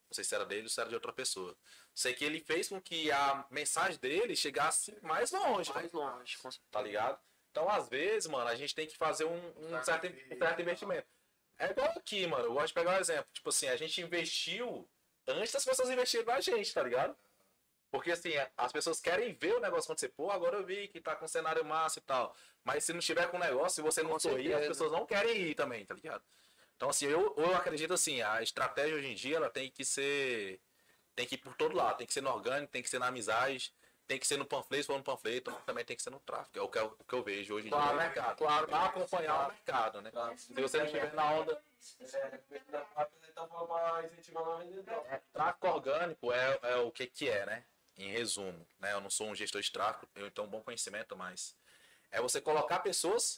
Não sei se era dele ou se era de outra pessoa. Sei que ele fez com que a mensagem dele chegasse mais longe, Mais longe, com certeza. tá ligado? Então, às vezes, mano, a gente tem que fazer um, um certo, um certo investimento. É igual aqui, mano. Eu gosto de pegar um exemplo. Tipo assim, a gente investiu antes das pessoas investirem na gente, tá ligado? Porque assim, as pessoas querem ver o negócio acontecer. Pô, agora eu vi que tá com um cenário massa e tal. Mas se não tiver com o negócio, se você não Com sorrir, as pessoas não querem ir também, tá ligado? Então, assim, eu, eu acredito assim, a estratégia hoje em dia, ela tem que ser. Tem que ir por todo lado. Tem que ser no orgânico, tem que ser na amizade, tem que ser no panfleto, se for no panfleto, também tem que ser no tráfico. É o que eu, o que eu vejo hoje em dia no mercado. claro. Pra acompanhar o mercado, né? Claro. Se você não estiver na onda. É, apresentar forma pra incentivar o vendedor. Tráfico orgânico é, é o que que é, né? Em resumo, né? Eu não sou um gestor de tráfico, eu tenho um bom conhecimento, mas é você colocar pessoas,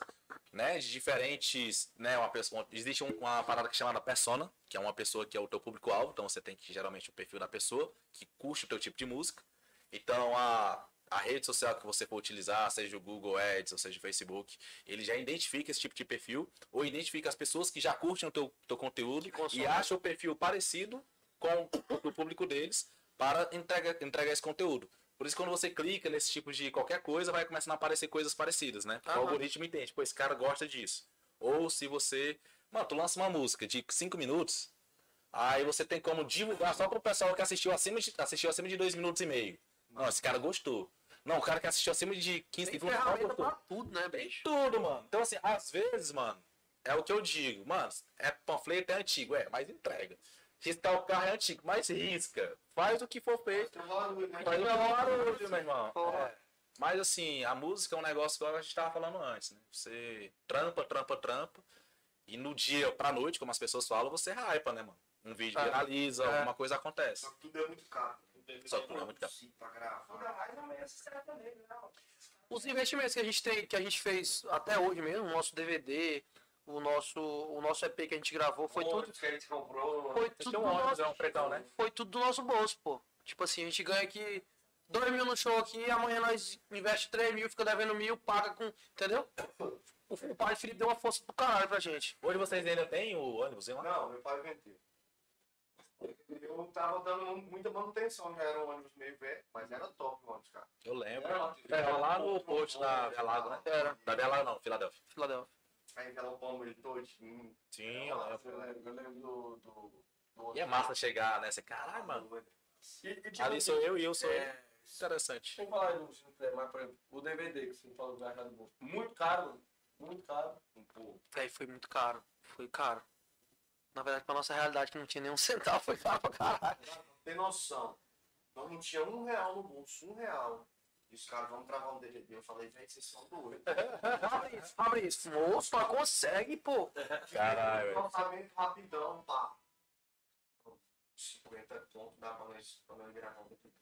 né, de diferentes, né, uma pessoa, existe um- uma parada que é chamada persona, que é uma pessoa que é o teu público alvo, então você tem que geralmente o perfil da pessoa que curte o teu tipo de música. Então a a rede social que você for utilizar, seja o Google Ads, ou seja o Facebook, ele já identifica esse tipo de perfil, ou identifica as pessoas que já curtem o teu, teu conteúdo e acham o perfil parecido com o público deles para entregar, entregar esse conteúdo. Por isso, quando você clica nesse tipo de qualquer coisa, vai começando a aparecer coisas parecidas, né? Porque o algoritmo entende, pô, esse cara gosta disso. Ou se você. Mano, tu lança uma música de 5 minutos, aí você tem como divulgar só pro pessoal que assistiu acima de, assistiu acima de 2 minutos e meio. Não, esse cara gostou. Não, o cara que assistiu acima de 15 Tem não ferramenta gostou. pra tudo, né, bicho? Tudo, mano. Então, assim, às vezes, mano, é o que eu digo. Mano, é panfleto é antigo, é, mas entrega. Riscar o carro é antigo, mas risca. Faz o que for feito. Barulho, né? Faz o for barulho, meu irmão. É. Mas, assim, a música é um negócio que a gente tava falando antes, né? Você trampa, trampa, trampa. E no dia pra noite, como as pessoas falam, você hypa, né, mano? Um vídeo É. viraliza, É. alguma coisa acontece. Só que tudo é muito caro. Só que tudo é muito caro. Sertanejo, né? Os investimentos que a gente tem, que a gente fez até hoje mesmo, o nosso DVD, o nosso, o nosso EP que a gente gravou, foi tudo, que a gente comprou. foi Você tudo tem um do ônibus, nosso, é um pretão, né? foi tudo do nosso bolso, pô. Tipo assim, a gente ganha aqui 2 mil no show aqui, amanhã nós investe 3 mil, fica devendo mil, paga com. Entendeu? O, o pai Felipe deu uma força pro caralho pra gente. Hoje vocês ainda têm o ônibus, hein? Não, meu pai vendeu. Eu tava dando muita manutenção, já era um ônibus meio velho, mas era top o ônibus, cara. Eu lembro. Era, Era lá no posto da Via Lago, né? Era. Da Via Lago não, Filadélfia. Filadélfia. Aí envelopamos ele todinho. Sim, eu lembro. Eu lembro, eu lembro do, do, do E é massa chegar, né? Você, caralho, mano. E, e, tipo, Ali sou eu e eu sou é, ele. Interessante. Sem falar quiser, mas, por exemplo, o DVD que você falou do Garra do Bolso. Muito caro. Muito caro. Pô, Aí foi muito caro. Foi caro. Na verdade, pra nossa realidade, que não tinha nenhum centavo, foi caro pra caralho. Tem noção. Nós não tinha um real no bolso, um real. E os caras, vamos gravar um DVD. Eu falei, velho, vocês são doidos. Fabrício, Fabrício, moço, consegue, pô. Caralho, velho. Lançamento rapidão, pá. 50 pontos dá pra nós, pra nós gravar um DVD.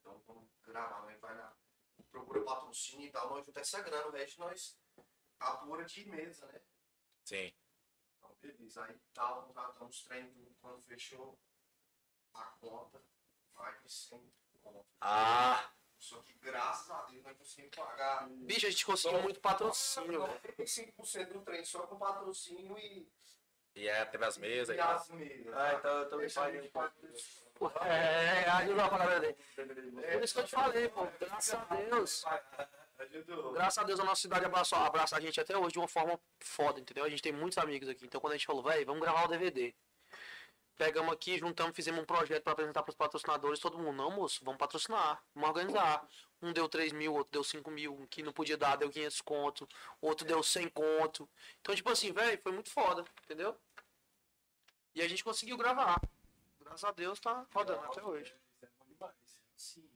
Então vamos gravar, nós vai lá. Procura patrocínio e tal, nós juntar essa grana, o resto nós apura de mesa, né? Sim. Então, beleza. Aí tal, contratamos os treinos, tudo. quando fechou a conta, mais de 100 conto. Ah, Só que graças a Deus nós conseguimos pagar Bicho, a gente conseguiu muito patrocínio, velho. 95% do trem só com patrocínio e, e é, teve as mesas e e tal. as mesas. Ah, então eu também paguei fazer- É, ajuda a palavra dele. Por isso que eu te falei, pô. Graças a Deus. Ajudou. Graças a Deus a nossa cidade abraçou, abraça a gente até hoje de uma forma foda, entendeu? A gente tem muitos amigos aqui. Então quando a gente falou, velho, vamos gravar o DVD. Pegamos aqui, juntamos, fizemos um projeto para apresentar para os patrocinadores. Todo mundo, não, moço, vamos patrocinar, vamos organizar. Um deu 3 mil, outro deu 5 mil, um que não podia dar, deu 500 conto, outro deu 100 conto. Então, tipo assim, velho, foi muito foda, entendeu? E a gente conseguiu gravar. Graças a Deus tá rodando até hoje. É demais. Sim.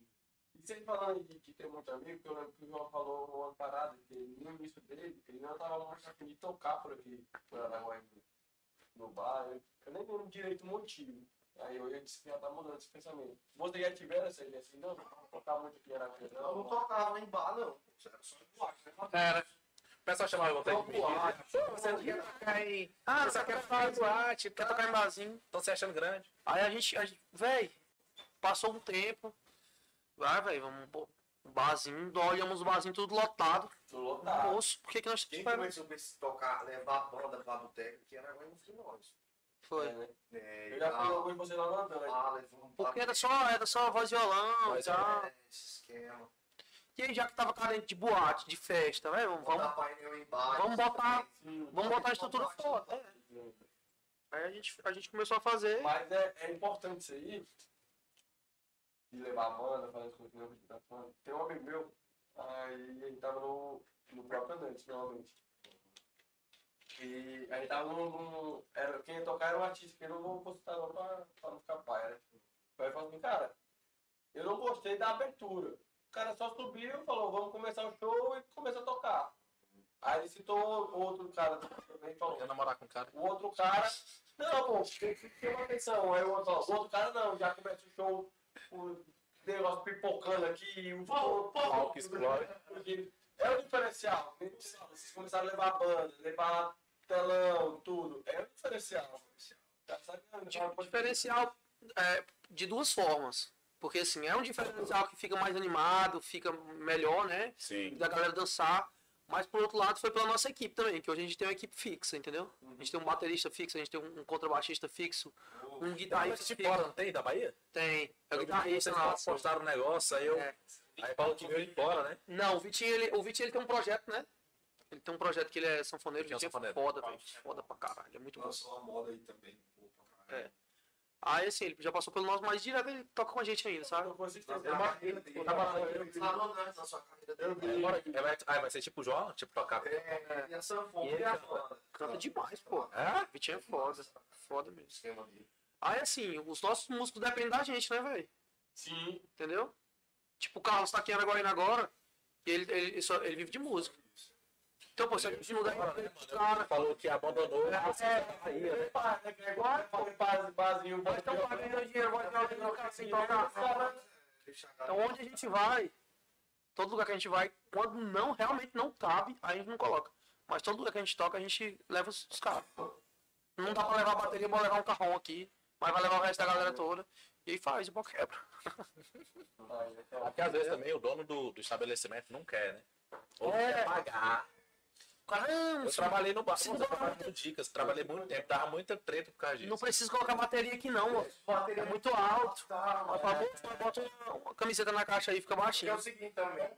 E você falando de, de ter muito amigo, que eu lembro que o João falou uma parada, que no início dele, que ele não tava afim de tocar por aqui, por Araguaia, no bar. Eu, eu nem lembro direito o motivo. Aí eu, eu disse que já tá mudando esse pensamento. Vocês já tiveram essa ideia assim, não, não tocar muito aqui em Araguaia, Eu não não. tocava em bar, não. Era só em boate, né? Era. O pessoal chamava você de menino. Pô, você não quer tocar em. Ah, você quer fazer boate, Quer tocar em barzinho? Estão se achando grande. Aí a gente, a gente véi, passou um tempo. Vai, velho, vamos, Barzinho, olhamos o barzinho tudo lotado. Tô lotado. Moço, por que, que nós Quem começou a tocar, levar a banda pra boteca, que era mais de nós. Foi. É, né? É, Eu já fui alguns de vocês lá no André. Ah, levou um Porque era só, era só voz e violão Voz e tal. é, esse esquema. E aí, já que tava carente de boate, de festa, velho, vamos, Botar painel embaixo. vamos botar, Sim. vamos botar a estrutura foda. É. Aí a gente, a gente começou a fazer. Mas é, é importante isso aí. De levar a banda, fazer as coisas que não tá falando. Tem um amigo meu, aí ele tava no, no próprio Andante, normalmente. E a gente tava num. num- era, quem ia tocar era um artista, que eu não vou postar não pra, pra não ficar pai, né? Aí ele falou assim, cara, eu não gostei da abertura. O cara só subiu, falou, vamos começar o show e começou a tocar. Aí ele citou outro cara também falou, Quer namorar com o cara? o outro cara, não, pô, tem que ter uma atenção. Aí o outro, o outro cara não, já começa o show, o negócio pipocando aqui, o pô, Pau que explode. É o diferencial. Vocês começaram a levar a banda, levar telão, tudo. É o diferencial. Tá sabendo? Di- diferencial é, de duas formas. Porque assim, é um diferencial que fica mais animado, fica melhor, né? Sim. Da galera dançar. Mas por outro lado foi pela nossa equipe também, que hoje a gente tem uma equipe fixa, entendeu? A gente tem um baterista fixo, a gente tem um contrabaixista fixo, um Mas guitarrista de fixo. fora, não tem? Da Bahia? Tem. É o guitarrista vocês lá. postaram um negócio, aí eu. É. Aí falou que veio de fora, né? Não, o Vitinho, ele, o Vitinho ele tem um projeto, né? Ele tem um projeto que ele é sanfoneiro, Vitinho é Vitinho é sanfoneiro. foda, velho. Foda pra caralho, é muito bom. Lançou uma moda aí também. pô, pra caralho. É. Aí assim, ele já passou pelo nosso, mas direto ele toca com a gente ainda, sabe? Consistência. Na carreira dele. Tá na sua dele. é, vai, ah, vai ser tipo o João? Tipo tocar. É, e a sanfona E a canta- demais, pô. É? Vitinho é foda. Foda mesmo. Aí assim, os nossos músicos dependem da gente, né, velho? Sim. Entendeu? Tipo, o Carlos tá aqui em Araguaína agora, e ele, ele, ele, só- ele vive de música. Então, pô, se a gente não der cara, Falou que abandonou. você É, Bahia, né? é basezinho. Nós estamos pagando dinheiro, vai dar o cara sem tocar. Então onde a gente vai, todo lugar que a gente vai, quando não, realmente não cabe, aí a gente não coloca. Mas todo lugar que a gente toca, a gente leva os, os caras. Não dá pra levar a bateria, bora levar um carrão aqui, mas vai levar o resto da galera toda. E aí faz, o pau quebra. Porque às vezes também o dono do, do estabelecimento não quer, né? Ou não É. quer pagar. Caramba, Eu trabalhei no bar, eu trabalhei no Dicas, trabalhei muito tempo, dava muita treta por causa disso. não precisa colocar bateria aqui não, mano. É muito alto. Mas fala, "Moço, bota uma, uma camiseta na caixa aí, fica É baixinho. o seguinte também.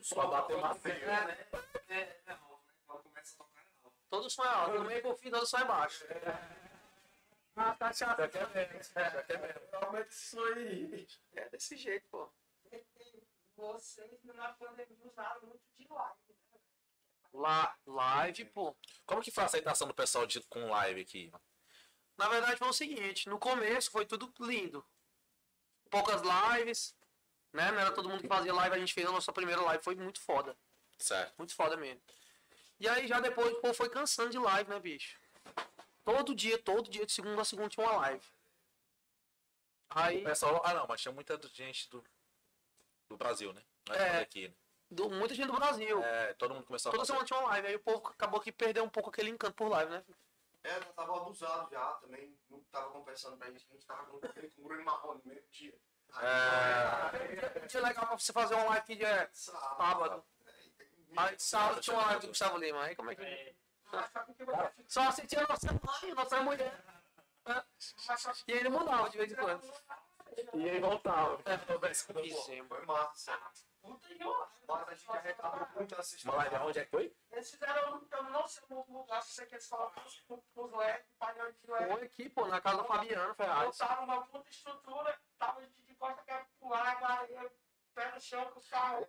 Só bater. É, né? É, é alto, né? Quando começa a tocar é alto. Todo som é alto, no meio pro fim, todo som é baixo. Ah, tá chato. Já quer menos, já quer menos. Realmente isso aí. É desse jeito, pô. Vocês na pandemia usaram muito de live, Lá, live, pô. Como que foi a aceitação do pessoal de, com live aqui? Na verdade foi o seguinte, no começo foi tudo lindo. Poucas lives, né? Não era todo mundo que fazia live, a gente fez a nossa primeira live, foi muito foda. Certo. Muito foda mesmo. E aí já depois, pô, foi cansando de live, né, bicho? Todo dia, todo dia, de segunda a segunda tinha uma live. Aí, O pessoal. Ah não, mas tinha muita gente do, do Brasil, né? Não é, É. só daqui, né? Do- muita gente do Brasil. É, todo mundo começou a Toda fazer. semana tinha uma live, aí o povo acabou que perdeu um pouco aquele encanto por live, né? É, já tava abusado já também. Não tava compensando pra gente. A gente tava com aquele com Bruno Marrone no mesmo dia. É, Tinha legal pra você fazer uma live que dia é sábado. Aí sábado tinha uma live do Gustavo Lima. Aí como é que. O fica? Só assistia a nossa mãe, nossa mulher. Só E ele mudava de vez em quando. E aí voltava. Dezembro. Foi massa. Puta e eu. Mas a gente arrecadou muito assistência. Uma live onde é que foi? Eles fizeram, eu não sei o lugar, se você quer falar, os LED, painel de LED. Foi aqui, pô, na casa do Fabiano Ferraz. Botaram uma puta estrutura, tava de, de costa que era pro lago, areia, pé no chão com os carros.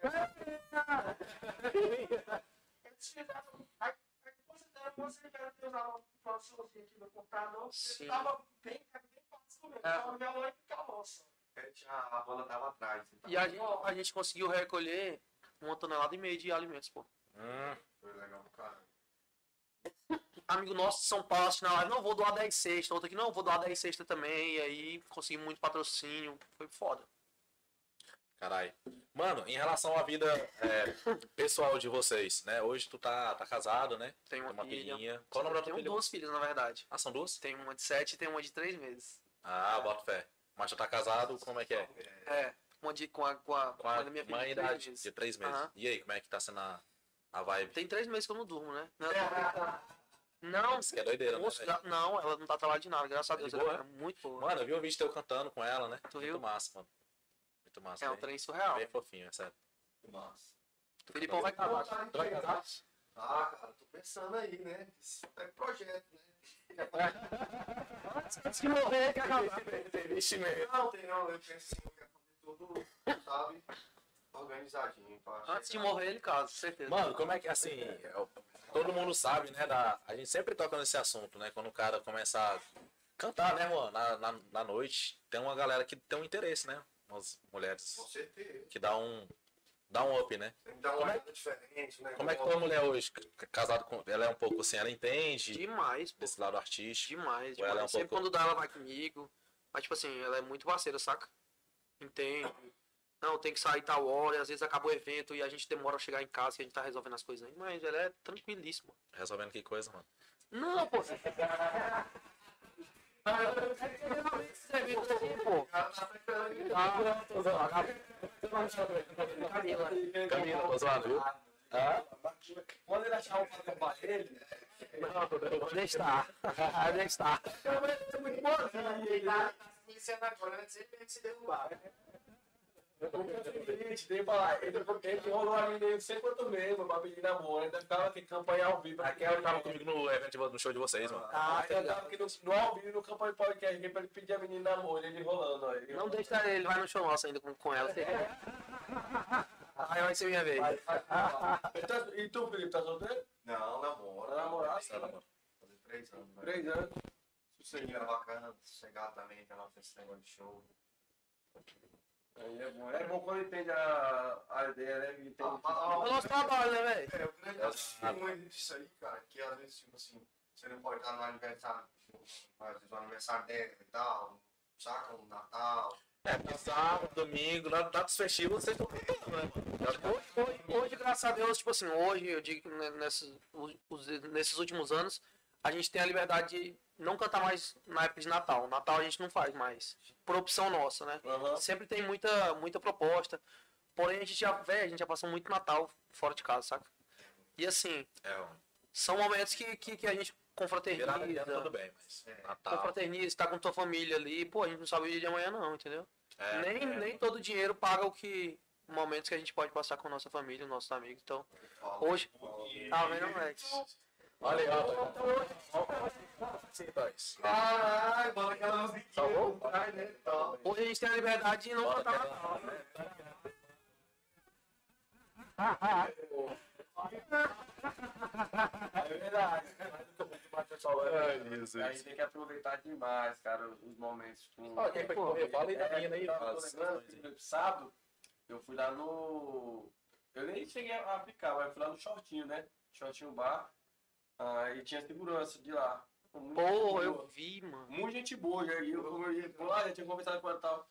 Eles fizeram. Aí, aí considerando que você quer ter usado uma produçãozinha aqui no computador, ele tava bem, era bem fácil mesmo. É. Tava violão e calmoça. É, tinha- A banda tava atrás. então. E a gente, a gente conseguiu recolher uma tonelada e meia de alimentos, pô. Hum, Foi legal pro caralho. Amigo nosso de São Paulo assistindo na live, não, vou doar 10 cestas. Outro aqui, não, vou doar 10 cestas também. E aí consegui muito patrocínio. Foi foda. caralho. Mano, em relação à vida é, pessoal de vocês, né? Hoje tu tá, tá casado, né? Tenho uma, Tem uma filha. filhinha. Qual o nome da tua Tenho filha? duas filhas, na verdade. Ah, são duas? Tem uma de 7 e tem uma de 3 meses. Ah, bota fé. Mas tu tá casado, como é que é? É. Com a, com a, Com a mãe da minha filha. mãe três de, meses. de três meses. Aham. E aí, como é que tá sendo a, a vibe? Tem três meses que eu não durmo, né? Não, não, Isso que é doideira, né, moço, velho? gra- não, ela não tá trabalhando de nada, graças a De Deus. boa, Ela é muito boa. Mano, eu vi um vídeo teu cantando com ela, né? Tu Muito viu? massa, mano. Muito massa. É um trem surreal. bem fofinho, é sério. Massa. O Filipão vai casar. Vontade de Tu vai casar? Ah, cara, tô pensando aí, né? Isso é projeto, né? Antes de morrer, quer casar. Não, tem não, eu penso assim, eu quero fazer tudo, sabe, organizadinho. Antes de morrer, ele casa, certeza. Mano, como é que assim. todo mundo sabe, né? Da, a gente sempre toca nesse assunto, né? Quando o cara começa a cantar, né, mano? Na, na, na noite, tem uma galera que tem um interesse, né? Umas mulheres Com certeza. que dá um. Dá um up, né? Dar uma Como é- diferente, né? Como é que tua mulher hoje, casada com. Ela é um pouco assim, ela entende Demais, pô. desse lado artístico. Demais, Ou ela demais. é um Sempre pouco- quando dá, ela vai comigo. Mas, tipo assim, ela é muito parceira, saca? Entende. Não, tem que sair tal hora, e às vezes acaba o evento e a gente demora a chegar em casa que a gente tá resolvendo as coisas aí. Mas ela é tranquilíssima. Resolvendo que coisa, mano. Não, pô. Pô. Camila. Camila, tô zoando, viu? Ah? Quando ele achar um padrão pra ele, Deixa estar. Deixa estar. Iniciando agora, antes ele mesmo se derrubar. eu tô feliz, tem pra lá. Ele, ele rolou a menina não sei quanto mesmo, pra pedir namoro. Ainda ficava aqui campanha ao vivo. Aquela tava comigo no evento, no show de vocês, mano. Ah, eu tava aqui no, no ao vivo, no campanha podcast, aqui pra ele pedir a menina namoro, ele rolando. Ele Não deixa ele, ele vai no show nosso ainda com, com ela. Aí vai ser minha vez. Vai, vai, vai. Então, E tu, Felipe, tá solteiro? Não, namora. Tá namorado? Fazer três anos. né? Três anos. Seria bacana chegar também, que fez esse negócio de show. Aí é bom. É bom quando entende a, a ideia, né? Entende. Ah, É o nosso trabalho, né, velho? É, o grande testemunho disso aí, cara, que às vezes, tipo assim, você não pode estar no aniversário, às vezes o aniversário dela e tal, saca? Um Natal. É, porque sábado, domingo, na- datas festivas, vocês estão cantando, né, mano? Hoje, hoje, hoje, graças a Deus, tipo assim, hoje, eu digo que ne- nesses, nesses últimos anos, a gente tem a liberdade de não cantar mais na época de Natal. Natal a gente não faz mais. Por opção nossa, né? Aham. Sempre tem muita, muita proposta. Porém, a gente já, véi, a gente já passou muito Natal fora de casa, saca? E assim, É, são momentos que, que, que a gente Virada de ano, tudo confraterniza. bem, mas É. Natal. Confraterniza, tá com tua família ali. Pô, a gente não sabe o dia de amanhã não, entendeu? É, nem, é. nem todo dinheiro paga o que momentos que a gente pode passar com a nossa família, nossos amigos. Então, Fala. hoje, tá vendo? Olha aí, ó. Ai, bota aquela musiquinha. Salvou? Vai, né? Tá. Hoje a gente tem a liberdade de não cantar Natal. É verdade. Ai, A Jesus. gente tem que aproveitar demais, cara, os momentos com. Ó, quem foi que correu? Fala aí da menina aí, aí. Sábado, eu fui lá no. Eu nem cheguei a ficar, mas eu fui lá no shortinho, né? Shortinho bar. Ah, e tinha segurança de lá. Pô, eu vi, mano. Muito gente boa, e aí eu, eu ia por lá, já tinha conversado com ela e tal.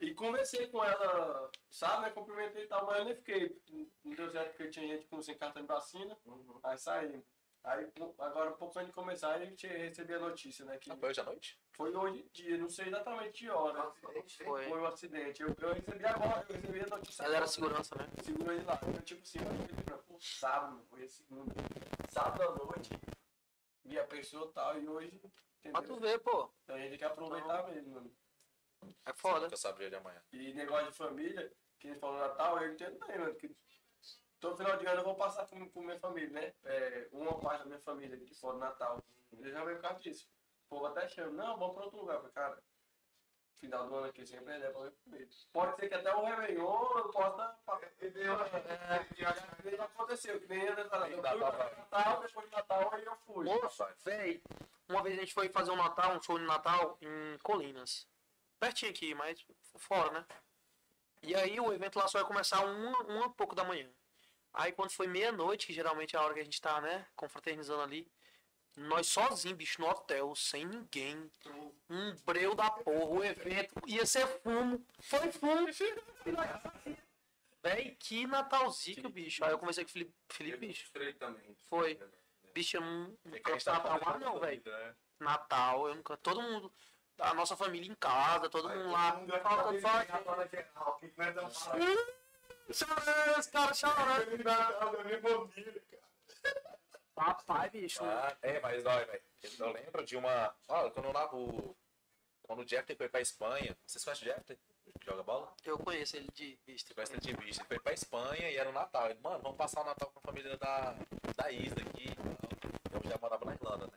E conversei com ela, sabe, né? Cumprimentei e tal, mas eu nem fiquei. Não deu certo porque tinha gente com sem cartão de vacina. Uhum. Aí saí. Aí, agora, um pouco antes de começar, a gente recebeu a notícia, né? Que Ah, Foi hoje à noite? foi hoje dia, não sei exatamente que hora. Acidente, Foi. Foi um acidente. Eu, eu recebi agora, eu recebi a notícia. Ela era segurança, né? Segura ele lá. Eu, tipo assim, eu fiquei pra, pô, sábado, foi segunda. Sábado à noite. Vi a pessoa e tal, e hoje. Pra tu Entendeu? ver, pô. Então a gente tem que aproveitar mesmo, mano. É foda. Nunca sabe o dia de amanhã. E negócio de família, que a gente falou Natal, eu entendo bem, mano. Que todo final de ano eu vou passar com, com minha família, né? É, uma parte da minha família aqui fora do Natal. Eu já veio por causa disso. O povo até chama, não, vamos pra outro lugar. Falei, cara, final do ano aqui sempre é pra. Pode ser que até o Réveillon possa passar. É, já aconteceu, que nem pra Natal, depois de Natal aí eu fui. Moço, véi, uma vez a gente foi fazer um Natal, um show de Natal em Colinas. Pertinho aqui, mas fora, né? E aí o evento lá só ia começar uma, uma pouco da manhã. Aí quando foi meia-noite, que geralmente é a hora que a gente tá, né, confraternizando ali, nós sozinhos, bicho, no hotel, sem ninguém. Um breu da porra, o evento ia ser fumo. Foi fumo. Véi, que Natalzinho, bicho. Aí eu comecei com o Felipe, Felipe bicho. Também. Foi. Bicho, eu não, não canto Natal mais não, velho. né? Natal, eu nunca. Todo mundo. a nossa família em casa, todo mundo lá. vai Falta só. os caras chorando. Feliz Natal da minha família, cara. Papai, bicho. Ah, é, mas olha, velho. Eu lembro de uma. Olha, quando lá o. Quando o Jeffrey foi pra Espanha. Vocês conhecem o Jeffrey? Que joga bola? Eu conheço ele de vista. Você conhece ele de vista. Ele foi pra Espanha e era o Natal. Ele, mano, vamos passar o Natal com a família da, da Isa aqui e tal. Eu já morava na Irlanda, né?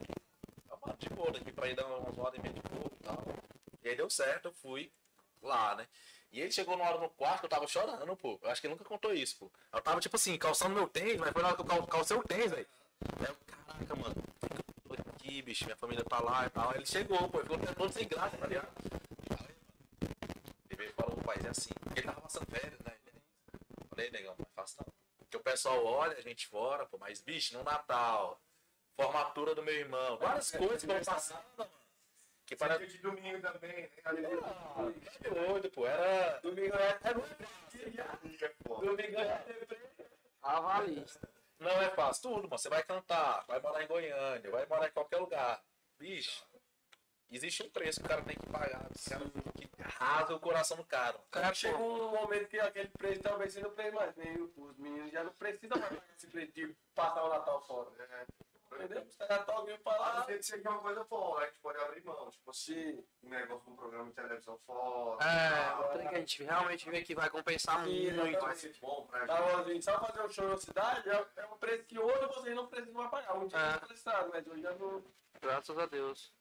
Eu, mano, de boa, daqui pra ir dar umas horas e meia de boa e tal. E aí deu certo, eu fui lá, né? E ele chegou numa hora no quarto eu tava chorando, pô. Eu acho que ele nunca contou isso, pô. Eu tava, tipo assim, calçando meu tênis, mas foi na hora que eu cal- calcei o tênis, velho. Aí eu, caraca, mano, eu tô aqui, bicho? Minha família tá lá e tal. Aí ele chegou, pô, ele ficou todo sem graça, tá ligado? Aí, ele veio e falou, pai, é assim. Porque ele tava passando férias, né? Falei, negão, não é fácil não. Porque o pessoal olha a gente fora, pô, mas, bicho, no Natal, formatura do meu irmão, várias coisas que vão passando, mano. Que para de domingo também, né? Alegria. que doido, pô. Era. Domingo é até Domingo é foda. Domingo é Avalista. Não é fácil. Tudo, mano. Você vai cantar, vai morar em Goiânia, vai morar em qualquer lugar. Bicho, existe um preço que o cara tem que pagar. Esse cara que rasga o coração do cara. Cara, chega um momento que aquele preço talvez seja o preço mais. Nem os meninos já não precisam mais pagar esse preço de passar o Natal fora. É. Entendeu? Você Natal alguém pra lá. tem que ser uma coisa fora, a gente pode abrir mão. Tipo assim, Sim. um negócio de um programa de televisão fora. É, tal. trem que a gente realmente vê que vai compensar muito. Vai ser bom pra Tá, gente. Rosinho, só fazer um show na cidade é, é um preço que hoje vocês não precisam pagar. Um dia É. é. precisaram, mas hoje já não. Graças a Deus.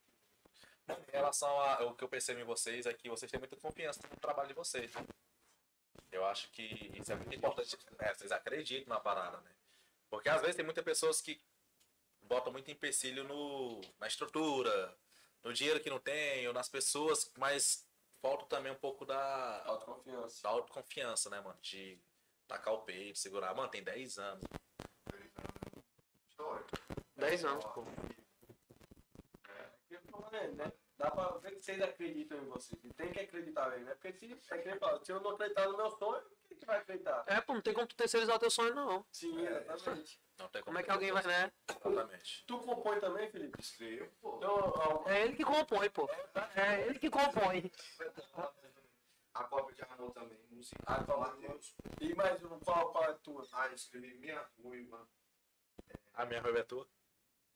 Em relação ao que eu percebo em vocês, é que vocês têm muita confiança no trabalho de vocês. né? Eu acho que isso é muito importante. né? Vocês acreditam na parada, né? Porque às vezes tem muitas pessoas que botam muito empecilho no, na estrutura, no dinheiro que não tem, ou nas pessoas, mas falta também um pouco da, Autoconfiança. da autoconfiança, né, mano? De tacar o peito, segurar. Mano, tem 10 anos. História. 10 anos, pô. Eu tô falando, né? Dá pra ver que vocês acreditam em vocês. E tem que acreditar mesmo, né? Porque se, é que nem fala, se eu não acreditar no meu sonho, quem que vai acreditar? É, pô, não tem como tu terceirizar o teu sonho, não. Sim, É, exatamente. Não tem Como é que alguém vai, né? Exatamente. Tu compõe também, Felipe? Escrevo, pô. Então, É ele que compõe, pô. É ele que compõe. A cópia de amor também, música. Ah, fala Matheus. e mais um, qual, qual é a tua? Ah, eu escrevi minha ruiva. A minha ruiva é tua?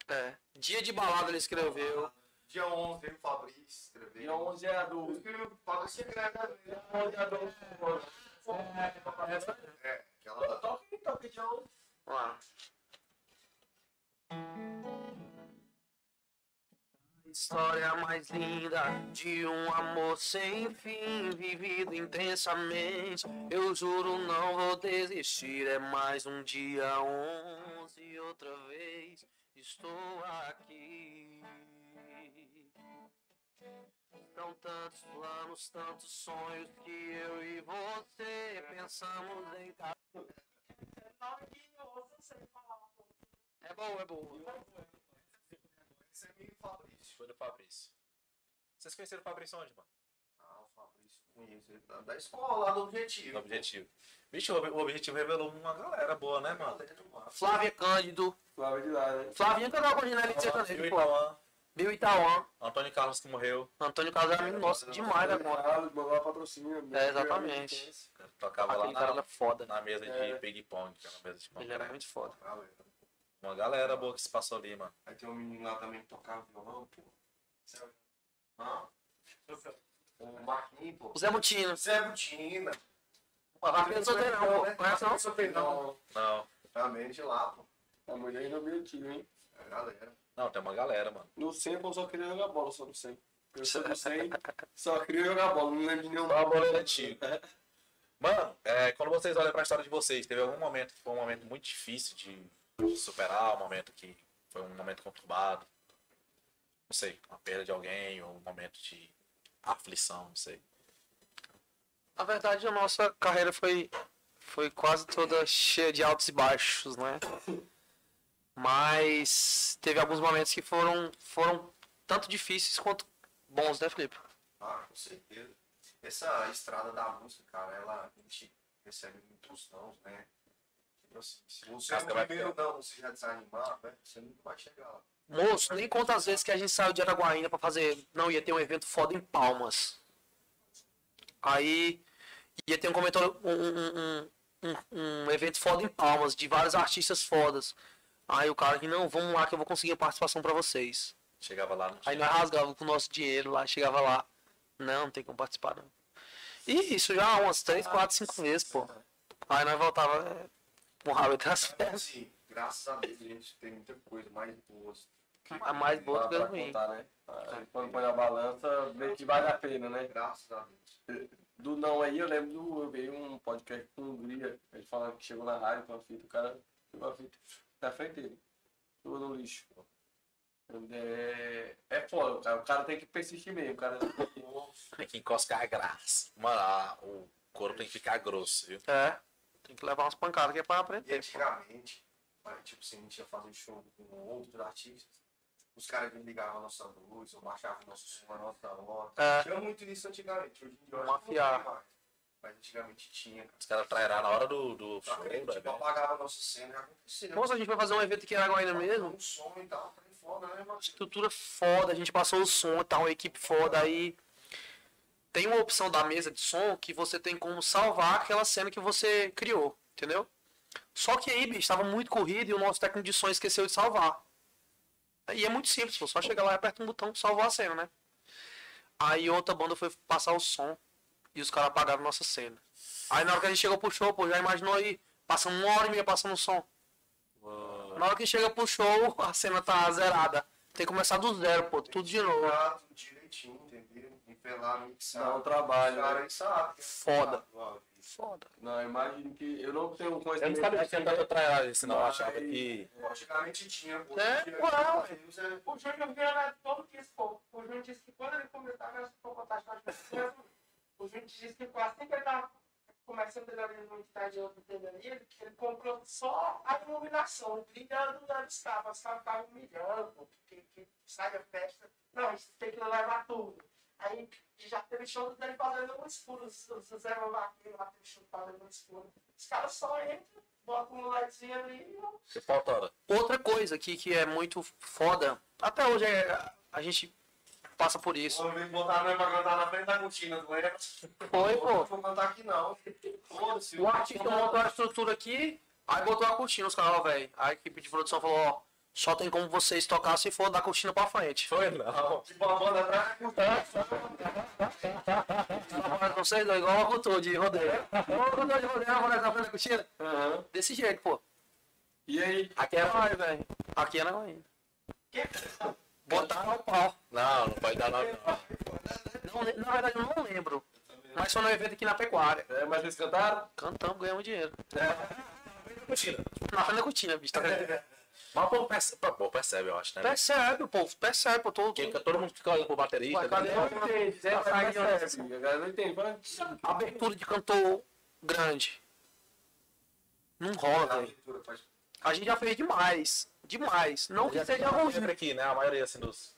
É. Dia de balada ele escreveu. Dia 11, veio o Fabrício escreveu. Dia 11 é a Eu do. escrevi o Fabrício escreve também. Dia 11 é a do. Essa. É, aquela da Toca aí, toca dia 11. Vamos lá. História mais linda de um amor sem fim, vivido intensamente. Eu juro, não vou desistir. É mais um dia 11, outra vez estou aqui. São tantos planos, tantos sonhos que eu e você pensamos em ca- É bom, é bom. Esse é Fabrício. Foi do Fabrício. Vocês conheceram o Fabrício onde, mano? Ah, o Fabrício, conheço ele da, da escola, lá do Objetivo. Objetivo. Bicho, o Objetivo revelou uma galera boa, né, mano? Flávia Cândido. Flávio de lá, né? Flavinha cantou com a Ginelli de Sertanejo, pô. Bill Itauã. Antônio Carlos que morreu. Antônio Carlos é amigo nosso demais conta. Carlos, mandou patrocínio. É, exatamente. Tocava Aquele lá cara na, era foda. na mesa de É. ping pong, que era uma mesa de Ele era muito foda. Galera. Uma galera boa que se passou ali, mano. Aí tem um menino lá também que tocava violão, pô. Hã? O Marquinhos, pô. O Zé Mutino. Zé Butina. Rafinha Solteirão, pô. Conhece não? Solteirão. Não, Também de lá, pô. A mulher ainda meio tio, hein? É a galera. Não, tem uma galera, mano. No 100 eu só queria jogar bola, só no 100. Eu sou do 100, só queria jogar bola, não lembro de nenhum. Só a bola era antigo. Mano, é, quando vocês olham pra história de vocês, teve algum momento que foi um momento muito difícil de superar, um momento que foi um momento conturbado? Não sei, uma perda de alguém, ou um momento de aflição, não sei. Na verdade, a nossa carreira foi, foi quase toda cheia de altos e baixos, né? Mas teve alguns momentos que foram, foram tanto difíceis quanto bons, né, Felipe? Ah, com certeza. Essa estrada da música, cara, ela a gente recebe muitos nãos, né? Tipo assim, se você no vai primeiro não, você já desanimar, né? Você nunca vai chegar lá. Moço, nem quantas vezes que a gente saiu de Araguaína pra fazer. Não, ia ter um evento foda em Palmas. Aí ia ter um comentário. Um, um, um, um evento foda em Palmas, de vários artistas fodas. Aí o cara que, não, vamos lá que eu vou conseguir a participação pra vocês. Chegava lá, Aí nós rasgava com o nosso dinheiro lá, chegava lá. Não, não tem como participar não. E isso já umas 3, 4, 5 vezes, pô. Aí nós voltava é, com o rabo entre as pernas. Assim, graças a Deus a gente tem muita coisa mais boa. A mais boa do que a ruim. contar, né? Aí, quando põe na balança, vê que vale a pena, né? Graças a Deus. Do não aí, eu lembro do. Eu vi um podcast com o Hungria, ele falando que chegou na rádio com a fita, o cara pegou a fita na frente dele. Jogou no lixo. É, é foda, cara. O cara tem que persistir mesmo, o cara. Tem que encoscar a graça. Mano, o couro tem que ficar grosso, viu? É, tem que levar umas pancadas que é pra E aprender. antigamente, aí, tipo assim, a gente ia fazer show com outros artistas, os caras me ligavam a nossa luz, ou baixavam o nosso som, a nossa hora. É. Tinha muito isso antigamente, hoje em dia eu acho Mas antigamente tinha. Os caras trairão na hora do, do show, Sabe, tipo, velho. apagava a nossa cena, já acontecia. Moça, a gente vai fazer um evento aqui em Araguaína mesmo. Um som e tal, falei, foda, né, mano? Estrutura foda, a gente passou o som e tal, uma equipe foda. Aí tem uma opção da mesa de som que você tem como salvar aquela cena que você criou, entendeu? Só que aí, bicho, tava muito corrido e o nosso técnico de som esqueceu de salvar. E é muito simples, só chegar lá e aperta um botão salvar a cena, né? Aí outra banda foi passar o som e os caras apagaram nossa cena. Aí na hora que a gente chegou pro show, pô, já imaginou aí, passando uma hora e meia passando o som. Na hora que chega pro show, a cena tá zerada. Tem que começar do zero, pô, tudo de novo. Direitinho, entendeu? Nivelar, mixar. Dá um trabalho, Os caras né? aí sabem. Foda. Foda. Não, imagino que. Eu não tenho Eu não sabia que tinha tanta trairagem, senão eu achava que. Antigamente tinha. pô, É, tinha- uau, O Júnior veio lá todo disse, pô. O Júnior disse que quando ele começava, era só contar as coisas. O Júnior disse que assim que ele tava começando ele ali no estádio dele ali, ele, comprou só a iluminação, brilhando das capas, os caras ficavam humilhando, que, que sai a festa. Não, a gente tem que levar tudo. Aí já teve show dele fazendo no escuro, os Zé Vaqueiro lá teve show fazendo no escuro. Os caras só entram, botam um LEDzinho ali e. Outra coisa aqui que é muito foda, até hoje é, a gente passa por isso. Botaram pra cantar na frente da cortina, tu lembra? Foi, Não pô. vou cantar aqui não. O artista montou a estrutura aqui, aí botou a cortina, os caras, ó, velho. A equipe de produção falou, ó, só tem como vocês tocar se for da cortina pra frente. Foi não. Tipo a banda atrás. Mas vocês dois, igual o locutor de rodeio. Igual o locutor de rodeio, a mulher na frente da cortina. Aham. Desse jeito, pô. E aí? Aqui é nóis, velho. Aqui é nóis ainda. Botar o pau. Não, não pode dar nome não. Não, na verdade, eu não lembro. Mas foi no evento aqui na pecuária. É, mas vocês cantaram? Cantamos, ganhamos dinheiro. Mentira. Na frente da cortina, bicho. Tá vendo? Mas o povo percebe, o povo percebe, eu acho, né? Percebe, pô. Percebe, pô. Todo, Porque todo mundo fica olhando pro baterista. Ué, cadê? né? Não entende, Tá vai saindo. percebe. A galera não entende. Abertura de cantor grande. Não rola, velho. A gente já fez demais. Demais. Não que seja ruim. aqui, né? A maioria assim dos.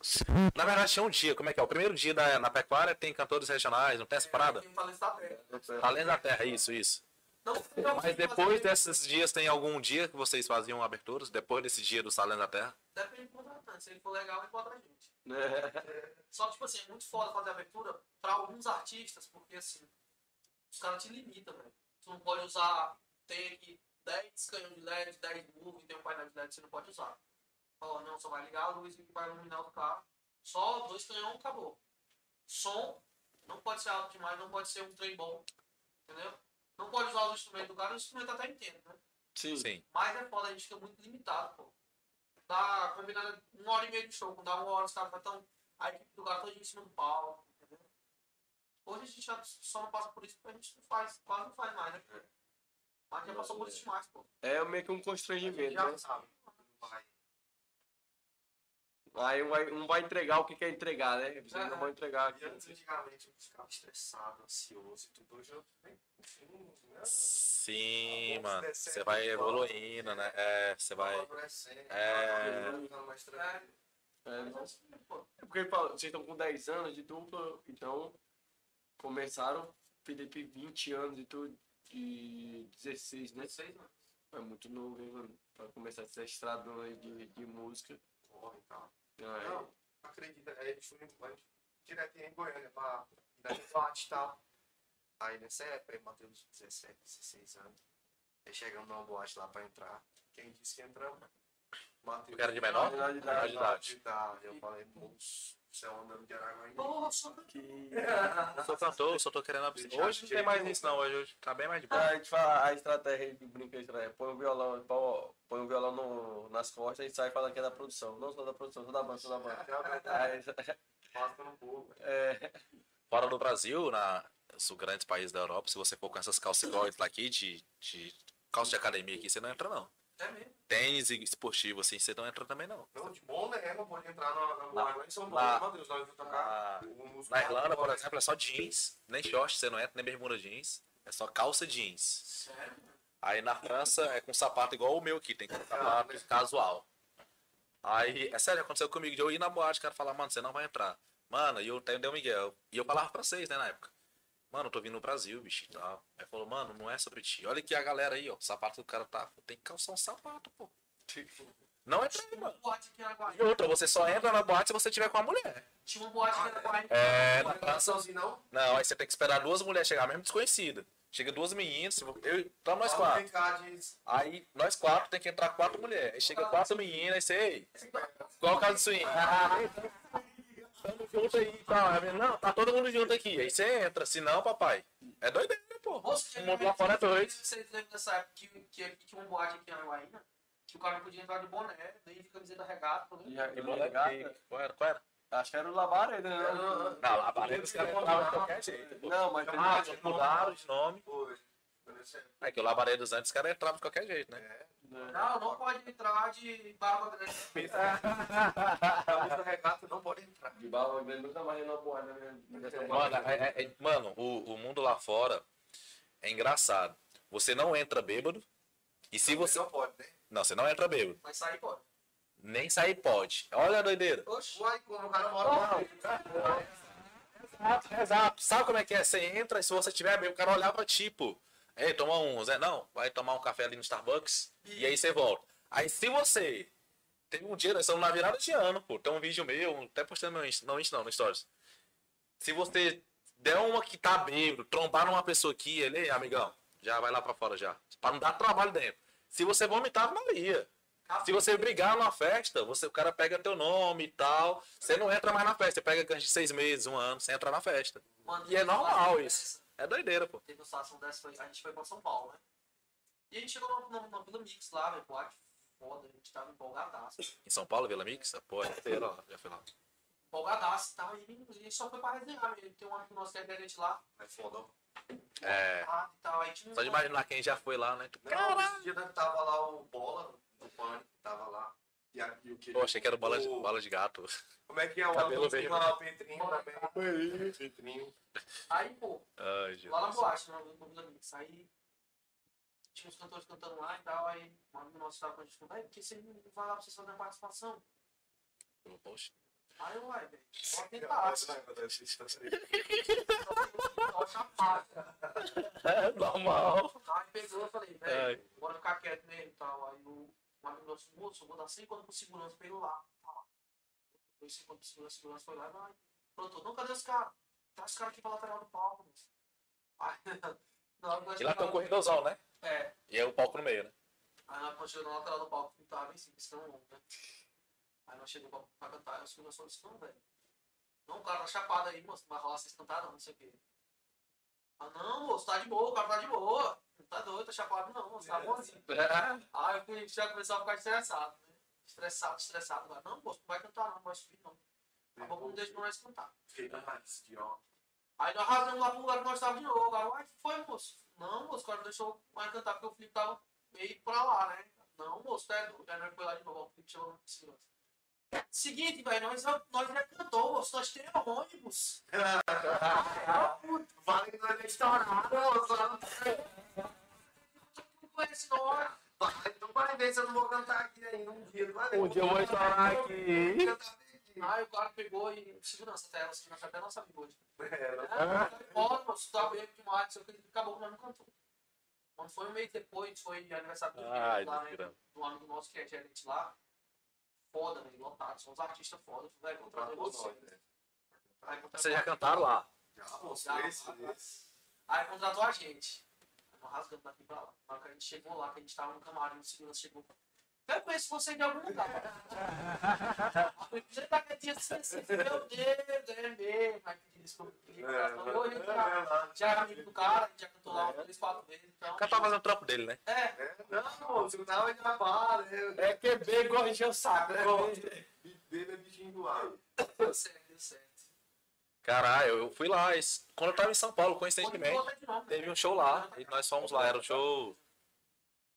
Na verdade, tinha um dia, como é que é? O primeiro dia da, na pecuária tem cantores regionais, não tem essa parada? Além da terra, isso, isso. Mas depois desses dias tem algum dia que vocês faziam aberturas? Depois desse dia do Salão da Terra? Depende do contratante. Se ele for legal, ele bota a gente. né? Só que, tipo assim, é muito foda fazer abertura pra alguns artistas, porque assim, os caras te limitam, velho. Tu não pode usar. Tem aqui 10 canhões de LED, 10 move, tem um painel de LED que você não pode usar. Fala, não, só vai ligar a luz que vai iluminar o carro. Só dois canhões acabou. Som não pode ser alto demais, não pode ser um trem bom. Entendeu? Não pode usar os instrumentos do cara, o instrumento até entende, né? Sim. Sim. Mas é foda, a gente fica muito limitado, pô. Dá combinado uma hora e meia de show, quando dá uma hora os caras estão. A equipe do cara todo em cima do palco, entendeu? Hoje a gente já só não passa por isso porque a gente não faz, quase não faz mais, né? Mas já passou por isso demais, pô. É meio que um A gente constrangimento, já né? sabe. Vai. Aí um vai, um vai entregar o que quer entregar, né? Vocês É. não vão entregar E aqui. antes, antigamente, eu ficava estressado, ansioso e tudo. Hoje eu né? Sim, mano. Você vai evoluindo, né? É, você vai. É. É, é assim. É porque vocês estão com 10 anos de dupla, então começaram, Felipe, 20 anos e tudo, de 16, né? 16, mano. É muito novo, hein, mano? Pra começar essa estradona aí de, de música. corre e tal. É. Não, acredita, aí a gente foi a direto em Goiânia pra na boate e tal. Aí nessa época, aí Matheus 17, 16 anos. Aí chegamos numa boate lá pra entrar. Quem disse que entramos? Matheus. Porque era de menor? Menor de Menor idade. de idade. Eu falei, moço, você é um andando de Araguaí. Nossa, Que... Eu sou cantor, só tô querendo. Hoje não tem mais isso, não. Hoje, hoje tá bem mais de boa. A gente fala a estratégia de brinquedo, é põe o violão, põe, põe o violão no, nas costas e sai falando que é da produção. Não sou da produção, sou da banda, sou da banda. Aí, Passa no povo. é, Fora do Brasil, na, os grandes países da Europa, se você for com essas calças iguais daqui, de, de calça de academia aqui, você não entra, não. É mesmo. Tênis esportivo, assim, você não entra também, não. Não, de bom, né? Não pode entrar na, na Lá- em São lá- Paulo. Matheus, nós vamos tocar. Na Irlanda, por fora. exemplo, é só jeans, nem short, você não entra, nem bermuda jeans. É só calça jeans. Sério? Aí na França é com sapato igual o meu aqui, tem que ter sapato casual. Aí, é sério, aconteceu comigo de eu ir na boate, o cara falar, mano, você não vai entrar. Mano, e eu dei o Miguel. E eu falava francês, né, na época. Mano, eu tô vindo no Brasil, bicho, e tal. Aí falou, mano, não é sobre ti. Olha aqui a galera aí, ó, o sapato do cara tá. Tem que calçar um sapato, pô. Não entra aí, Tinha uma mano. boate. E outra, você só entra na boate se você tiver com a mulher. Tinha uma boate aqui em Araguaí. É, Não na sozinho, não? Não, aí você tem que esperar duas mulheres chegar, mesmo desconhecida. Chega duas meninas, eu, então nós quatro. Aí nós quatro tem que entrar quatro mulheres. Aí chega quatro meninas, aí você, ei, qual é o caso do swing? Tamo junto aí e tal. Aí a menina, Não, tá todo mundo junto aqui. Aí você entra, se não, papai. É doideira, pô. O mundo lá fora é doido. Vocês lembram dessa época que, que tinha uma boate aqui em Araguaí, né? Que o cara podia entrar de boné, nem de camiseta regata, tá e, e molecada, Qual era? Qual era? acho que era o Labareda, né? Não, lá aparelho os caras entravam de qualquer jeito. Não, mas Ah, mudaram de nome. Foi. Foi nessa época. É que o Labaredos antes os caras entravam de qualquer jeito, né? Não, não pode entrar de barba grande. Camisa regata não pode entrar. de barba grande nunca mais não pode, né? Mano, é- é- é- mano o, o mundo lá fora é engraçado. Você não entra bêbado. E se você. Não pode, né? Não, você não entra bêbado. Mas sair pode. Nem sair pode. Olha a doideira. Oxe, Uai, quando o cara mora lá. Exato, exato. Sabe como é que é? Você entra e se você tiver bêbado, o cara olhava tipo. Ei, toma um, Zé. Não, vai tomar um café ali no Starbucks e aí você volta. Aí se você. Teve um dia, nós estamos na virada de ano, pô. Tem um vídeo meu, até postei no meu Insta. Não, Insta não, no Stories. Se você der uma que tá bêbado, trombar numa pessoa aqui, ele, "Ei, amigão, já vai lá pra fora já. Pra não dar trabalho dentro. Se você vomitar, Maria. Se você brigar numa festa, você, o cara pega teu nome e tal. Você não entra mais na festa. Você pega de seis meses, um ano, você entra na festa. mano, E é normal isso. É doideira, pô. Teve uma situação dessa, foi- a gente foi pra São Paulo, né? E a gente chegou na, na, na Vila Mix lá, velho, boate foda, a gente tava empolgadaço. Em São Paulo, Vila Mix? Pô, é inteira, ó. Já fui lá. Empolgadaço e tal, e a gente só foi pra resenhar mesmo. Tem um amigo nosso que é gerente lá, É foda. ó. É. ah, tal, aí tinha Só de imaginar quem já foi lá, né? Não, esse dia tava lá o Bola, no pânico, tava lá. E aqui o que Pô, achei que era bola de, o- bola de gato. Como é que é o Cabelo Cabelo verde. lá, o Petrinho também. Petrinho. Aí, pô, Ai, Jesus. lá na boate, no Vila Mix. Aí tinha uns cantores cantando lá e tal, aí um amigo nosso tava com a gente falando, "Ei, por que você não vai lá pra vocês fazerem a participação? Poxa. Aí eu, vai, velho, pode tentar. Só chapado. É normal. Aí pegou e falei, Ai. velho, bora ficar quieto mesmo e tal. Aí o um amigo nosso, moço, eu vou dar 100 conto pro segurança pra ele lá. Tá lá. Deu 100 conto pro segurança, o segurança foi lá e vai. Pronto, não, cadê os caras? Tá os caras aqui pra lateral do palco, moço. Aí, na hora que E lá tem um corredorzão, né? É, E é o palco no meio, né? aí nós chegamos na lateral do palco, que tava em cima, isso não, né? Aí nós chegamos pra, pra cantar, aí o segurança falou assim, não, velho. Não, o cara tá chapado aí, moço, não vai rolar vocês cantar não, não sei o quê. Ah, não, moço, tá de boa, o cara tá de boa. Tá doido, tá chapado não, tá bonzinho. Aí eu fui- já começou a ficar estressado, né? Estressado, estressado. Agora, não, moço, não vai cantar não, vai subir não. A pouco não deixa nós cantar. Fiquei mais, idiota. Aí nós rasgamos lá pro lugar que nós estávamos de novo. Uai, o que foi, moço? Não, moço, o cara não deixou mais cantar porque o Felipe tava meio pra lá, né? Não, moço, tá doido. Aí nós foi lá de novo, ó, o Felipe chegou no segurança. Seguinte, velho, nós, nós já cantou, moço, nós temos ônibus. Vale que não é estourado, moço. Não conhece nós. Vai, Tu vai ver se eu não vou cantar aqui ainda um dia. Vai ver. Um dia eu vou estourar aqui. Vou cantar aqui. Aí o cara pegou e. Segurança até, o segurança até nossa amiga hoje. É, não- Ah, Pode, moço, tá bem demais, o que, acabou que não cantou. Quando foi um mês depois, foi aniversário do Ai, lá, né? Do amigo nosso que é gerente lá. foda, velho, lotado. São uns artistas foda. Vai contratar você. né? Vocês já cantaram lá? Já, esse. Aí contratou a gente. Tava rasgando daqui pra lá. Na hora que a gente chegou lá, que a gente tava no camarim, o segurança chegou. Eu conheço você de algum lugar. Você tá quietinho assim, assim, meu Deus, é mesmo. Aí pedi desculpa. Já era amigo do cara, já cantou lá três, quatro vezes. Então, O cara tá fazendo o trampo dele, né? É, É, Não, você tava de trabalho, né? É que bem igual encher o saco, né? Bebê é bichinho do ar. deu certo, deu certo. Caralho, eu fui lá. Quando eu tava em São Paulo, coincidentemente, teve um show lá. E nós fomos lá. Era o show.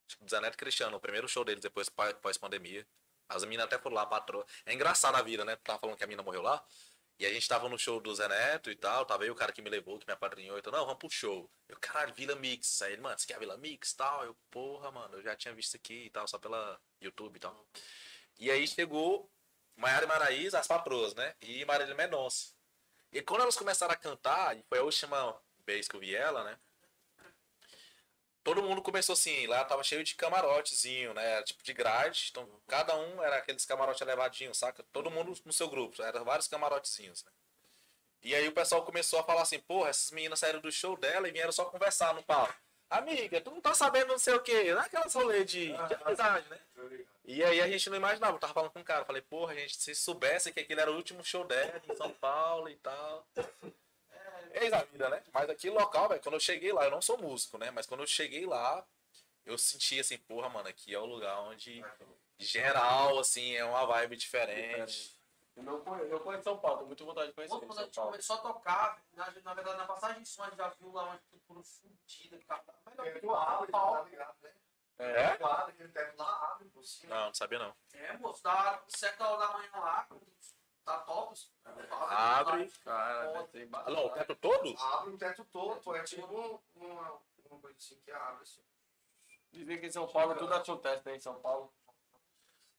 acho que do Zé Neto e Cristiano, o primeiro show deles depois pós- pós-pandemia. As meninas até foram lá, patroa. É engraçado a vida, né? Tu tava falando que a mina morreu lá. E a gente tava no show do Zé Neto e tal. Tava aí o cara que me levou, que me apadrinhou. Então, não, vamos pro show. Eu, caralho, Vila Mix. Aí ele, mano, você quer a Vila Mix e tal? Eu, porra, mano, eu já tinha visto isso aqui e tal, só pela YouTube e tal. E aí chegou Maiara e Maraíza, as patroas, né? E Marília Mendonça. E quando elas começaram a cantar, e foi a última vez que eu vi ela, né? Todo mundo começou assim, lá tava cheio de camarotezinho, né? Era tipo de grade. Então, cada um era aqueles camarotes elevadinhos, saca? Todo mundo no seu grupo, eram vários camarotezinhos, né? E aí o pessoal começou a falar assim, porra, essas meninas saíram do show dela e vieram só conversar no palco. Amiga, tu não tá sabendo não sei o quê, não é rolê de, de amizade, né? E aí a gente não imaginava, eu tava falando com um cara, falei, porra, gente, se soubesse que aquele era o último show dela em São Paulo e tal. Eis a vida, né? Mas aqui local, velho, quando eu cheguei lá, eu não sou músico, né? Mas quando eu cheguei lá, eu senti assim, porra, mano, aqui é o lugar onde geral, assim, é uma vibe diferente. Eu não conheço, eu conheço São Paulo, tenho muita vontade de conhecer Quando quando a gente Paulo. começou a tocar, na, na verdade, na passagem de som, a gente já viu lá uma estrutura tava melhor É que do o tá ligado, né? É? Do lado, aquele teto lá abre por cima. Não, não sabia não. É, moço, dá certa hora da manhã lá, quando tá top. Abre. Cara, embaixo. Alô, o teto todo? Abre o teto todo, pô, é tipo um- uma, uma coisa assim que abre assim. Dizem que em São Paulo tudo acontece, né? Em São Paulo.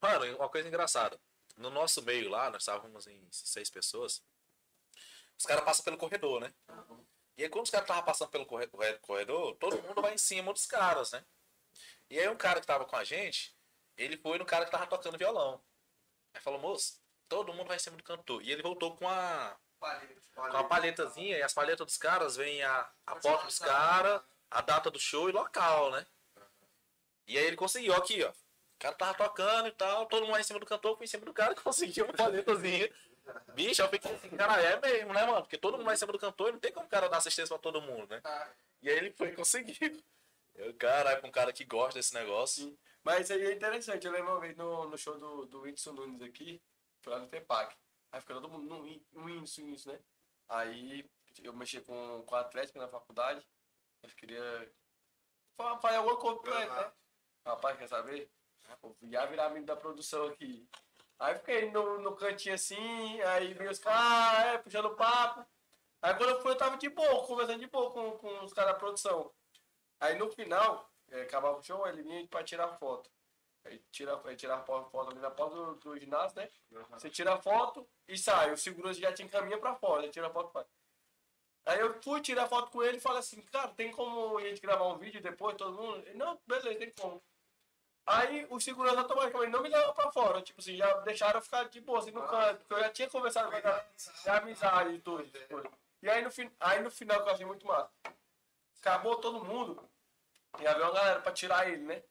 Mano, uma coisa engraçada. No nosso meio lá, nós estávamos em seis pessoas. Os caras passam pelo corredor, né? E aí, quando os caras estavam passando pelo corre- corre- corredor, todo mundo vai em cima dos caras, né? E aí, um cara que tava com a gente, ele foi no cara que tava tocando violão. Aí falou, moço, todo mundo vai em cima do cantor. E ele voltou com a, com a palhetazinha, e as palhetas dos caras vêm a, a foto dos caras, a data do show e local, né? E aí ele conseguiu, ó, aqui, ó. O cara tava tocando e tal, todo mundo lá em cima do cantor, foi em cima do cara e conseguiu uma paletazinha. Bicho, eu fiquei assim, cara, é mesmo, né, mano? Porque todo mundo vai em cima do cantor não tem como o cara dar assistência pra todo mundo, né? Tá. E aí ele foi e conseguiu. Eu, caralho, pra um cara que gosta desse negócio. Mas isso aí é interessante. Eu lembro uma vez no, no show do, do Whindersson Nunes aqui, foi lá no Tepac. Aí ficou todo mundo no Whin- no Whindersson, Whindersson, né? Aí eu mexi com, com a Atlética na faculdade. Eu queria fa- fazer alguma coisa pra ele, né? Rapaz, quer saber? Ia virar amigo da produção aqui. Aí fiquei no, no cantinho assim, aí vi os caras, ah, é, puxando papo. Aí quando eu fui, eu tava de boa, conversando de boa com, com os caras da produção. Aí no final, é, acabava o show, ele vinha pra tirar foto. Aí tira, aí tira a foto, ali na porta do, do ginásio, né? Você tira a foto e sai. O segurança já te encaminha pra fora, ele tira a foto e vai. Aí eu fui tirar foto com ele e falei assim, cara, tem como a gente gravar um vídeo depois, todo mundo? Ele, não, beleza, tem como. Aí o segurança automaticamente não me levou pra fora, tipo assim, já deixaram eu ficar de boa, assim, no canto, porque eu já tinha conversado com de amizade e tudo. tudo. E aí no, fin aí no final que eu achei muito massa, acabou todo mundo, e havia uma galera pra tirar ele, né?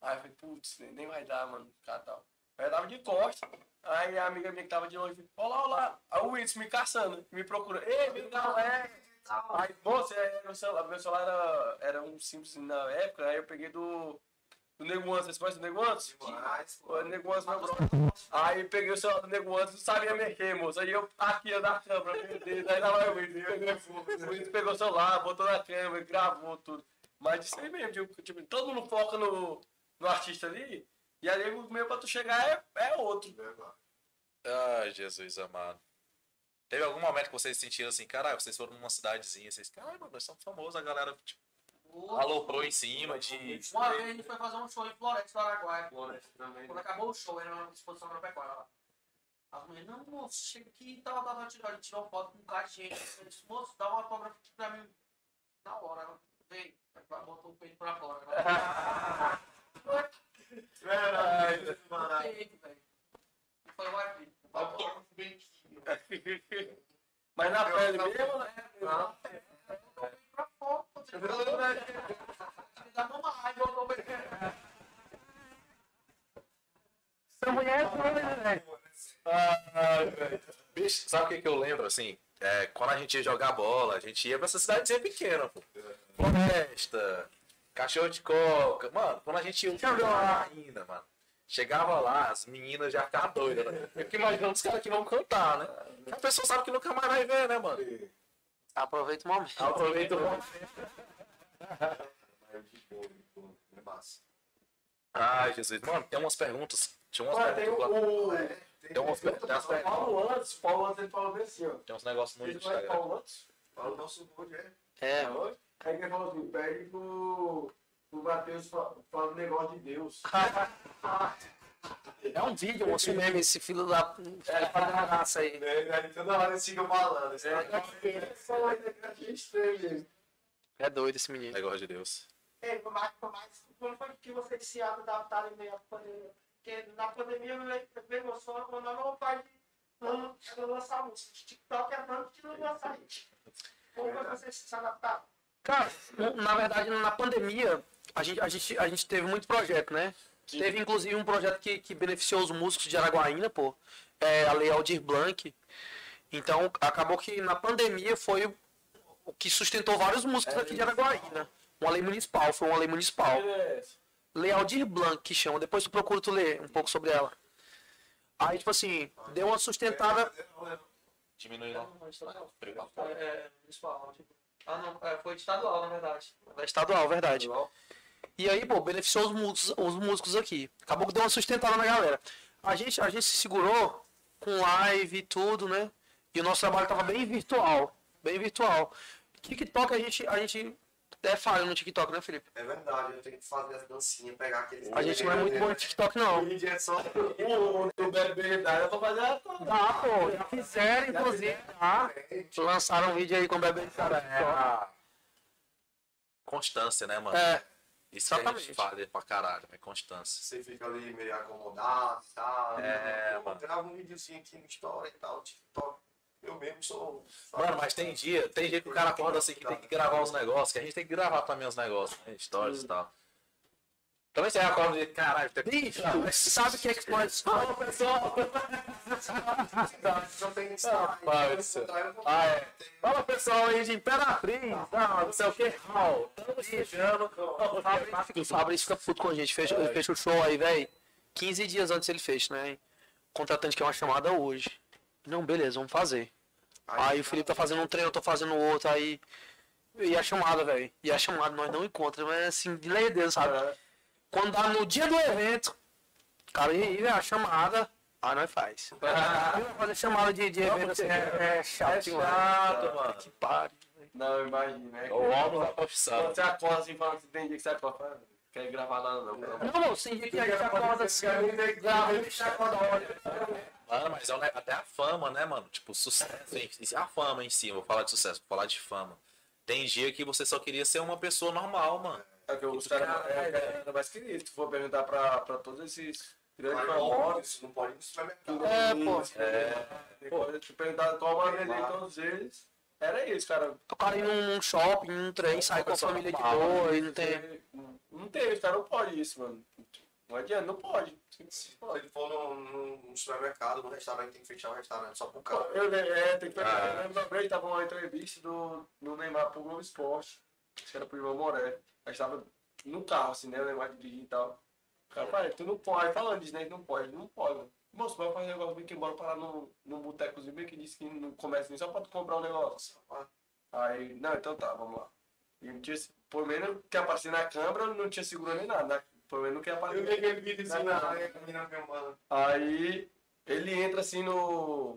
Aí eu falei, putz, nem vai dar, mano, cara tal. Aí eu tava de costa, aí a amiga minha que tava de longe, olá, olá. Aí o Wilson me caçando, me procurando, ei, meu não é. Aí, moça, é, meu celular, meu celular era, era um simples na época, aí eu peguei do, do Nego Antes, vocês conhecem o Nego Antes? Demais, pô. O Nego Antes, meu brother. Aí peguei o celular do Nego Antes, não sabia mexer, moço. Aí eu aqui, na câmera, meu Deus, aí tava eu, o Wilson pegou o celular, botou na câmera, gravou tudo. Mas isso aí mesmo, tipo, tipo, todo mundo foca no, no artista ali, e ali o meu pra tu chegar é, é outro. Ai, Jesus amado. Teve algum momento que vocês sentiram assim, caralho, vocês foram numa cidadezinha, vocês, caralho, mano, nós somos famosos, a galera tipo, aloprou em cima de. Uma vez a gente foi fazer um show em Floresta do Araguaia. Floresta também. Quando acabou o show, era uma exposição agropecuária lá. As mulheres, não, moço, chega aqui e tal, tal, tirou, ele tirou foto com um cara de gente. Eu disse, moço, dá um autógrafo aqui pra mim. Na hora, ela veio, botou o peito pra fora. Verdade, velho. Foi o Wi-Fi. Autógrafo bem aqui. Mas na pele mesmo, né? Não. Pra mulher é doida, velho. Ai, velho. Bicho, sabe o que, que eu lembro, assim? É, quando a gente ia jogar bola, a gente ia pra essa cidadezinha pequena, pô. Floresta, cachorro de coca. Mano, quando a gente ia jogar ainda, mano. Chegava lá, as meninas já ficavam doidas, né? Eu fico imaginando os caras que vão cantar, né? A pessoa sabe que nunca mais vai ver, né, mano? Aproveita o momento. Aproveita o É massa. Ai, Jesus. Mano, tem umas perguntas. Tinha umas Olha, tem perguntas lá. o. É, tem, Tem umas tem perguntas. O Paulo antes, Paulo antes ele falou bem assim, ó. Tem uns negócios no é Instagram. Paulo antes? Fala o nosso bonde, é. É. Aí ele falou assim, pede pro, pro Matheus fa- falar um negócio de Deus. É um vídeo, um meme, esse filho da. É, fazendo raça aí. É, aí toda hora eles ficam falando. Esse É, eu. É doido esse menino. Negócio de Deus. Ei, mas, mas quando foi que vocês se adaptaram em meio à pandemia? Porque na pandemia me veio emoção quando eu não pai não lançar música. TikTok é tanto que não lançar hit. Como foi que vocês se adaptaram? Cara, na verdade, na pandemia, a gente, a gente, a gente teve muito projeto, né? Teve inclusive um projeto que, que beneficiou os músicos de Araguaína, pô. É, a Lei Aldir Blanc. Então, acabou que na pandemia foi o, que sustentou vários músicos aqui de Araguaína. Uma lei municipal, foi uma lei municipal. É, Lei Aldir Blanc, que chama. Depois tu procura tu ler um pouco sobre ela. Aí, tipo assim, deu uma sustentada. Diminui lá. É, municipal. Ah, não, é, foi estadual, na verdade. É estadual, verdade. E aí, pô, beneficiou os músicos, os músicos aqui. Acabou que deu uma sustentada na galera. A gente, a gente se segurou com live e tudo, né? E o nosso trabalho tava bem virtual. Bem virtual. TikTok a gente, a gente é falha no TikTok, né, Felipe? É verdade, eu tenho que fazer as dancinhas, pegar aqueles. A gente não é muito bom no TikTok, não. Hoje em dia é só. O bebê dá, eu vou fazer a Dá, pô. Já fizeram, inclusive. Tá? Lançaram um vídeo aí com o bebê de cara. É constância, né, mano? É, Isso que a gente exatamente. fala pra caralho, é constância. Você fica ali meio acomodado e tal. É, Eu mano. gravo um videozinho aqui no Story e tal, TikTok. Eu mesmo sou. Mano, mas tem dia, tem dia que o cara acorda assim que tem que gravar uns negócios, que a gente tem que gravar também os negócios, né? Stories e tal. Também você acorda e caralho, tem Bicho, sabe o que é que nós. Fala, pessoal! Ah, é. Fala pessoal aí de Imperatriz, não, não sei o que, Raul. Estamos chegando. O Fabrício fica puto com a gente. Fecha, fecha o show aí, velho. 15 dias antes ele fecha, né? Contratante quer uma chamada hoje. Não, beleza, vamos fazer. Aí o Felipe tá fazendo um treino, eu tô fazendo outro, aí. E a chamada, velho. E a chamada nós não encontramos, mas assim, de Deus, sabe? Quando dá no dia do evento, cara, e a chamada, aí nós faz. Fazer chamada de, de evento assim, é, é chato, É chato, mano. Que pare. Não, imagina. É que- O homem da profissão. Quando você acorda assim, fala que tem dia que você acorda, quer gravar nada não. amor Não, não, sem dia que a gente acorda assim, grava, deixa acorda Mano, mas é um até a fama, né, mano? Tipo, sucesso. em- em- A fama em si, vou falar de sucesso, vou falar de fama. Tem dia que você só queria ser uma pessoa normal, mano. É que os caras é, é, mais querido. Se tu for perguntar pra, pra todos esses grandes famosos, não pode ir no supermercado. É, pô. é, depois tu perguntar qual a de todos eles, era isso, cara. O cara ir num, shopping, num trem, sair com a família de boa, e não tem. Não tem, os caras não podem isso, mano. Não adianta, não pode. Se ele for num, supermercado, num restaurante, tem que fechar o restaurante só pro cara. Eu, é, tem que pegar. Ah. Eu vez, tava uma entrevista do, do Neymar pro Globo Esporte. Acho que era pro Ivan Moré. A gente tava no carro, assim, né? O Neymar dirigindo e tal. O cara, pai, tu não pode. Falando disso, né? que Não pode, não pode, mano. Moço, vai fazer um negócio bem que embora parar num, num botecozinho bem que disse que não começa nem só pra tu comprar um negócio. Aí, não, então tá, vamos lá. E não tinha, por menos que aparecer na câmera, não tinha seguro nem nada. Né? Por menos não quer Eu aparecer. vi aquele vídeo assim na área, a menina filmando. Aí ele entra assim no.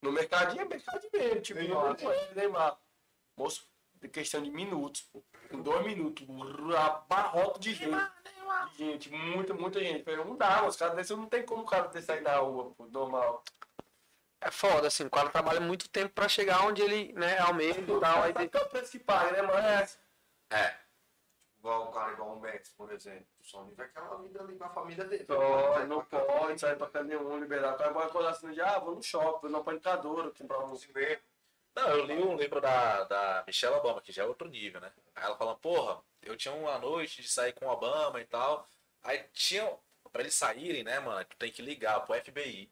No mercadinho, é mercadinho mesmo, tipo, Neymar. não é Neymar. Moço, de questão de minutos, pô. Em dois minutos, abarroto de gente. De gente, muita, muita gente. Não dá, os caras desses não tem como o cara ter saído da rua, pô, normal. É foda, assim, o cara trabalha muito tempo pra chegar onde ele, né, almeja e tal. Aí é o preço que paga, né, mano? É. É. igual o cara, igual o Max, por exemplo. Só vive aquela vida ali com a família dele. Pode, não pode sair pra canto nenhum, liberar. Vai embora acordar assim no dia, ah, vou no shopping, vou na panicadora, comprar um. Mesmo. Não, eu li um livro da, da Michelle Obama, que já é outro nível, né? Aí ela fala, porra, eu tinha uma noite de sair com o Obama e tal. Aí tinha. Pra eles saírem, né, mano? Tu tem que ligar pro FBI.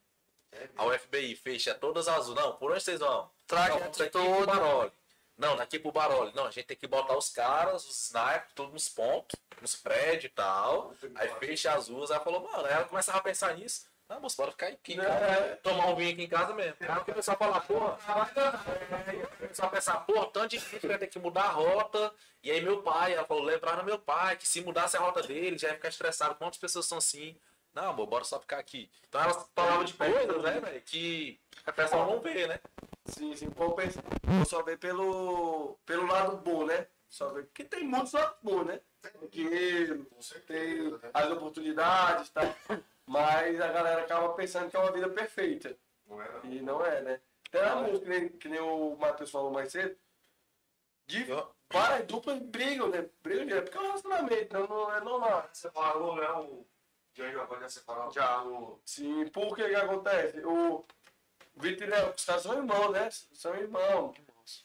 A FBI fecha todas as. Não, por onde vocês vão? Traje Não, daqui pro Baroli. Não, daqui pro Baroli. Não, a gente tem que botar os caras, os snipers, tudo nos pontos, nos prédios e tal. Aí fecha as ruas. Aí ela falou, mano, aí ela começava a pensar nisso. Não, moço, bora ficar aqui em casa. É. Tomar um vinho aqui em casa mesmo. Aí começou a falar, porra. A pensar, porra, tanto de gente vai ter que mudar a rota. E aí meu pai, ela falou, lembrar no meu pai, que se mudasse a rota dele, já ia ficar estressado. Quantas pessoas são assim? Não, amor, bora só ficar aqui. Então elas falavam de coisas, né, velho, que a pessoa não vê, né? Sim, sim, vou pensar. Vou só ver pelo, pelo lado bom, né? Só ver. Porque tem muitos lados bons, né? Tem dinheiro, tem as oportunidades, tá? Mas a galera acaba pensando que é uma vida perfeita. Não é, não. E não é, né? Tem a música, que nem, que nem o Matheus falou mais cedo. De várias duplas brigam, né? Brigam direto, porque é um relacionamento, não, não é normal. Separou, né? O Johnny Giovanni já separou. Já. O... Sim, por que que acontece? O Vitor e Léo, os caras são irmãos, né? São irmãos.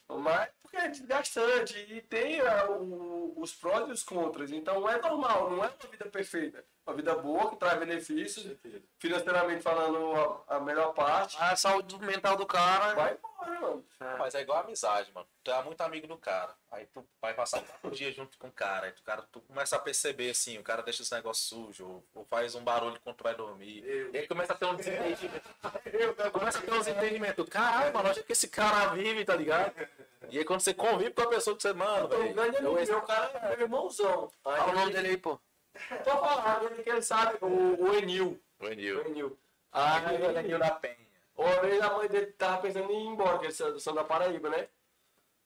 Mas porque é desgastante e tem ah, o- os prós e os contras. Então é normal, não é uma vida perfeita. Uma vida boa, que traz benefícios, financeiramente falando, a, a melhor parte. A saúde mental do cara. Vai embora, mano. Mas é igual amizade, mano. Tu é muito amigo do cara. Aí tu vai passar um dia junto com o cara. Aí tu, cara, tu começa a perceber assim, o cara deixa esse negócio sujo, ou, ou faz um barulho quando tu vai dormir. E aí começa a ter um desentendimento. começa a ter um desentendimento. Caralho, mano, acho que esse cara vive, tá ligado? E aí quando você convive com a pessoa que você, mano, Então, o velho. grande amigo eu- meu, o cara é meu irmãozão. Aí, Fala o nome dele aí, pô. Tô falando, ele que ele sabe, o, o Enil. O O Enil. Enil. Ah, Aí, o Enil da Penha. Uma vez a mãe dele tava pensando em ir embora, que eles são são da Paraíba, né?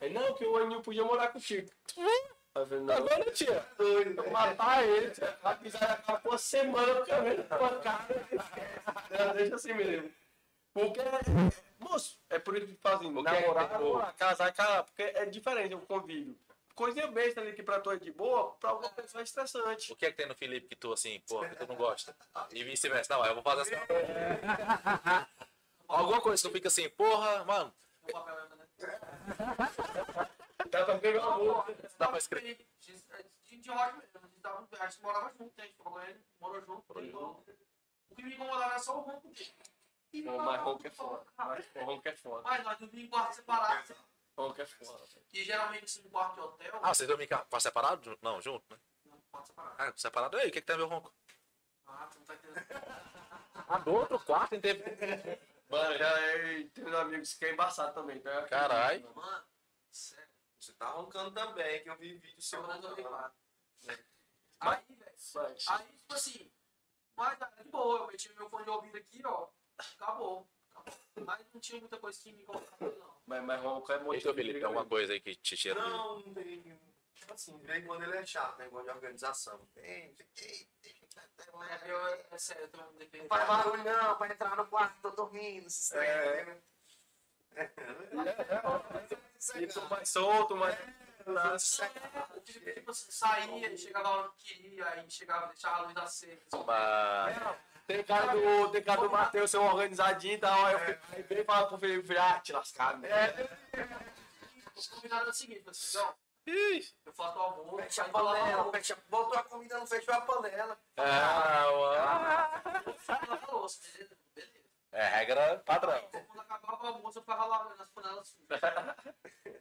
Aí, não, que o Enil podia morar contigo. Aí eu falei, não, Agora, tia. doido, vou matar ele. A pisada acaba por uma semana, porque eu vejo tua cara. Não, Deixa assim mesmo. Porque, moço, é por isso que fazem Porque namorar, é- namorar, casar, casar, porque é diferente o convívio. Coisinha besta ali que pra tu é de boa, pra alguma pessoa é estressante. O que é que tem no Felipe que tu, assim, pô, que tu não gosta? E vice-versa. Não, eu vou fazer assim. Alguma coisa que tu fica assim, porra, mano, é? Dá pra pegar uma boa. dá pra escrever. De, de, de rock mesmo. A gente, morava junto, né? A gente morou junto. Morou O que me incomodava era só o ronco dele. E Não, mas ronco é foda. Mas ronco é foda. Mas nós dormíamos em quarto separado. Ronco é foda. E geralmente assim, em quarto de hotel. Ah, vocês dormem em quarto separado? Não, junto, né? Não, quarto separado. Ah, separado. Ei, o que, que tem a ver o ronco? Ah, tu não tá entendendo. Ah, do outro quarto, teve. Mano, já é, tem uns amigos que é embaçado também. Tá? Carai. Mano, sério. Você tá roncando também, que eu vi vídeo seu. Eu roncando. Aí, velho. Aí, tipo assim, mas de boa, eu meti meu fone de ouvido aqui, ó. Acabou. acabou. Mas não tinha muita coisa que me incomodava, não. mas, mas ronco é muito Deixa eu Felipe, tem alguma coisa aí que te tira. Não, não tem. Tipo assim, em quando ele é chato, negócio de organização. Tem, tem, tem. É, eu, é sério, eu. Não faz barulho não, pra entrar no quarto, tô dormindo, se É. estranha. Isso mais solto, mais. É, tipo, tipo saía, chegava a hora que queria, aí chegava, deixava a luz acesa. Mas. Tem cara do, tem cara do Matheus ser um organizadinho e tal. Aí eu fico- aí vem e fala pro Felipe, Felipe, ah, te lascaram, né? O combinado é o seguinte, Ih, eu faço o almoço, Fecha a aí panela, fecha, botou a comida, não fechou a panela. Ah, ela falou, assim, beleza, beleza. é regra padrão. Então, quando acabava o almoço, eu ficava lavando as panelas sujas.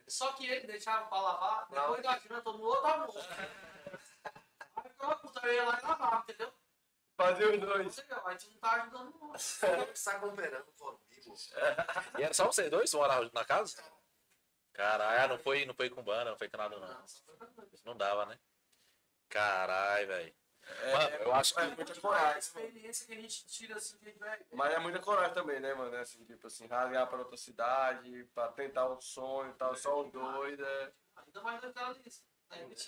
Só que ele deixava pra lavar, depois da janta, no outro almoço. Aí eu ficava puta, eu ia lá e lavava, entendeu? Fazer os dois. A gente não tá ajudando não. Sai aglomerando comigo. E era só vocês dois que moravam na casa? Caralho, ah, não foi, não foi com banda, não foi com nada, não. Não, só foi pra noite. Não dava, né? Caralho, velho. Mano, eu acho que. É muita A coragem. experiência que a gente tira assim, que vai. Mas é muita coragem também, né, mano? É Assim, tipo assim, rasgar pra outra cidade, pra tentar um sonho e tal, só os dois, é. Ainda mais naquela lista.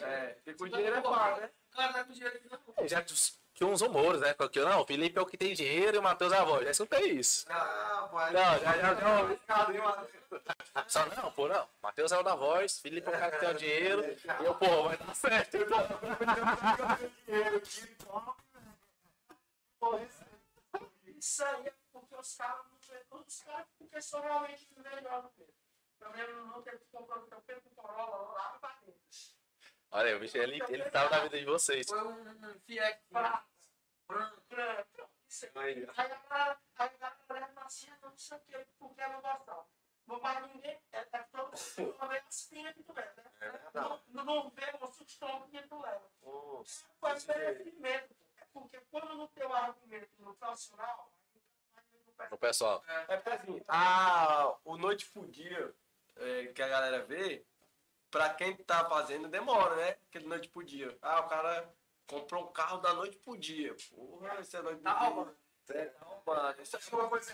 É, porque com dinheiro é fácil, né? Cara tá com dinheiro aqui na mão. Já, que uns rumores, né? Que não, o Felipe é o que tem dinheiro e o Matheus é a voz. Já escutei isso. Ah, pai. Não, já, já, já. Só não, pô, não. Matheus é o da voz, Felipe é o cara que tem o dinheiro. E eu, pô, vai dar certo. Isso aí é porque os caras não todos os caras porque são realmente melhor mesmo. Eu lembro no que ele comprou o teu Corolla lá pra dentro. Olha aí, o bicho, ele, ele tava na vida de vocês. Foi um Pra- branco. aí. Aí a galera, leva assim, não sei o que, porque ela gostava. Não vai ninguém, é, é todo mundo as pinhas que tu leva, né? É. Não, não vê o sustento que tu leva. Foi merecimento, é porque quando não tem o argumento no profissional, não O pessoal. É porque assim, a, o Noite Podia é, que a galera vê, pra quem tá fazendo, demora, né? Aquele Noite Podia. Ah, o cara comprou um carro da noite pro dia. Porra, isso é Noite Tá, Podia. mano. Não, mano. Isso é uma coisa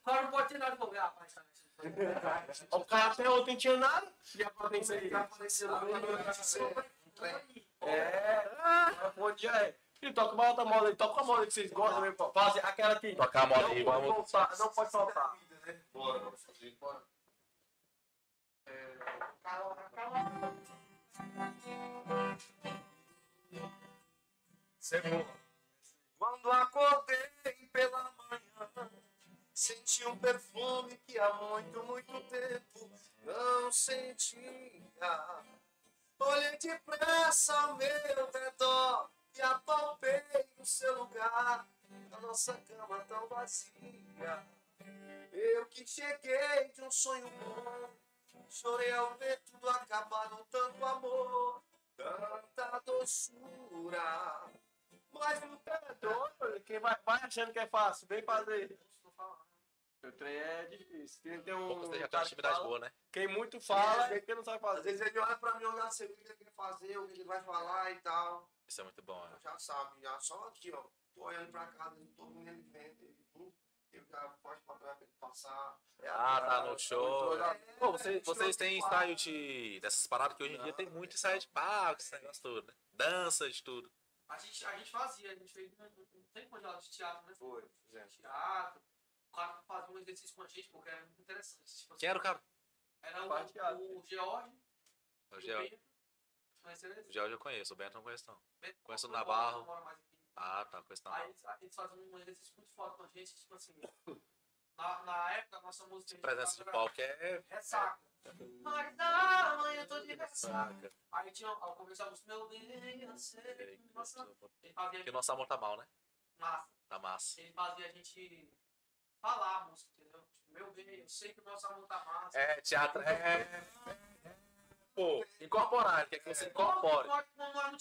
O cara não pode ter nada de lugar, rapaz. tá? O cara até ontem tinha nada. E agora tem isso aí. Tá um trem. É, ah, pô, já é. E toca uma outra moda aí, toca uma moda que vocês gostam mesmo, pô. Faz aquela aqui. Tocar a moda aí, não pode vamos. não pode faltar. Bora, vamos fazer. Bora. Cala. Quando acordei pela manhã, senti um perfume que há muito, muito tempo não sentia. Olhei depressa ao meu redor e apalpei o seu lugar, a nossa cama tão vazia. Eu que cheguei de um sonho bom, chorei ao ver tudo acabado, tanto amor, tanta doçura. Mas É doido, quem vai, vai achando que é fácil, vem fazer. O trem é difícil. Quem tem um. Você já tem uma que atividade fala- boa, né? Quem muito fala é quem não sabe Às fazer. vezes ele olha pra mim, olha assim, o que ele quer fazer, o que ele vai falar e tal. Isso é muito bom, né? Já sabe, já só aqui, ó. Tô olhando pra casa, ele todo mundo ele pra ele passar. É Ah, tá no show. é, Pô, vocês, vocês têm ensaio de, dessas paradas que hoje em dia tem muito ensaio de palco, esse negócio todo, né? Dança, de tudo. A gente, a gente fazia, a gente fez um, um tempo de aula de teatro, né? Foi, fizemos. Teatro. O cara fazia um exercício com a gente, porque era muito interessante. Tipo, Quem era o cara? Era o, o George, O George. O? George eu conheço, o Bento não conheço não. Bento Conheço o Navarro. Mora mais aqui. Ah, tá, conheço não. Aí eles, aí eles faziam um exercício muito foda com a gente, tipo assim. Na, na época, a nossa música. Presença de palco é. Ressaca. Mas da manhã eu tô de ressaca. Aí tinha, ao música, meu bem, eu sei. que Nossa, ele fazia Porque nosso amor tá mal, né? massa. Tá massa. Ele fazia a gente falar a música, entendeu? Tipo, meu bem, eu sei que o nosso amor tá massa. É, teatro é. Pô, incorporar, quer que você incorpore.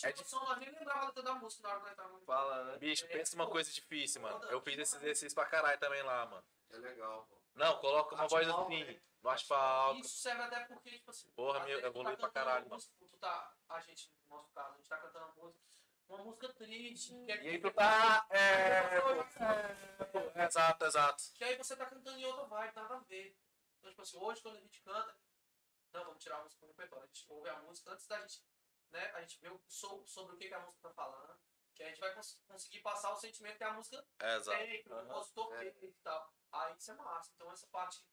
É de- noção, nós nem lembrava a letra da música na hora que nós tava Fala, né? Bicho, pensa numa coisa difícil, mano. Eu fiz esse exercício pra caralho também lá, mano. É legal, pô. Não, coloca uma voz assim, no asfalto. Isso serve até porque, tipo assim. Porra, meu, vezes tu evolui pra cantando caralho, uma música, Tu tá, a gente, no nosso caso, a gente tá cantando uma música, uma música triste. Que, E aí tu tá. É. pô, é, Exato, exato. que aí você tá cantando em outra vibe, nada a ver. Então, tipo assim, hoje quando a gente canta, não, vamos tirar a música do repertório. A gente ouve a música antes da gente, né? A gente vê o- so- sobre o que, que a música tá falando. Que a gente vai cons- conseguir passar o sentimento que a música Exato. tem, que o compositor É. e tal. Aí isso é massa. Então essa parte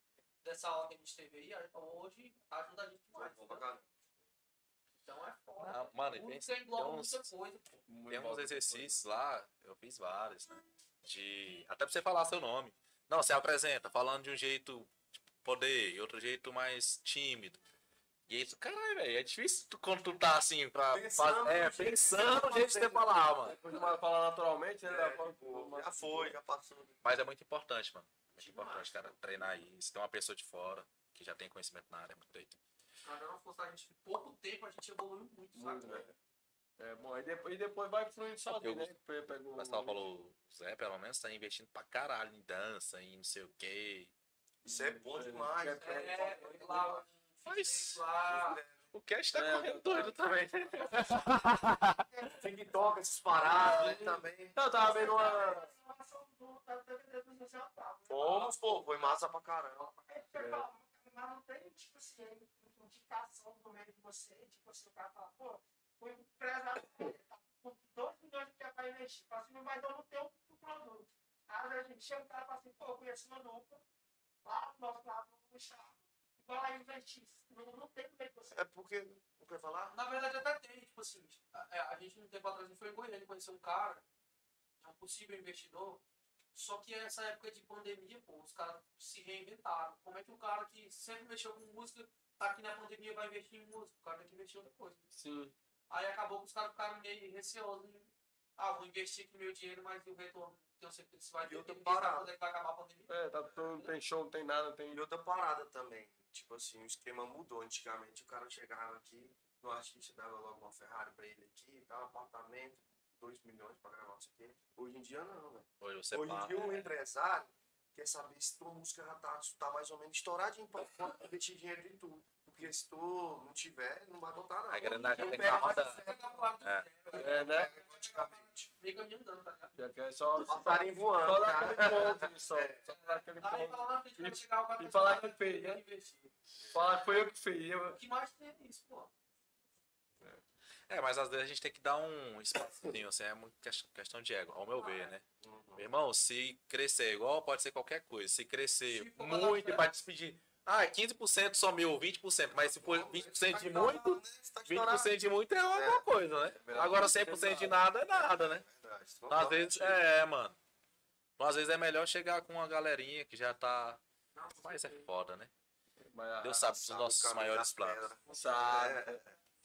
dessa aula que a gente teve aí, hoje ajuda a gente demais. Bom. Então é foda. Ah, mano, e engloba tem uns- muita coisa. Tem uns exercícios lá, eu fiz vários, né? De. Até pra você falar seu nome. Não, você apresenta, falando de um jeito tipo, poder, e outro jeito mais tímido. E aí, tu, caralho, velho, é difícil tu, quando tu tá assim pra Pensando fazer. É, no jeito pensando que jeito de você falar, mano. Depois de falar naturalmente, né? É, Fala, tipo, pô, já foi, já passou. Mas é muito importante, mano. Muito importante, cara, treinar isso. Tem uma pessoa de fora que já tem conhecimento na área, é muito doido. Mas não fosse a gente, pouco tempo a gente evoluiu muito, sabe? Muito, né? É bom, e depois, e depois vai fluindo sozinho, né? Pe- Pega O pessoal falou, o Zé, pelo menos, tá investindo pra caralho em dança, em não sei o quê. Isso é bom demais. É, lá, Mas- O Cash tá É, correndo doido também. TikTok, essas paradas, né, também. Eu tava vendo uma. Fomos, pô, foi massa pra caramba. Mas não tem, tipo assim, indicação no meio de você, tipo assim, o cara fala, pô, fui empresário, tá com 2 milhões de reais pra investir. assim, mas eu não tenho o produto. Aí a gente chega, o cara fala assim, pô, eu conheço uma dupla, lá do nosso lado, no Gustavo, igual lá investir. Não, não tem como é que você. É porque. Não quer falar? Na verdade até tem, tipo assim, a, é, a gente um tempo atrás a gente foi em Goiânia conhecer um cara, é um possível investidor, só que essa época de pandemia, pô, os caras se reinventaram. Como é que um cara que sempre mexeu com música, tá aqui na pandemia vai investir em música? O cara tem que investir em outra coisa. Sim. Aí acabou que os caras ficaram meio receosos. Ah, vou investir aqui meu dinheiro, mas o retorno, tenho certeza que isso vai E ter. outra ninguém sabe parada. quando é que vai acabar a pandemia. É, tá, não tem show, não tem nada, tem. E outra parada também. Tipo assim, o esquema mudou. Antigamente o cara chegava aqui, no artista dava logo uma Ferrari pra ele aqui, tal, apartamento, 2 milhões pra gravar não sei o quê. Hoje em dia não, velho. Hoje Hoje em dia um empresário quer saber se tua música já tá, tá mais ou menos estouradinho pra investir dinheiro de tudo. Porque se tu não tiver, não vai botar nada. A grana tem que mais dar- de Vai acabar o lado do É. É, né? antigamente. Meio caminho andando, tá ligado? Já que é só. Só Passarinho voando, dar cara. aquele ponto, só. Só aquele Aí ponto. lá frente vai E- chegar o cara e falar que fez, né? investir. Fala que foi eu que fiz. Eu... O que mais tem é isso, pô. É, mas às vezes a gente tem que dar um espacinho, assim, é muito ques- questão de ego, ao meu ver, né? Meu irmão, se crescer igual, pode ser qualquer coisa. Se crescer Se muito e pra despedir, ah, 15% só meu, 20%, mas se for 20% de muito, 20% de muito é alguma coisa, né? Agora 100% de nada é nada, né? Então, às vezes, é, mano. Então, às vezes é melhor chegar com uma galerinha que já tá. Mas é foda, né? Deus sabe dos nossos maiores planos. Sabe.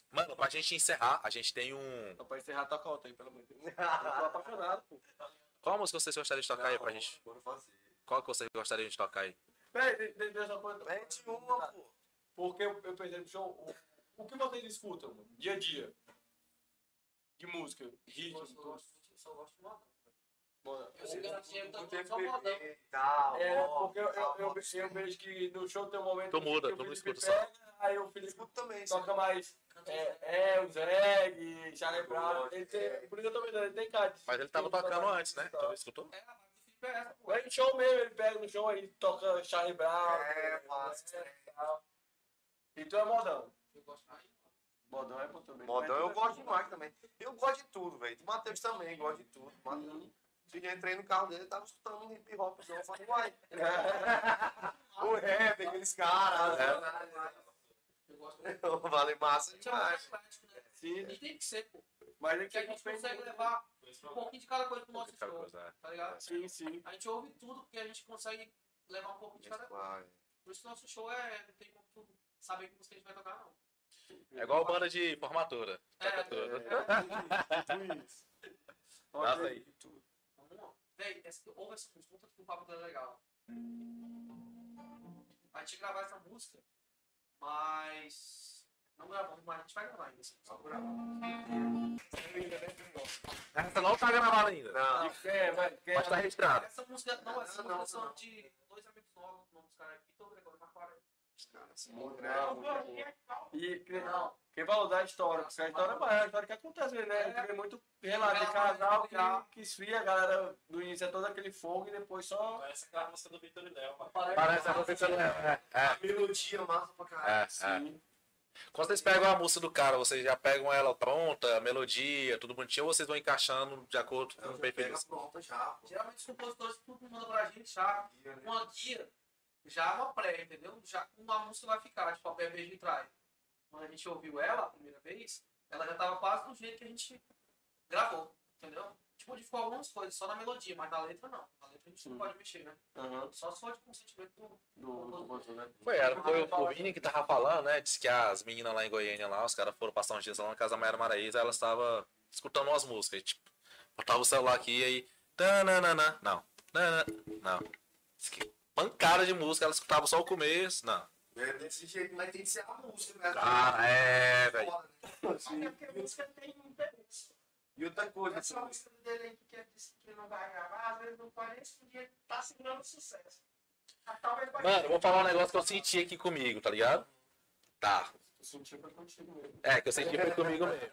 Mano, pra gente encerrar, a gente tem um. Só pra encerrar, toca outra aí, pelo amor de Deus. Eu tô apaixonado, pô. Qual música vocês gostariam de tocar aí pra gente? Qual que vocês gostariam de tocar aí? Peraí, de- de- deixa eu contar. Mete uma, pô. Porque eu, eu pensei no show, o, o que vocês escutam, mano, dia a dia? De música, Eu ritmo, eu gosto- eu só gosto de modão. Mano, Eu sei que ela tinha Não tanto só modão. tal. É, porque eu, eu, eu, eu vejo que no show tem um momento Tu muda, que o tu não escuta só. aí o Felipe Escuto também, toca mais é, é, o Zeg, Charlie Brown, gosto, ele tem, é. por isso eu tô vendo, ele tem cara Mas ele tava tocando antes, né? Tu escutou? É, é. Vai em show mesmo, ele pega no show, ele toca Charlie Brown. É, né, massa. e tal. E tu é modão. Eu gosto mais. Modão é bom também. Modão eu gosto demais também. Eu gosto de tudo, velho. O Matheus também gosta de tudo. Matheus. Se eu entrei no carro dele, eu tava escutando um hip hop. Eu falei, uai. o rap, aqueles caras. Eu gosto muito. Vale massa é demais. né? Sim, E tem que ser, pô. mas é Porque a gente consegue levar um pouquinho de cada coisa pro nosso show, coisa, é. tá ligado? Sim, sim. A gente ouve tudo porque a gente consegue levar um pouquinho de cada coisa. Por isso que o nosso show é. Não tem como tu saber que música a gente vai tocar, não. É igual banda de formatura. É, Toca tudo. Tudo isso. Nossa, aí. Vamos lá. Véi, ouve essa música, conta que o papo dela é legal. A gente gravar essa música, mas. Não gravamos, mas a gente vai gravar ainda. Assim, só vou gravar. Essa não tá gravada ainda. Não. Quer, vai, quer. Mas tá registrada. Essa música não, essa Não, música não, são não. de dois amigos novos, o nome dos caras é Vitor Gregório Marquarelli. Não, Não, muito não, é igual. E Não. quem vai usar a história, porque a história é a história que acontece, né? A gente vê muito relato de casal que, que esfria, a galera do início é todo aquele fogo e depois só. Parece aquela música do Vitor e Léo. Parece a professora. É, é, A melodia massa pra caralho. é, é. Quando vocês pegam a música do cara, vocês já pegam ela pronta, a melodia, tudo bonitinho, ou vocês vão encaixando de acordo com o perfil? pega pronta já. Geralmente os compositores tudo manda pra gente já uma guia, já uma pré, entendeu? Já uma música vai ficar, tipo a Pé Beijo e Trai. Quando a gente ouviu ela a primeira vez, ela já tava quase do jeito que a gente gravou, entendeu? Tipo, modificou algumas coisas, só na melodia, mas na letra não. Na letra a gente não pode mexer, né? Aham. Só se for de consentimento do. Do, do, do, né? Foi, era, foi o Vini que tava falando, né? Disse que as meninas lá em Goiânia, lá, os caras foram passar uns dias lá na casa da Mayara Maraíza, elas estavam escutando umas músicas. e, Tipo, botava o celular aqui e aí. Tananana, não. Tanana, não. Diz que pancada de música, elas escutavam só o começo. Não. É desse jeito, mas tem que ser a música, velho. Ah, é, velho. Foda, né? É porque a música tem interesse. E outra coisa, Essa assim, música dele aí que ele disse que não vai gravar, às vezes não pode nem podia estar segurando sucesso. Mano, eu vou falar um negócio que eu senti aqui comigo, tá ligado? Tá. Eu senti foi contigo mesmo. É, que eu senti foi comigo mesmo.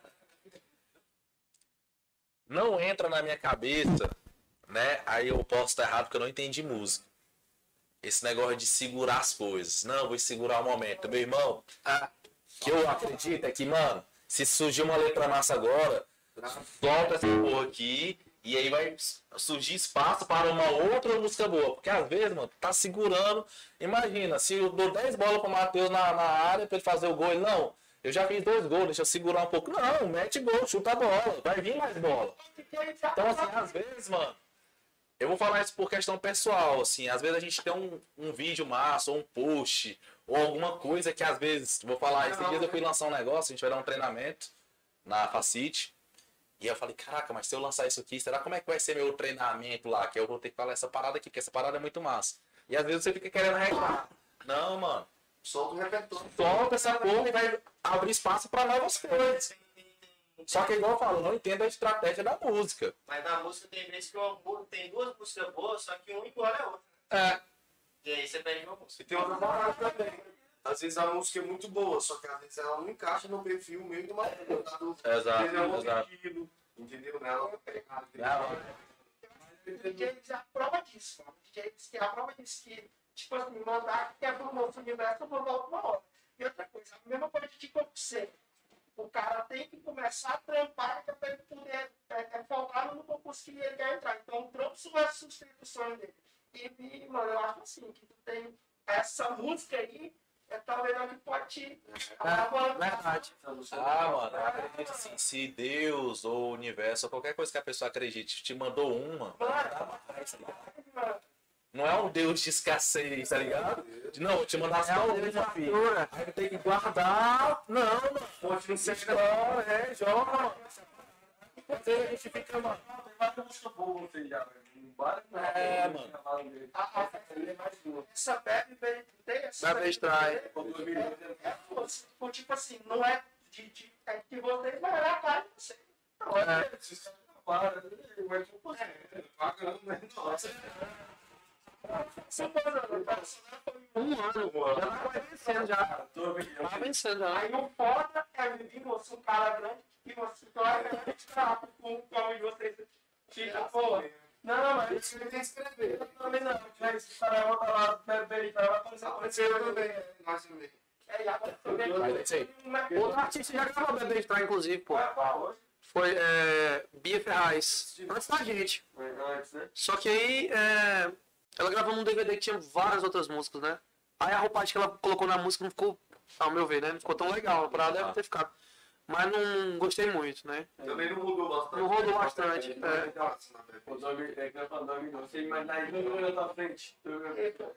Não entra na minha cabeça, né? Aí eu posso estar errado porque eu não entendi música. Esse negócio de segurar as coisas. Não, vou segurar o momento. Meu irmão, ah, que eu acredito é que, mano, se surgir uma letra massa agora, solta essa porra aqui E aí vai surgir espaço para uma outra música boa. Porque às vezes, mano, tá segurando. Imagina, se eu dou 10 bolas pro Matheus na, na área pra ele fazer o gol, ele não. Eu já fiz dois gols, deixa eu segurar um pouco. Não, mete gol, chuta a bola, vai vir mais bola. Então, assim, às vezes, mano, eu vou falar isso por questão pessoal, assim, às vezes a gente tem um, um vídeo massa, ou um post, ou alguma coisa que às vezes, vou falar, esse dia eu fui lançar um negócio, a gente vai dar um treinamento na Facite, e eu falei, caraca, mas se eu lançar isso aqui, será como é que vai ser meu treinamento lá? Que eu vou ter que falar essa parada aqui, porque essa parada é muito massa. E às vezes você fica querendo reclamar. Não, mano, Solta o repertório. solta essa porra e vai abrir espaço para novas coisas. Só que igual eu falo, não entendo a estratégia da música. Mas na música tem vezes que uma, tem duas músicas boas, só que uma igual a outra. É, E aí você perde uma música. E tem outra parada também. Às vezes a música é muito boa, só que às vezes ela não encaixa no perfil meio do Matheus. tá? Do- Exato, Ele é um outro exato. estilo, entendeu? Né? Ela faz. O DJ diz a prova disso, mano. O DJ diz que a prova disso que, tipo assim, mandar que é pro nosso universo, eu vou dar uma hora. E outra coisa, a mesma coisa de concurseiro. O cara tem que começar a trampar é pra ele poder é, é, focar no concurso que ele quer entrar. Então, o trampo vai sustentar o sonho dele. E, e, mano, eu acho assim, que tu tem essa música aí, é talvez a que pode te alavancar. Verdade. Ah, mano, eu acredito assim, se Deus ou o universo ou qualquer coisa que a pessoa acredite te mandou uma? Mano, Não é um Deus de escassez, tá ligado? Não, te mandar só uma, filho. Aí tenho que guardar. Não, mano. Pode não ser não, é, joga, mano. Mas aí a gente fica, mano. Tem várias músicas boas, você já, velho. Várias É, mano. a, a, essa bebe bem, tem essa Bebe extrai. É, é, tipo, tipo assim, não é de, de é que vocês, mas é a cara de vocês. Não, é, Pagando, né? Nossa. São foi um- ano. Já tá vencendo já. Tá vencendo já. Aí o foda é vir você, um cara grande, que você torna grande fraco com como vocês. Fica, pô. Não, mas Isso ele tem que escrever. também não. Mas esse cara botar lá, bebe e vai aparecer. Apareceu também, nós também. É, isso aí. Outro artista já gravou Bebê Estranho, inclusive, pô. Foi é, Bia Ferraz. Antes da gente. Né? Só que aí é, ela gravou num DVD que tinha várias outras músicas, né? Aí a roupagem que ela colocou na música não ficou, ao meu ver, né? Não ficou tão legal. Pra ela deve ter ficado. Mas não gostei muito, né? Também não mudou bastante. Não rodou bastante. É. Doug, é.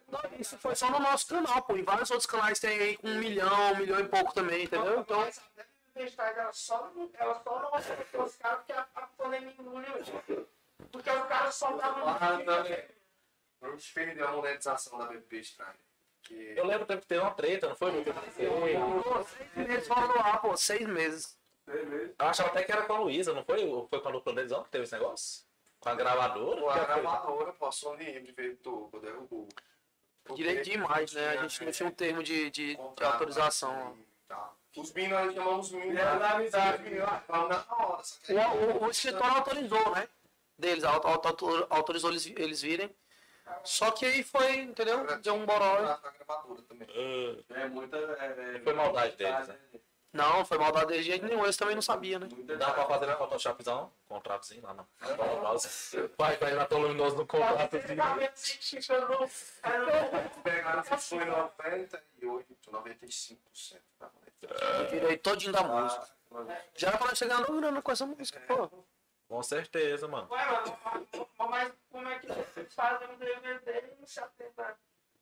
Não, Isso foi só no nosso canal, pô. Em vários outros canais tem aí com um milhão, um milhão e pouco também, entendeu? Então, a Bestag, ela só não, ela só não acertou os caras porque a, a pandemia engoliu. Porque os caras só estavam. A gente perdeu a monetização da BP Estranha. Que Eu lembro que teve uma treta, não foi? Lu? pô, seis meses fora do ar, pô. Seis meses. Eu achava até que era com a Luísa, não foi? Foi com a Lucas Televisão que teve esse negócio? Com a gravadora? Pô, a Que foi? gravadora passou livre, veio tudo, derrubou. Direito de imagem, né? A gente não tinha um termo de, de, de autorização. Tá. Os minos, nós chamamos os amizade, Falamos na hora, só que O, o, o escritório autorizou, né? Deles, auto- auto- autorizou eles, eles virem. Só que aí foi, entendeu? Deu um boró. Ah, É muita. É, é, Foi maldade deles, né? Não, foi maldade deles de jeito nenhum, eles também não sabiam, né? Dá pra fazer na Photoshopzão? Contratozinho lá na Vai, vai na Luminoso no contratozinho. Pegaram se foi 98, 95% da. Eu tirei todinho da música. Já era pra chegar no grana com essa música, pô. Com certeza, mano. Ué, mano, mas como é que vocês fazem um DVD e não se atenta?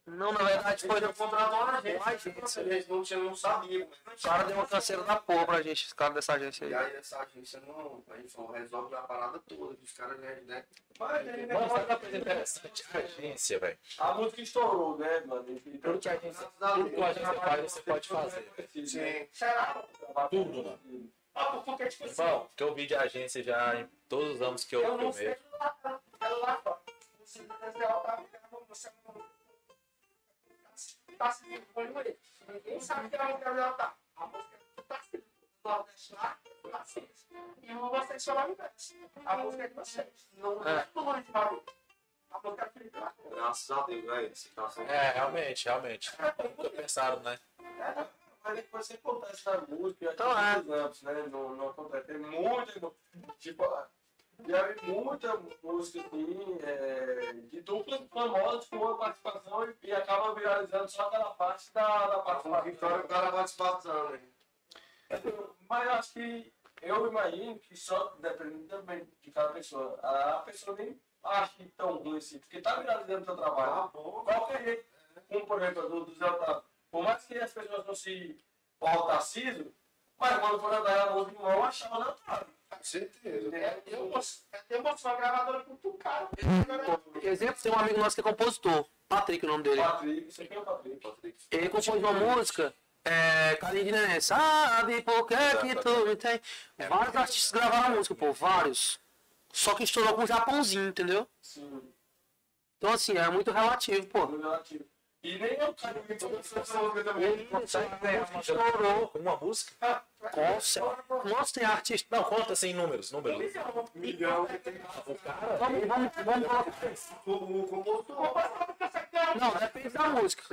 Não, na verdade foi. Ele contratou uma agência, a gente não, tinha, não sabia. O cara deu uma canseira da porra pra gente, esse cara dessa agência E aí. aí essa agência não. Aí falou, resolve a parada toda. Os caras, né? né? Mas, né, sabe uma coisa interessante? A agência, velho. A música estourou, né, mano? Então, Tudo que a agência, tudo que a agência faz, você pode fazer. Sim. Será? Tudo, mano. Ah, porque, tipo assim, Irmão, que eu vi de agência já todos os anos que eu eu não sei lá, lá fora. Você tá você não tá se vinculando aí. Ninguém sabe que a música dela tá. A música tá se Nordeste lá, tá se E vocês só lá inverso. A música é de vocês. Não é de barulho. A música é de lá. Graças a Deus, é. Tá sendo- É, realmente, realmente. Nunca pensaram, né? Mas depois você acontece na música, Então, é. anos, né? Não, não acontece. Tem muito. Tipo, já vi muita música assim, é, de duplas famosas com uma participação e, e acaba viralizando só aquela parte da, da A vitória o participação. cara participação, né? Mas eu acho que eu imagino que só dependendo também de cada pessoa. A pessoa nem acha que tão ruim assim, porque tá viralizando o seu trabalho. Bom. Qualquer jeito, como por exemplo do, do Zé Otávio, por mais que as pessoas não se Tarcísio, mas quando for andar a música vão achar o Zé Otávio. Com certeza. É, eu eu moço, uma gravadora cutucada. Exemplo, tem um amigo nosso que é compositor. Patrick, o nome dele. Patrick, você quem é o Patrick? Ele compôs uma música, é, Neném, sabe por que que tu me tem? Vários artistas gravaram a música, pô, vários. Só que estourou com o Japãozinho, entendeu? Sim, Então, assim, é muito relativo, pô. no relativo. E nem eu essa música também. Consegue ganhar uma estourou uma música? Nossa, nossa, tem artista. Não, conta assim números, números. Milhão. O cara. Vamos, vamos, vamos colocar. O compositor. Não, depende da música.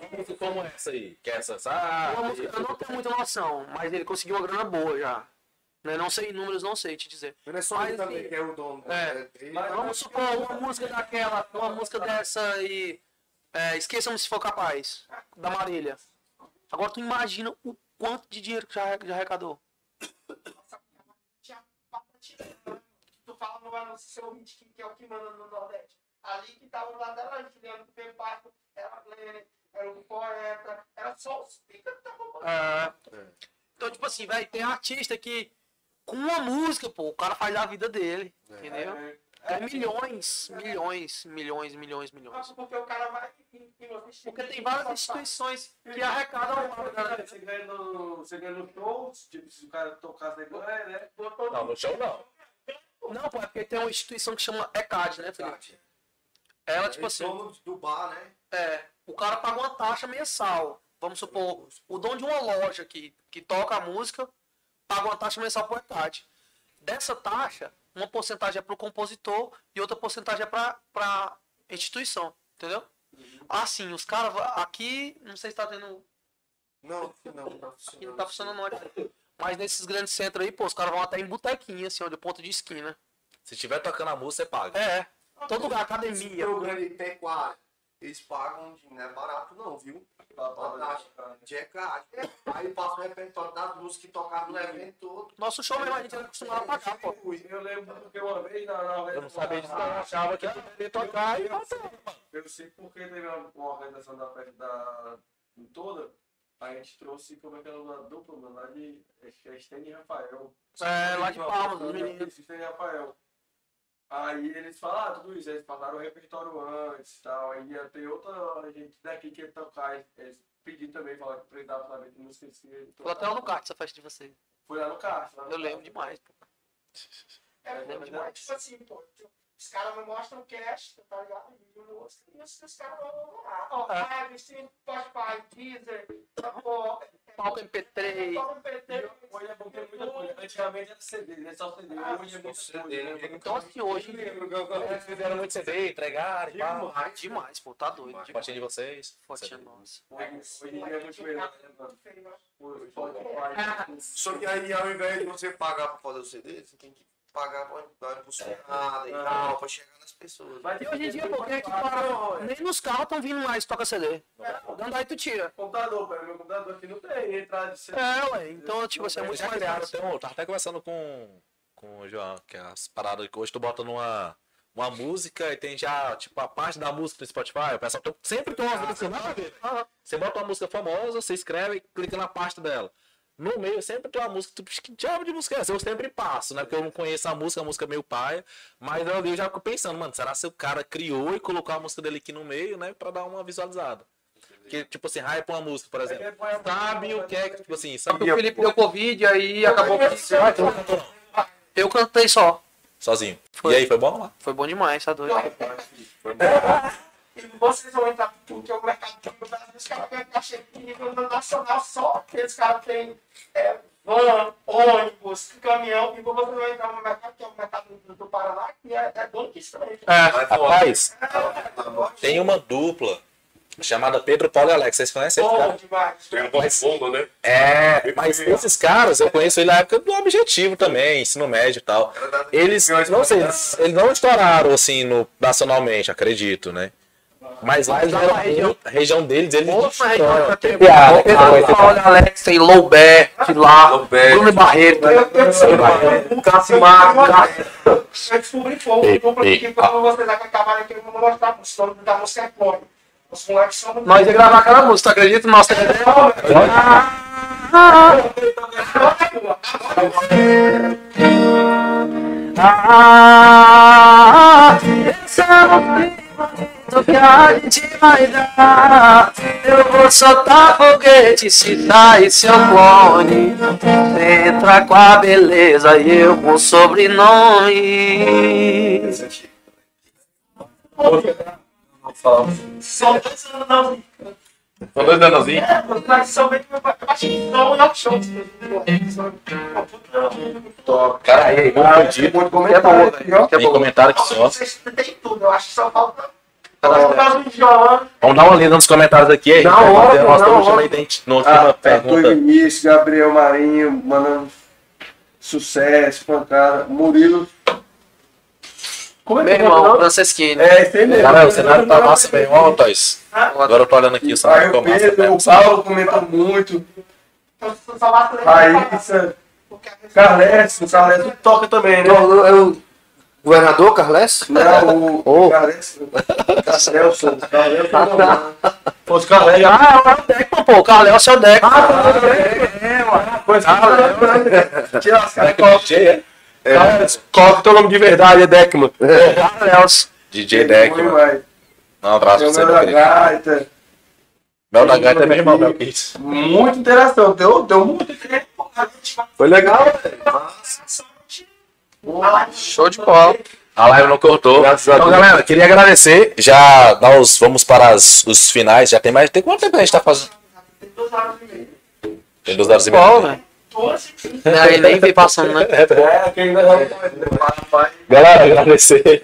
Uma música como essa aí, que é essa, Uma sabe? música eu não tenho muita noção, mas ele conseguiu uma grana boa já. Né? Não sei números, não sei te dizer. Não é só ele também que é o dono. É. Ele- Mas Vamos supor uma música daquela, uma música dessa aí. É, Esqueçam-me se for capaz. Da Marília. Agora tu imagina o quanto de dinheiro que já, já arrecadou. Né? Tu fala no anúncio seu que, é o que manda no Nordeste. Ali que tava do lado dela, Juliano do Pempaco, era a era o poeta, era só os pica que estavam É. Então, tipo assim, velho, tem artista que com uma música, pô, o cara faz a vida dele. Entendeu? É milhões, milhões, milhões, milhões, milhões. Porque o cara vai. Porque tem várias instituições que arrecadam? Você ganha no, você ganha no shows, tipo, se o cara tocar, você ganha, né? Não, no show não. Não, pô, é porque tem uma instituição que chama ECAD, né, Felipe? Ela, tipo Ele assim, dono do bar, né? é, o cara paga uma taxa mensal. Vamos supor, o dono de uma loja que, que toca a música paga uma taxa mensal pro ECAD. Dessa taxa, uma porcentagem é pro compositor e outra porcentagem é pra, pra instituição, entendeu? Assim, os caras, aqui, não sei se tá tendo Não, não, não tá Aqui não tá funcionando não. aqui. Mas nesses grandes centros aí, pô, os caras vão até em botequinha, assim, ó, de ponto de esquina. Se tiver tocando a música, você paga. É, todo lugar, Esse academia. programa de pecuária, eles pagam, de- não é barato não, viu? ECAD. Aí passa o repertório das músicas que tocaram no evento todo. Nosso show mesmo a gente era acostumado a pagar, pô. Eu lembro porque uma vez na, na Eu não sabia disso, não. Eu achava que poderia tocar e Eu sei porque teve uma, uma organização da festa da toda, a gente trouxe, como é que era uma dupla, mano, lá de acho que é e Rafael. É, lá de Palmas, os meninos. Isso, Stênio e Rafael. Aí eles falaram tudo isso, eles falaram o repertório antes e tal. Aí ia ter outra gente daqui que ia tocar. Eles pediram também, falaram que precisava saber que música Foi até lá no kart essa festa de vocês. Foi lá no caixa. lá no Eu lembro demais, pô. É, lembro é, demais. tipo assim, pô, os caras me mostram o cash, tá ligado? E o música, e os, os caras vão lá. Ó, É. Spotify, Deezer, pô, Palco MP3. Palco PT, Hoje é bom ter muita coisa. Antigamente era CD, né? Só CD. Hoje é muita CD, né? né? Então assim, hoje. Eles fizeram muito CD, entregaram e. Demais. Demais, pô, tá doido. Fotinha de vocês. Fotinha nossa. Hoje é muito melhor, né. Só que aí ao invés de você pagar pra fazer o CD, você tem que pagar pra dar impulsionada e tal, pra chegar nas pessoas. Mas hoje em dia, é que para? Nem nos carros estão vindo mais toca CD. Dando aí tu tira. Computador, velho. Meu computador aqui não tem entrada de CD. É, ué. Então, tipo assim, é muito já mais fácil. um, eu tava até conversando com, com o João, que é as paradas que hoje tu bota numa uma música e tem já, tipo, a parte da música no Spotify, o pessoal sempre tem uma música nada a ver. Você bota uma música famosa, você escreve e clica na parte dela. No meio sempre tem uma música, tu, que diabo de música é essa? Eu sempre passo, né? Porque eu não conheço a música, a música é meio paia. Mas eu eu já fico pensando, mano, será que o cara criou e colocou a música dele aqui no meio, né? Pra dar uma visualizada. Porque, tipo assim, hype uma música, por exemplo. Sabe o que é que, tipo assim, que sabe o Felipe deu Covid, aí acabou que. Eu cantei só. sozinho. Foi. E aí, foi bom lá? Foi bom demais, tá doido? E vocês vão entrar porque o mercado do Brasil, os caras ganham cachê de nível nacional só, aqueles caras têm é, van, ônibus, caminhão, e vocês vão entrar no mercado que é o mercado do, do Paraná, que é, é dono que estranho. É. Rapaz, tem uma dupla chamada Pedro, Paulo e Alex. Vocês conhecem esse cara? Bom demais. Tem um bom fundo, né? É, mas esses caras eu conheço ele na época do Objetivo também, ensino médio e tal. Eles, não sei, eles, eles não estouraram assim no, nacionalmente, acredito, né? Mas lá eles eram muito- a região deles, eles Outra região Piada, cara. Paulo, Alex, tem Loubert de lá, Loubert. Bruno Barreto, Cassimar, Cássio. Eu descobri pouco, Ei, dupla ei, que quando vocês acabarem aqui, eu vou mostrar a nome da música é Clone. Os moleques são muito Nós ia gravar aquela música, tu acredita? Nossa, Ah, pensando no que a gente vai dar. Eu vou soltar foguete se sair seu clone. Entra com a beleza e eu com o sobrenome. Não. São dois Eu que são o show. Cara, aí, vamos pedir. Muito comentário. Tem comentário aqui só. Têm tudo, eu acho que só falta. Do João, Vamos dar uma lida nos comentários aqui. aí. Na hora, na última hora. identi- última Ah, pergunta. Arthur Vinícius, Gabriel Marinho, mandando sucesso, pancada. Murilo. Como Meu irmão, Franceschini. É, esse aí mesmo. Cara, o cenário tá massa bem. Ó, Toys. Agora eu tô olhando aqui, o cenário Aí ficou o massa. Pedro, né? o Paulo comentou muito. eu só basta ler. Raíssa, Porque a gente- Carles, o Carles toca também, né? É o governador Carles? Não, o Oh. Carles. Carlelson. Não. Fosse Carlé, Ah, é o Deckman, pô. O Carléo é o Deckman. Tira as caras. DJ, é? Coloca teu nome de verdade, é Deckman. Carléo. DJ Deck. vai. Um abraço Tem pra o você, meu da gaita. Mel da Gaita é meu irmão, Mel Kiss. Muita interação. Deu, deu muito. Foi legal, velho. Show de bola. A live não cortou. Graças Então, galera, queria agradecer. Já nós vamos para as- os finais. Já tem mais. Tem quanto tempo a gente tá fazendo? Tem duas horas e meia. Bom, velho. Aí nem vi passando, né? É, que ainda não. Galera, agradecer.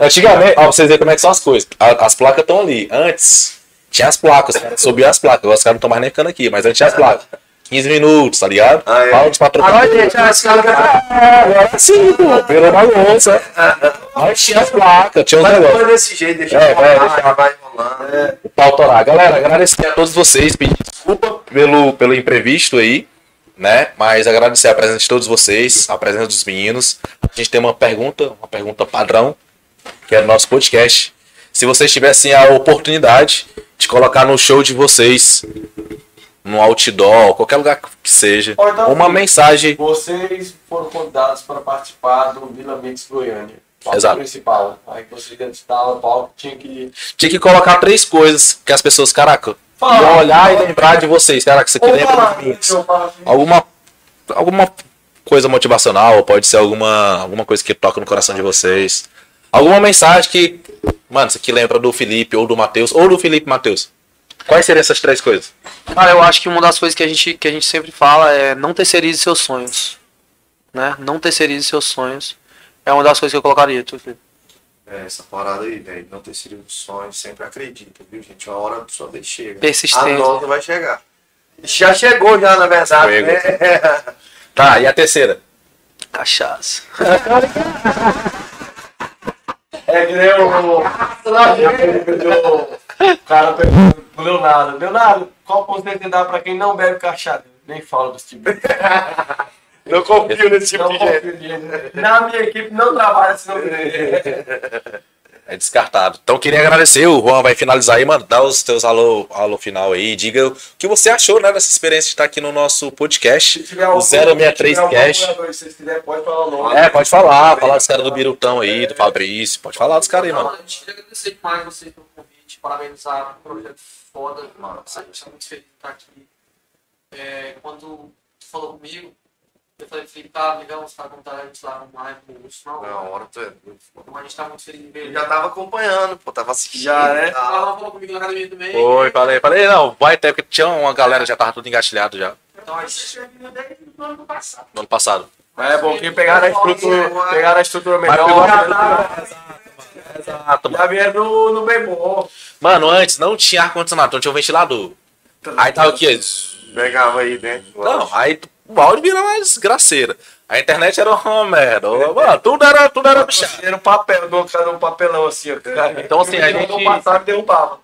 Antigamente, ó, pra vocês verem como é que são as coisas. As placas estão ali. Antes, tinha as placas, né? subia as placas. Agora os caras não estão mais nem ficando aqui, mas antes tinha as placas. 15 minutos, tá ligado? Ah, é. Fala dos patrocinadores. Agora, sim, pô, pela bagunça. Mas tinha as placas, tinha os Mas negócios. desse jeito, deixa É, eu vai, falar, deixa- vai rolando. o pau torar. Galera, agradecer a todos vocês, pedir desculpa pelo, pelo imprevisto aí, né? Mas agradecer a presença de todos vocês, a presença dos meninos. A gente tem uma pergunta, uma pergunta padrão, que é do nosso podcast. Se vocês tivessem a oportunidade de colocar no show de vocês, no outdoor, qualquer lugar que seja, então, uma mensagem. Vocês foram convidados para participar do Vila Mix Goiânia. Exato. principal. Aí vocês dentro da palco tinha que. Tinha que colocar três coisas que as pessoas, caraca, Fala. vão olhar e lembrar de vocês. Caraca, isso aqui Ou lembra de mim. alguma alguma coisa motivacional, pode ser alguma alguma coisa que toca no coração de vocês. Alguma mensagem que, mano, isso aqui lembra do Felipe ou do Matheus ou do Felipe e Matheus. Quais seriam essas três coisas? Cara, eu acho que uma das coisas que a gente, que a gente sempre fala é não terceirize seus sonhos. Né? Não terceirize seus sonhos. É uma das coisas que eu colocaria. Tu, Felipe. É, essa parada aí, velho. Não ter sido um sonho, sempre acredita, viu, gente? Uma hora sua vez chega. A Persistência. nota vai chegar. Já chegou já, na verdade. Né? Tá, e a terceira? Cachaça. É que nem o. o cara perguntou pro Leonardo: Leonardo, qual conselho você dá pra quem não bebe cachaça? Nem fala desse tipo. Não confio nesse tipo Não de gente. Na minha equipe não trabalha assim, não. É descartado. Então queria agradecer, o Juan vai finalizar aí, mano. Dá os teus alô, alô final aí. Diga o que você achou, né, dessa experiência de estar aqui no nosso podcast. Se tiver O algum- 063 se tiver algum Cash. Se quiserem, pode falar o nome. É, pode falar, falar dos caras do Birutão aí, do Fabrício. Pode falar dos caras aí, mano. Gente queria agradecer demais vocês pelo convite, parabenizar o projeto foda, mano. A gente tá muito feliz de estar aqui. É, quando tu falou comigo, eu falei, Felipe, tá legal, você tá com vontade de lá no live com o Não, Na hora tu é doido. Então a gente tá muito feliz de ver já tava acompanhando, pô, tava assistindo. Já, né? tal. Ela falou comigo na academia também. Foi, falei, falei, não, vai ter, porque tinha uma galera já tava tudo engatilhado já, Então a gente no ano passado. no ano passado. Mas é bom que pegaram a estrutura, pegaram a estrutura melhor. Exato, mano. Já vieram no, no bem bom. Mano, antes não tinha ar-condicionado, então tinha um ventilador. Aí tava aqui, Pegava aí dentro. Não, aí o áudio vira mais graceira. A internet era uma merda. Mano, tudo era, tudo era bichado. Era um papel, um papelão assim, ó. Então, assim, a No gente- passado derrubava.